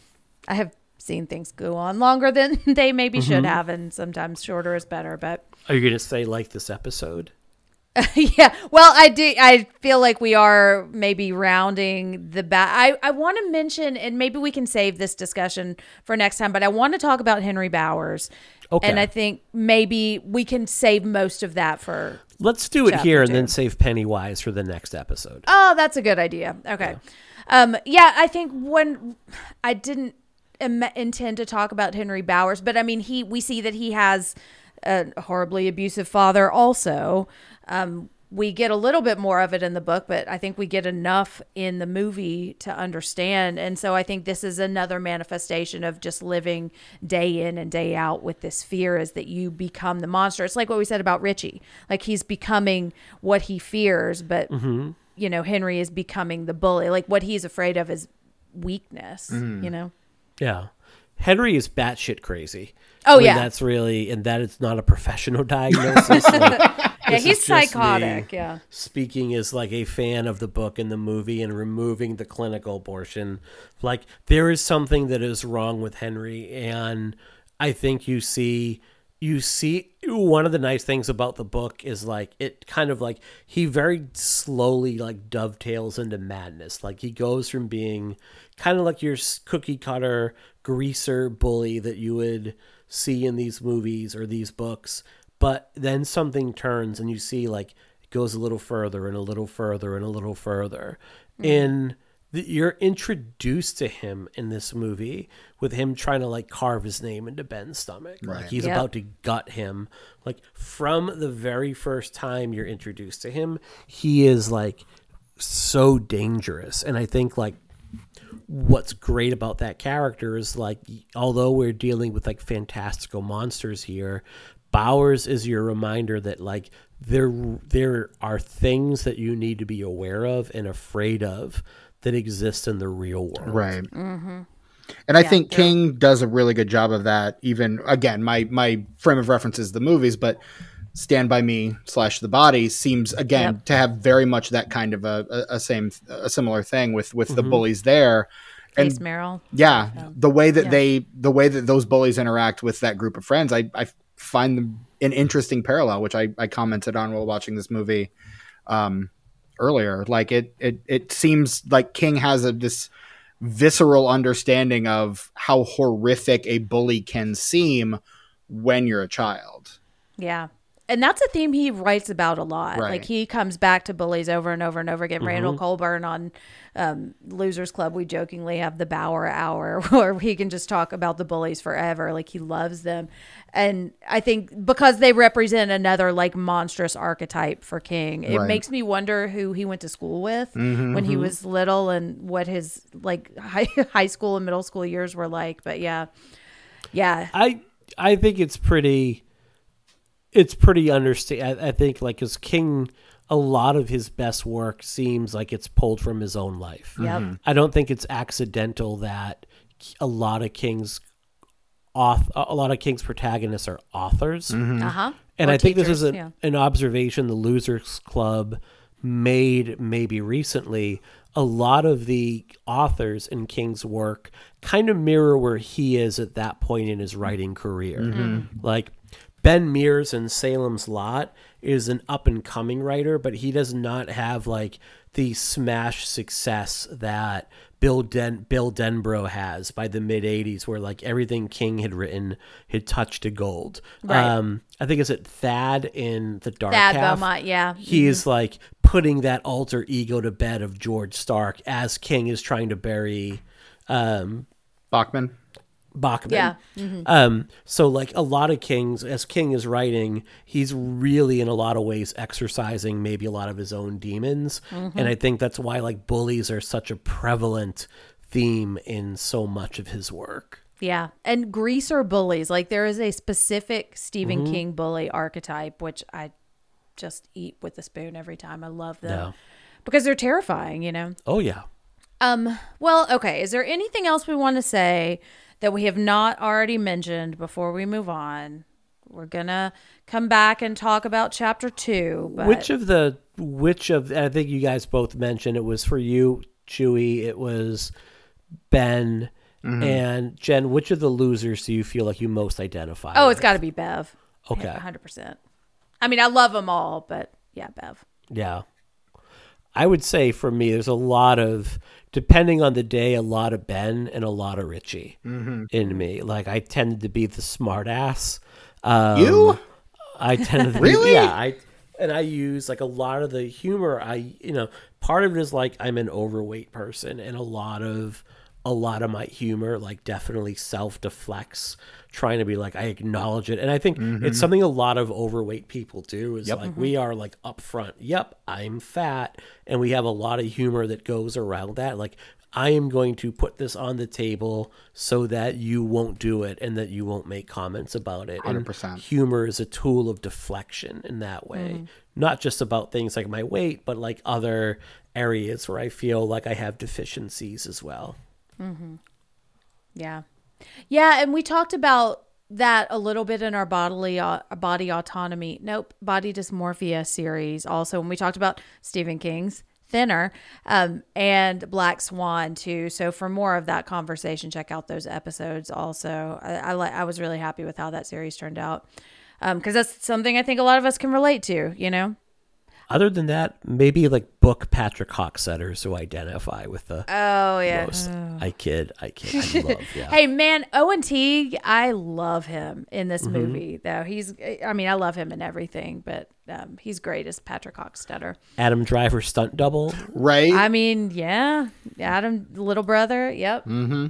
I have seen things go on longer than [laughs] they maybe should mm-hmm. have and sometimes shorter is better, but are you going to say like this episode [laughs] yeah. Well, I do. I feel like we are maybe rounding the back. I, I want to mention, and maybe we can save this discussion for next time, but I want to talk about Henry Bowers. Okay. And I think maybe we can save most of that for. let's do it here and two. then save pennywise for the next episode Oh, that's a good idea. Okay. Um, yeah, I think when I didn't Im- intend to talk about Henry Bowers, but I mean, he we see that he has a horribly abusive father also. Um, we get a little bit more of it in the book, but I think we get enough in the movie to understand. And so I think this is another manifestation of just living day in and day out with this fear is that you become the monster. It's like what we said about Richie. Like he's becoming what he fears, but you know, Henry is becoming the bully. Like what he's afraid of is weakness, you know? Yeah. Henry is batshit crazy. Oh, yeah. That's really, and that is not a professional [laughs] diagnosis. Like, [laughs] Yeah, he's psychotic. Yeah. Speaking as like a fan of the book and the movie and removing the clinical portion. Like, there is something that is wrong with Henry. And I think you see. You see, one of the nice things about the book is like it kind of like he very slowly like dovetails into madness. Like he goes from being kind of like your cookie cutter greaser bully that you would see in these movies or these books, but then something turns and you see like it goes a little further and a little further and a little further. Hmm. And the, you're introduced to him in this movie with him trying to like carve his name into Ben's stomach. Like he's Yep. about to gut him. Like from the very first time you're introduced to him, he is like so dangerous. And I think like what's great about that character is like although we're dealing with like fantastical monsters here bowers is your reminder that like there there are things that you need to be aware of and afraid of that exist in the real world Right. Mm-hmm. And I think King does a really good job of that. Even again, my my frame of reference is the movies, but Stand by Me slash The Body seems again Yep. to have very much that kind of a, a, a same a similar thing with with Mm-hmm. the bullies there. Ace Merrill. Yeah, the way that Yeah. they the way that those bullies interact with that group of friends, I I find them an interesting parallel, which I I commented on while watching this movie um earlier. Like it it it seems like King has a this visceral understanding of how horrific a bully can seem when you're a child. Yeah. And that's a theme he writes about a lot. Right. Like he comes back to bullies over and over and over again. Randall mm-hmm. Colburn on um, Losers Club, we jokingly have the Bauer Hour [laughs] where he can just talk about the bullies forever. Like he loves them. And I think because they represent another like monstrous archetype for King, it Right. makes me wonder who he went to school with mm-hmm, when he mm-hmm. was little and what his like [laughs] high, high school and middle school years were like. But yeah. Yeah. I I think it's pretty it's pretty understand I, I think like his king a lot of his best work seems like it's pulled from his own life. Yep. Mm-hmm. I don't think it's accidental that a lot of King's auth- a lot of King's protagonists are authors. Uh huh. And I think this is a, yeah. an observation the Losers Club made maybe recently. A lot of the authors in King's work kind of mirror where he is at that point in his writing career. Mm-hmm. Like Ben Mears in Salem's Lot is an up and coming writer, but he does not have like the smash success that Bill Den Bill Denbrough has by the mid '80s, where like everything King had written had touched to gold. Right. Um, I think is it Thad in the Dark Thad Half? Beaumont, yeah. He is like putting that alter ego to bed of George Stark as King is trying to bury um, Bachman. Bachman. Yeah. Um, so like a lot of kings, as King is writing, he's really in a lot of ways exercising maybe a lot of his own demons, and I think that's why like bullies are such a prevalent theme in so much of his work. Yeah. And greaser bullies. Like there is a specific Stephen Mm-hmm. King bully archetype, which I just eat with a spoon every time. I love them. Yeah. Because they're terrifying, you know? Oh yeah. Um, well, okay. Is there anything else we want to say that we have not already mentioned before we move on? We're gonna come back and talk about chapter two. But Which of the which of I think you guys both mentioned it was for you, Chewy. It was Ben mm-hmm. and Jen. Which of the losers do you feel like you most identify? oh, with? it's got to be Bev. Okay. hundred percent. I mean, I love them all, but yeah, Bev. Yeah. I would say for me, there's a lot of, depending on the day, a lot of Ben and a lot of Richie in me. Like I tended to be the smart ass. Um, You? I tended to Really? be, yeah. I and I use like a lot of the humor. I you know part of it is like I'm an overweight person, and a lot of a lot of my humor like definitely self deflects trying to be like I acknowledge it and I think it's mm-hmm. something a lot of overweight people do is like mm-hmm. we are like upfront yep I'm fat and we have a lot of humor that goes around that like I am going to put this on the table so that you won't do it and that you won't make comments about it. 100%. humor is a tool of deflection in that way. Mm-hmm. Not just about things like my weight, but like other areas where I feel like I have deficiencies as well. Mm-hmm. Yeah. Yeah, and we talked about that a little bit in our bodily uh, body autonomy. Nope, body dysmorphia series also when we talked about Stephen King's Thinner um, and Black Swan too. So for more of that conversation, check out those episodes. Also, I I, I was really happy with how that series turned out because that's something I think a lot of us can relate to. You know. Other than that, maybe like book Patrick Hockstetters who identify with the Oh yeah. most. I kid, I kid, I [laughs] love, yeah. Hey man, Owen Teague, I love him in this movie though. He's I mean, I love him in everything, but um, he's great as Patrick Hockstetter. Adam Driver stunt double. Right? I mean, yeah, Adam little brother, yep. Mm-hmm.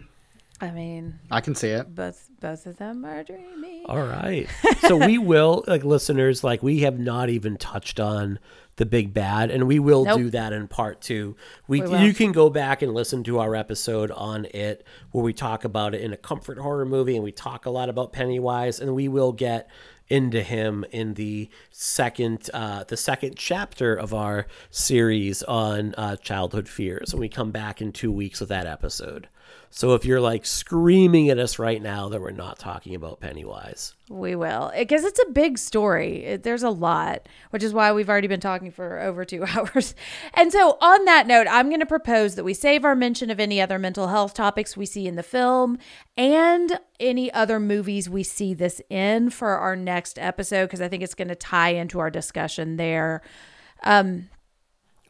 I mean, I can see it. both both of them are dreamy. All right. [laughs] So we will, like listeners, like we have not even touched on the big bad, and we will Nope. do that in part two. We, We you can go back and listen to our episode on it where we talk about it in a comfort horror movie, and we talk a lot about Pennywise, and we will get into him in the second uh the second chapter of our series on uh childhood fears and we come back in two weeks with that episode so if you're like screaming at us right now that we're not talking about pennywise We will, because it's a big story. It, there's a lot, which is why we've already been talking for over two [laughs] hours. And so, on that note, I'm going to propose that we save our mention of any other mental health topics we see in the film and any other movies we see this in for our next episode, because I think it's going to tie into our discussion there. Um,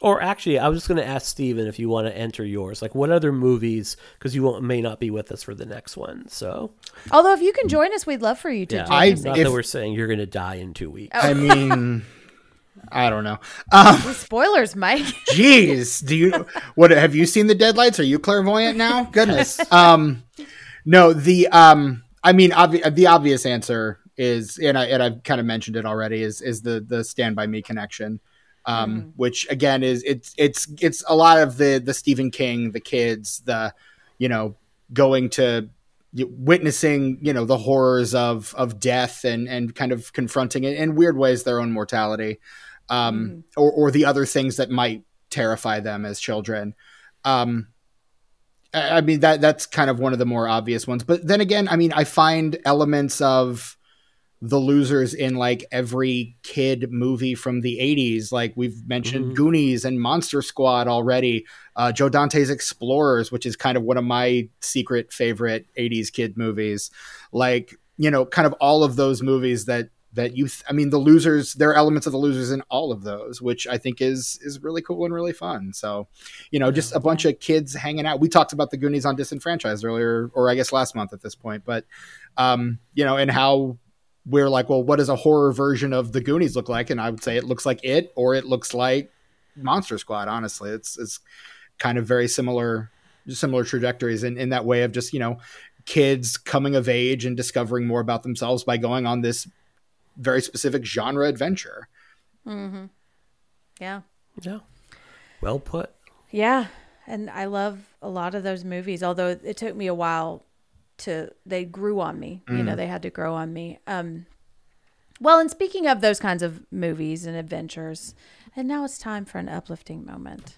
Or actually, I was just going to ask Steven if you want to enter yours. Like, what other movies? Because you won't, may not be with us for the next one. So, Although, if you can join us, we'd love for you to yeah, join I- us. not if- that we're saying you're going to die in two weeks. I mean, [laughs] I don't know. Um, Spoilers, Mike. [laughs] Jeez, do you what have you seen the deadlights? Are you clairvoyant now? Goodness. [laughs] Um no, the um I mean obvi- the obvious answer is and I and I've kind of mentioned it already is is the the stand by me connection. Um which again is it's it's it's a lot of the the Stephen King, the kids, the you know, going to witnessing you know the horrors of of death and and kind of confronting it in weird ways their own mortality um or or the other things that might terrify them as children. Um I I mean that that's kind of one of the more obvious ones. But then again, I mean, I find elements of the losers in like every kid movie from the 80s. Like we've mentioned Goonies and Monster Squad already. Uh, Joe Dante's Explorers, which is kind of one of my secret favorite 80s kid movies. Like, you know, kind of all of those movies that that you th- I mean the losers there are elements of the losers in all of those which I think is is really cool and really fun. So, you know, just a bunch of kids hanging out. We talked about the Goonies on Disenfranchised earlier or I guess last month at this point, but um, you know, and how we're like, well, what does a horror version of the Goonies look like? And I would say it looks like it or it looks like Monster Squad, honestly. It's it's kind of very similar similar trajectories in, in that way of just, you know, kids coming of age and discovering more about themselves by going on this very specific genre adventure. Mm-hmm. Yeah. Yeah. Well put. Yeah, and I love a lot of those movies. Although it took me a while to, they grew on me. You know, they had to grow on me. Um, well, and speaking of those kinds of movies and adventures, and now it's time for an uplifting moment.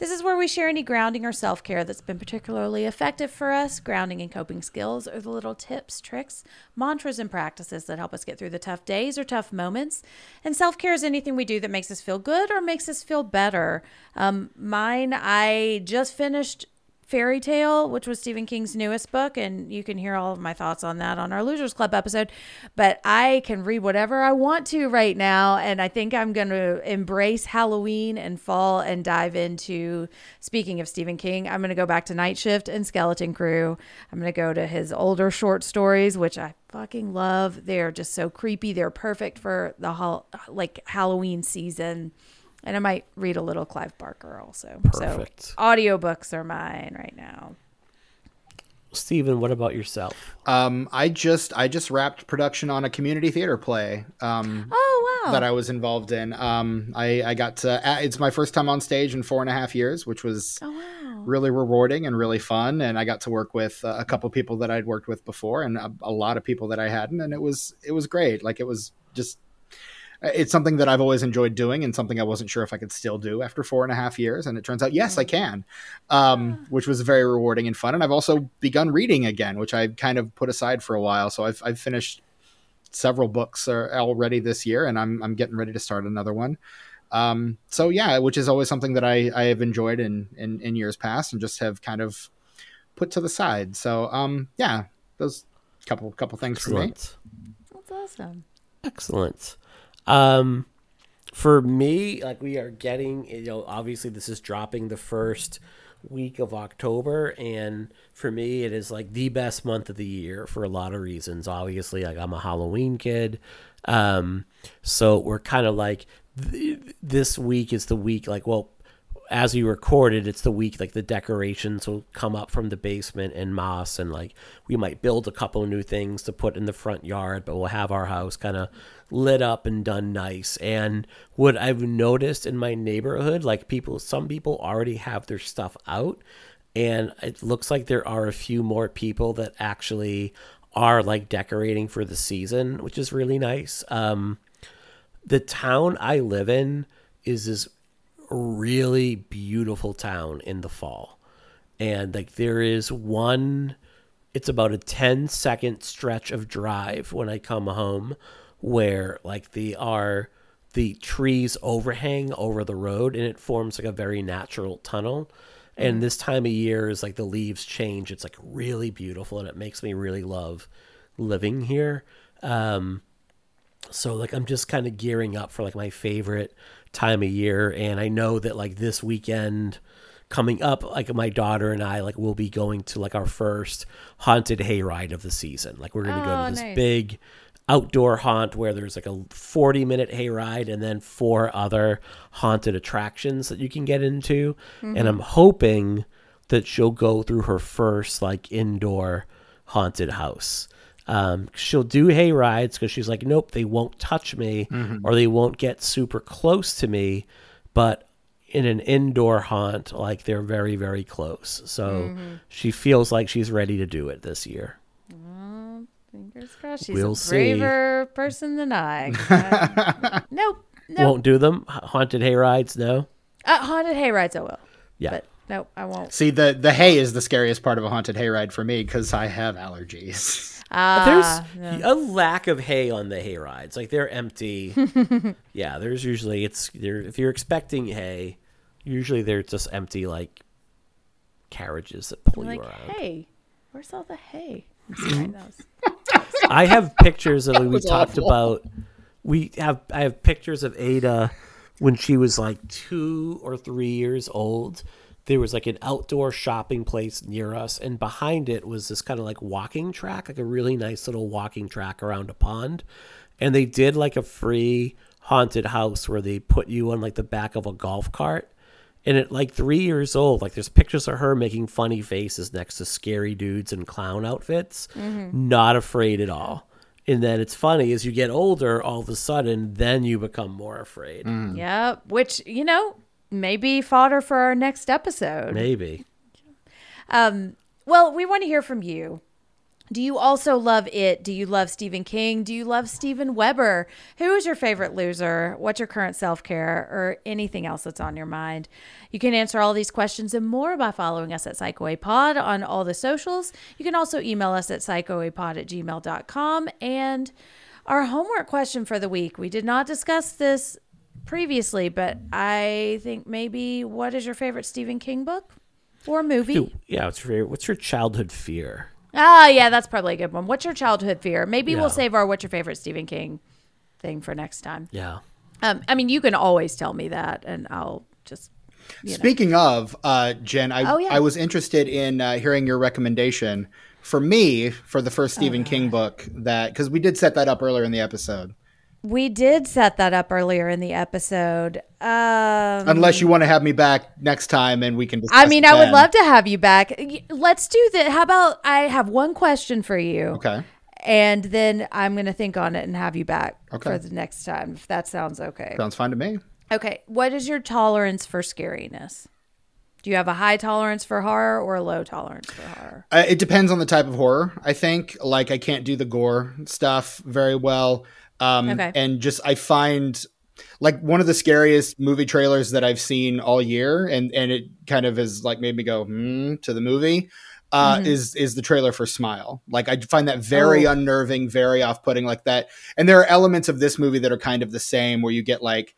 This is where we share any grounding or self care that's been particularly effective for us, grounding and coping skills, are the little tips, tricks, mantras, and practices that help us get through the tough days or tough moments. And self care is anything we do that makes us feel good or makes us feel better. Um, mine, I just finished Fairy Tale, which was Stephen King's newest book, and you can hear all of my thoughts on that on our Losers Club episode. But I can read whatever I want to right now, and I think I'm going to embrace Halloween and fall and dive into. Speaking of Stephen King, I'm going to go back to Night Shift and Skeleton Crew. I'm going to go to his older short stories, which I fucking love. They're just so creepy. They're perfect for the hol- like Halloween season. And I might read a little Clive Barker also. Perfect. So audiobooks are mine right now. Steven, what about yourself? Um, I just I just wrapped production on a community theater play. Um, Oh wow. that I was involved in. Um, I, I got to, it's my first time on stage in four and a half years, which was oh wow. really rewarding and really fun. And I got to work with uh, a couple people that I'd worked with before and a, a lot of people that I hadn't. And it was, it was great. Like it was just, it's something that I've always enjoyed doing and something I wasn't sure if I could still do after four and a half years. And it turns out, yes, I can, um, which was very rewarding and fun. And I've also begun reading again, which I kind of put aside for a while. So I've, I've finished several books already this year, and I'm I'm getting ready to start another one. Um, so yeah, which is always something that I I have enjoyed in in, in years past, and just have kind of put to the side. So um, yeah, those couple couple things for me. That's awesome. Excellent. Um, for me, like we are getting, you know, obviously this is dropping the first week of October, and for me, it is like the best month of the year for a lot of reasons. Obviously, like I'm a Halloween kid, um, so we're kind of like th- this week is the week, like well. As we recorded, it's the week like the decorations will come up from the basement and moss, and like we might build a couple new things to put in the front yard, but we'll have our house kind of lit up and done nice. And what I've noticed in my neighborhood, like people, some people already have their stuff out, and it looks like there are a few more people that actually are like decorating for the season, which is really nice. Um, the town I live in is this really beautiful town in the fall. And like there is one it's about a 10 second stretch of drive when I come home where like the are the trees overhang over the road and it forms like a very natural tunnel. And this time of year is like the leaves change. It's like really beautiful and it makes me really love living here. Um, so like I'm just kind of gearing up for like my favorite time of year and I know that like this weekend coming up like my daughter and I like will be going to like our first haunted hayride of the season. Like we're going to go Oh, to this nice. big outdoor haunt where there's like a 40 minute hayride and then four other haunted attractions that you can get into and mm-hmm. I'm hoping that she'll go through her first like indoor haunted house. Um, she'll do hay rides because she's like, nope, they won't touch me or they won't get super close to me. But in an indoor haunt, like they're very, very close. So she feels like she's ready to do it this year. Fingers crossed. She's We'll a see. braver person than I. 'cause [laughs] I- nope. Nope. Won't do them. Haunted hay rides, no. Uh, haunted hayrides, I will. Yeah. But nope, I won't. See the the hay is the scariest part of a haunted hayride for me because I have allergies. [laughs] Ah, there's a lack of hay on the hay rides. Like they're empty. [laughs] yeah, there's usually it's there if you're expecting hay, usually they're just empty like carriages that pull like, you around. hey, where's all the hay? [laughs] I have pictures of we talked awful. about. We have I have pictures of Ada when she was like two or three years old. There was like an outdoor shopping place near us, and behind it was this kind of like walking track, like a really nice little walking track around a pond. And they did like a free haunted house where they put you on like the back of a golf cart. And at like three years old, like there's pictures of her making funny faces next to scary dudes in clown outfits, mm-hmm. not afraid at all. And then it's funny as you get older, all of a sudden, then you become more afraid. Mm. Yep. Which, you know, maybe fodder for our next episode. Maybe. Um, well, we want to hear from you. Do you also love it? Do you love Stephen King? Do you love Steven Weber? Who is your favorite loser? What's your current self care or anything else that's on your mind? You can answer all these questions and more by following us at PsychoApod on all the socials. You can also email us at psychoapod at gmail.com. And our homework question for the week we did not discuss this previously, but I think maybe what is your favorite Stephen King book or movie? Dude, yeah, what's your, what's your childhood fear? Ah, yeah, that's probably a good one. What's your childhood fear? Maybe Yeah. we'll save our what's your favorite Stephen King thing for next time. Yeah. Um, I mean, you can always tell me that, and I'll just. You know. Speaking of uh, Jen, I Oh, yeah. I was interested in uh, hearing your recommendation for me for the first Stephen King book that because we did set that up earlier in the episode. We did set that up earlier in the episode. Um, Unless you want to have me back next time and we can discuss I mean, I would love to have you back. Let's do that. How about I have one question for you? Okay. And then I'm going to think on it and have you back Okay. for the next time, if that sounds okay. Sounds fine to me. Okay. What is your tolerance for scariness? Do you have a high tolerance for horror or a low tolerance for horror? Uh, it depends on the type of horror. I think like I can't do the gore stuff very well. Um, Okay. And just I find like one of the scariest movie trailers that I've seen all year, and and it kind of has like made me go hmm to the movie. Uh, Mhm. Is is the trailer for Smile? Like I find that very Oh. unnerving, very off putting, like that. And there are elements of this movie that are kind of the same, where you get like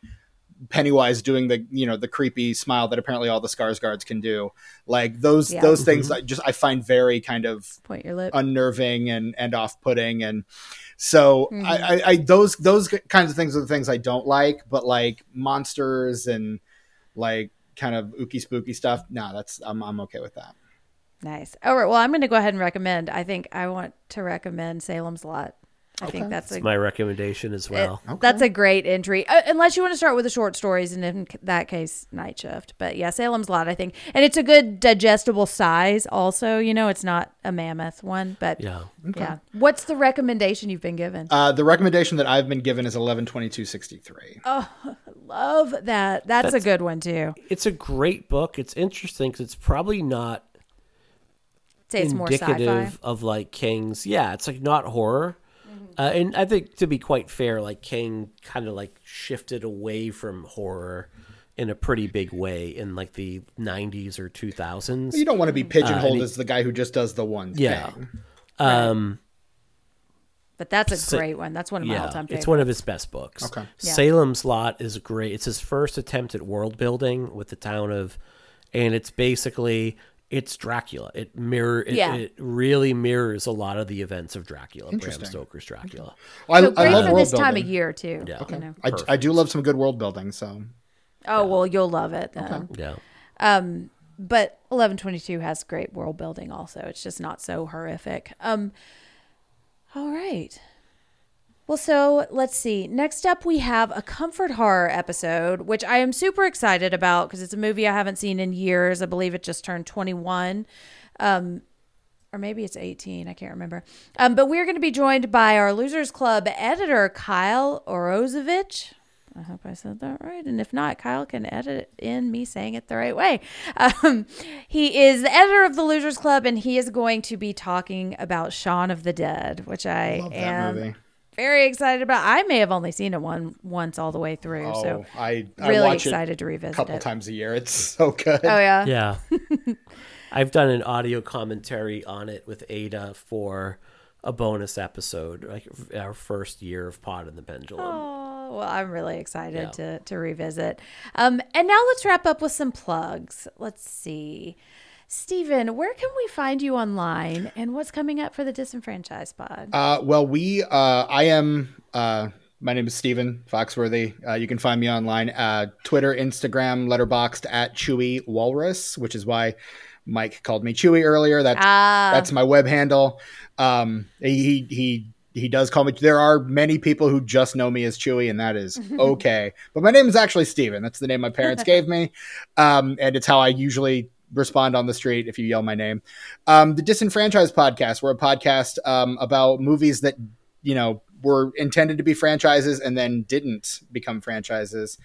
Pennywise doing the you know the creepy smile that apparently all the Skarsgårds can do. Like those Yeah. those things, I just I find very kind of Point your lip. unnerving and and off putting and so Mhm. I, I I those those kinds of things are the things I don't like but like monsters and like kind of ooky spooky stuff no that's I'm I'm okay with that Nice. All right. Well, I'm going to go ahead and recommend. I think I want to recommend Salem's Lot. I think that's a my recommendation as well. Okay. That's a great entry, uh, unless you want to start with the short stories, and in that case, Night Shift. But yeah, Salem's Lot, I think, and it's a good digestible size. Also, you know, it's not a mammoth one, but yeah. yeah. What's the recommendation you've been given? uh, the recommendation that I've been given is 112263 Oh, [laughs] Love that. That's, a good one too. It's a great book. It's interesting because it's probably not Say it's more sci-fi. indicative of like King's. Yeah, it's like not horror. Uh, and I think to be quite fair, like King kind of like shifted away from horror in a pretty big way in like the 90s or 2000s. you don't want to be pigeonholed Uh, and as the guy who just does the one Yeah. thing Um, But that's a Sa- great one. That's one of my yeah, all-time favorites. it's one of his best books. Okay. Yeah. Salem's Lot is great. It's his first attempt at world building with the town of, and it's basically it's Dracula. It mirror. It, Yeah. it really mirrors a lot of the events of Dracula. Bram Stoker's Dracula. I, so I great love for world this time of year too. Yeah. you know. I, I do love some good world building so Oh well, you'll love it then. Yeah. Um, but eleven twenty two has great world building. Also, it's just not so horrific. Um, all right. Well, so let's see. Next up, we have a comfort horror episode, which I am super excited about because it's a movie I haven't seen in years. I believe it just turned 21. Um, or maybe it's 18. I can't remember. Um, but we're going to be joined by our Losers Club editor, Kyle Orozovich. I hope I said that right. And if not, Kyle can edit in me saying it the right way. Um, he is the editor of the Losers Club, and he is going to be talking about Shaun of the Dead, which I love that am movie very excited about. I may have only seen it one once all the way through, oh so I, I really watch excited to revisit it a couple it. times a year it's [laughs] so good Oh yeah. Yeah. [laughs] I've done an audio commentary on it with Ada for a bonus episode, like our first year of Pod and the Pendulum. Oh, well, I'm really excited Yeah. to to revisit. Um, and now let's wrap up with some plugs. Let's see. Stephen, where can we find you online and what's coming up for the Disenfranchised Pod? Uh, well, we, uh, I am, uh, my name is Stephen Foxworthy. Uh, you can find me online, uh, Twitter, Instagram, Letterboxd at Chewy Walrus, which is why Mike called me Chewy earlier. That's, Ah, that's my web handle. Um, he, he, he does call me. There are many people who just know me as Chewy, and that is [laughs] okay. but my name is actually Steven. That's the name my parents [laughs] gave me. Um, and it's how I usually respond on the street if you yell my name. Um, the Disenfranchised podcast. We're a podcast um, about movies that you know were intended to be franchises and then didn't become franchises.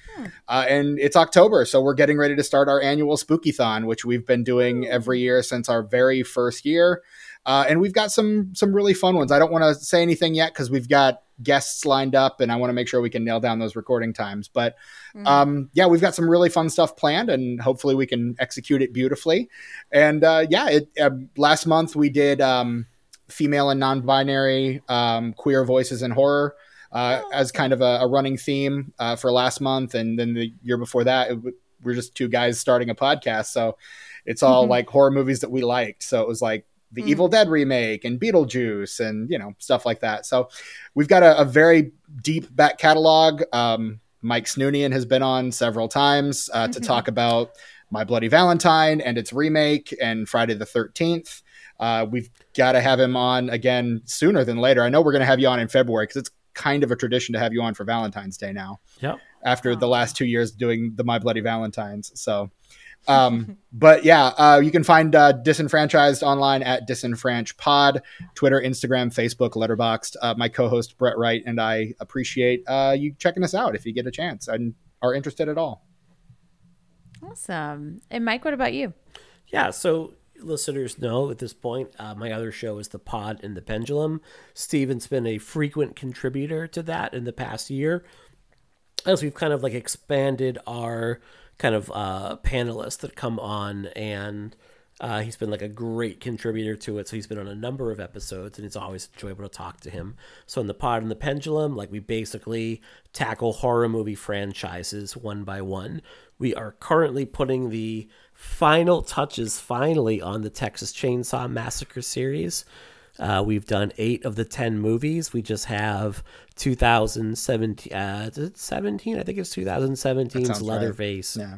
Uh, and it's October, so we're getting ready to start our annual Spookython, which we've been doing every year since our very first year. Uh, and we've got some some really fun ones. I don't want to say anything yet because we've got guests lined up, and I want to make sure we can nail down those recording times. But um, yeah, we've got some really fun stuff planned, and hopefully we can execute it beautifully. And uh, yeah, it, uh, last month we did um, female and non-binary um, queer voices in horror. Uh, as kind of a, a running theme uh, for last month, and then the year before that, it, w- we're just two guys starting a podcast, so it's all Mhm. like horror movies that we liked. So it was like the Mm. Evil Dead remake and Beetlejuice and you know stuff like that. So we've got a, a very deep back catalog. Um, Mike Snoonian has been on several times uh, to Mhm. talk about My Bloody Valentine and its remake and Friday the Thirteenth. Uh, we've got to have him on again sooner than later. I know we're going to have you on in February because it's kind of a tradition to have you on for Valentine's Day now Yep. after the last two years doing the My Bloody Valentines. So, um, but yeah, uh, you can find uh, Disenfranchised online at Disenfranch Pod, Twitter, Instagram, Facebook, Letterboxd. Uh, my co-host Brett Wright and I appreciate uh, you checking us out if you get a chance and are interested at all. Awesome. And Mike, what about you? Yeah, so listeners know at this point, uh, my other show is The Pod and the Pendulum. Steven's been a frequent contributor to that in the past year as we've kind of like expanded our kind of uh, panelists that come on and uh, he's been like a great contributor to it. So he's been on a number of episodes, and it's always enjoyable to talk to him. So in the Pod and the Pendulum, like we basically tackle horror movie franchises one by one. We are currently putting the final touches finally on the Texas Chainsaw Massacre series. Uh, we've done eight of the ten movies. We just have 2017. Uh, 17? I think it's 2017's sounds right. Leatherface Yeah.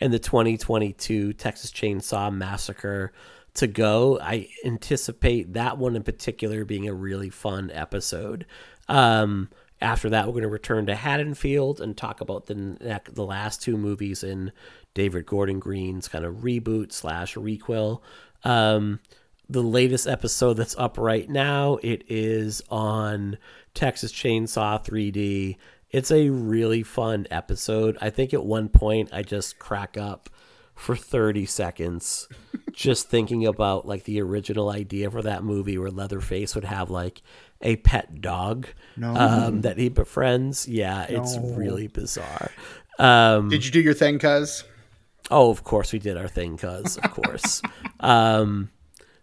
and the 2022 Texas Chainsaw Massacre to go. I anticipate that one in particular being a really fun episode. Um, after that, we're going to return to Haddonfield and talk about the the last two movies in David Gordon Green's kind of reboot slash requel. Um, the latest episode that's up right now, it is on Texas Chainsaw 3D. It's a really fun episode. I think at one point I just crack up for 30 seconds [laughs] just thinking about like the original idea for that movie where Leatherface would have like a pet dog um, that he befriends. Yeah, it's really bizarre. Um, Did you do your thing, cuz? Oh, of course we did our thing, cuz of course. [laughs] um,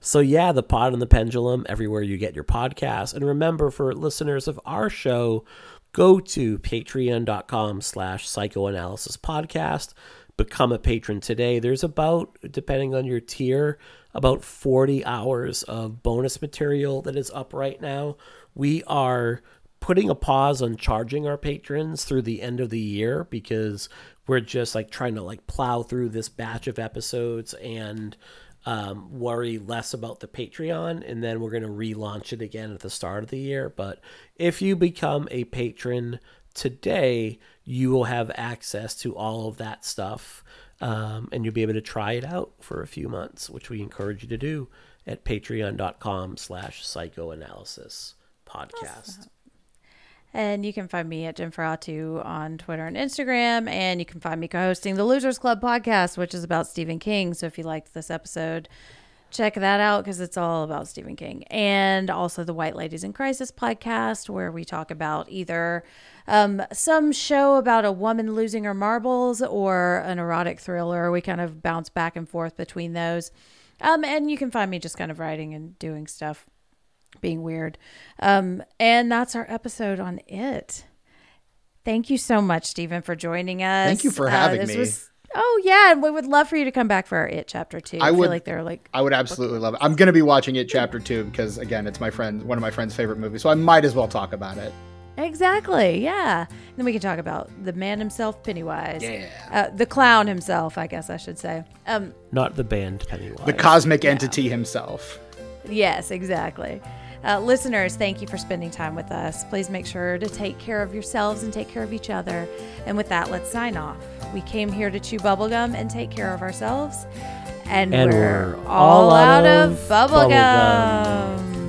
so yeah, the pod and the pendulum everywhere you get your podcast. And remember, for listeners of our show, go to patreon.com slash psychoanalysis podcast. Become a patron today. There's about, depending on your tier, about 40 hours of bonus material that is up right now. We are putting a pause on charging our patrons through the end of the year because we're just like trying to like plow through this batch of episodes and um, worry less about the Patreon, and then we're going to relaunch it again at the start of the year. But if you become a patron today, you will have access to all of that stuff, um, and you'll be able to try it out for a few months, which we encourage you to do at patreon.com slash psychoanalysis podcast. And you can find me at Jennifer on Twitter and Instagram. And you can find me co hosting the Losers Club podcast, which is about Stephen King. So if you liked this episode, check that out because it's all about Stephen King. And also the White Ladies in Crisis podcast, where we talk about either um, some show about a woman losing her marbles or an erotic thriller. We kind of bounce back and forth between those. Um, and you can find me just kind of writing and doing stuff being weird. Um, and that's our episode on it. Thank you so much, Stephen, for joining us. Thank you for having me. oh yeah, and we would love for you to come back for our It chapter two. I I, would- feel like they're like I would absolutely love it. I'm going to be watching it chapter two because, again, it's my friend, one of my friend's favorite movies. So I might as well talk about it. exactly yeah. then we can talk about the man himself, Pennywise. Yeah. uh, the clown himself, I guess I should say. Um, Not the band Pennywise. The cosmic entity himself. Yes, exactly. Uh, listeners, thank you for spending time with us. Please make sure to take care of yourselves and take care of each other. And with that, let's sign off. We came here to chew bubblegum and take care of ourselves. And, And we're, we're all all out out of bubblegum. bubblegum.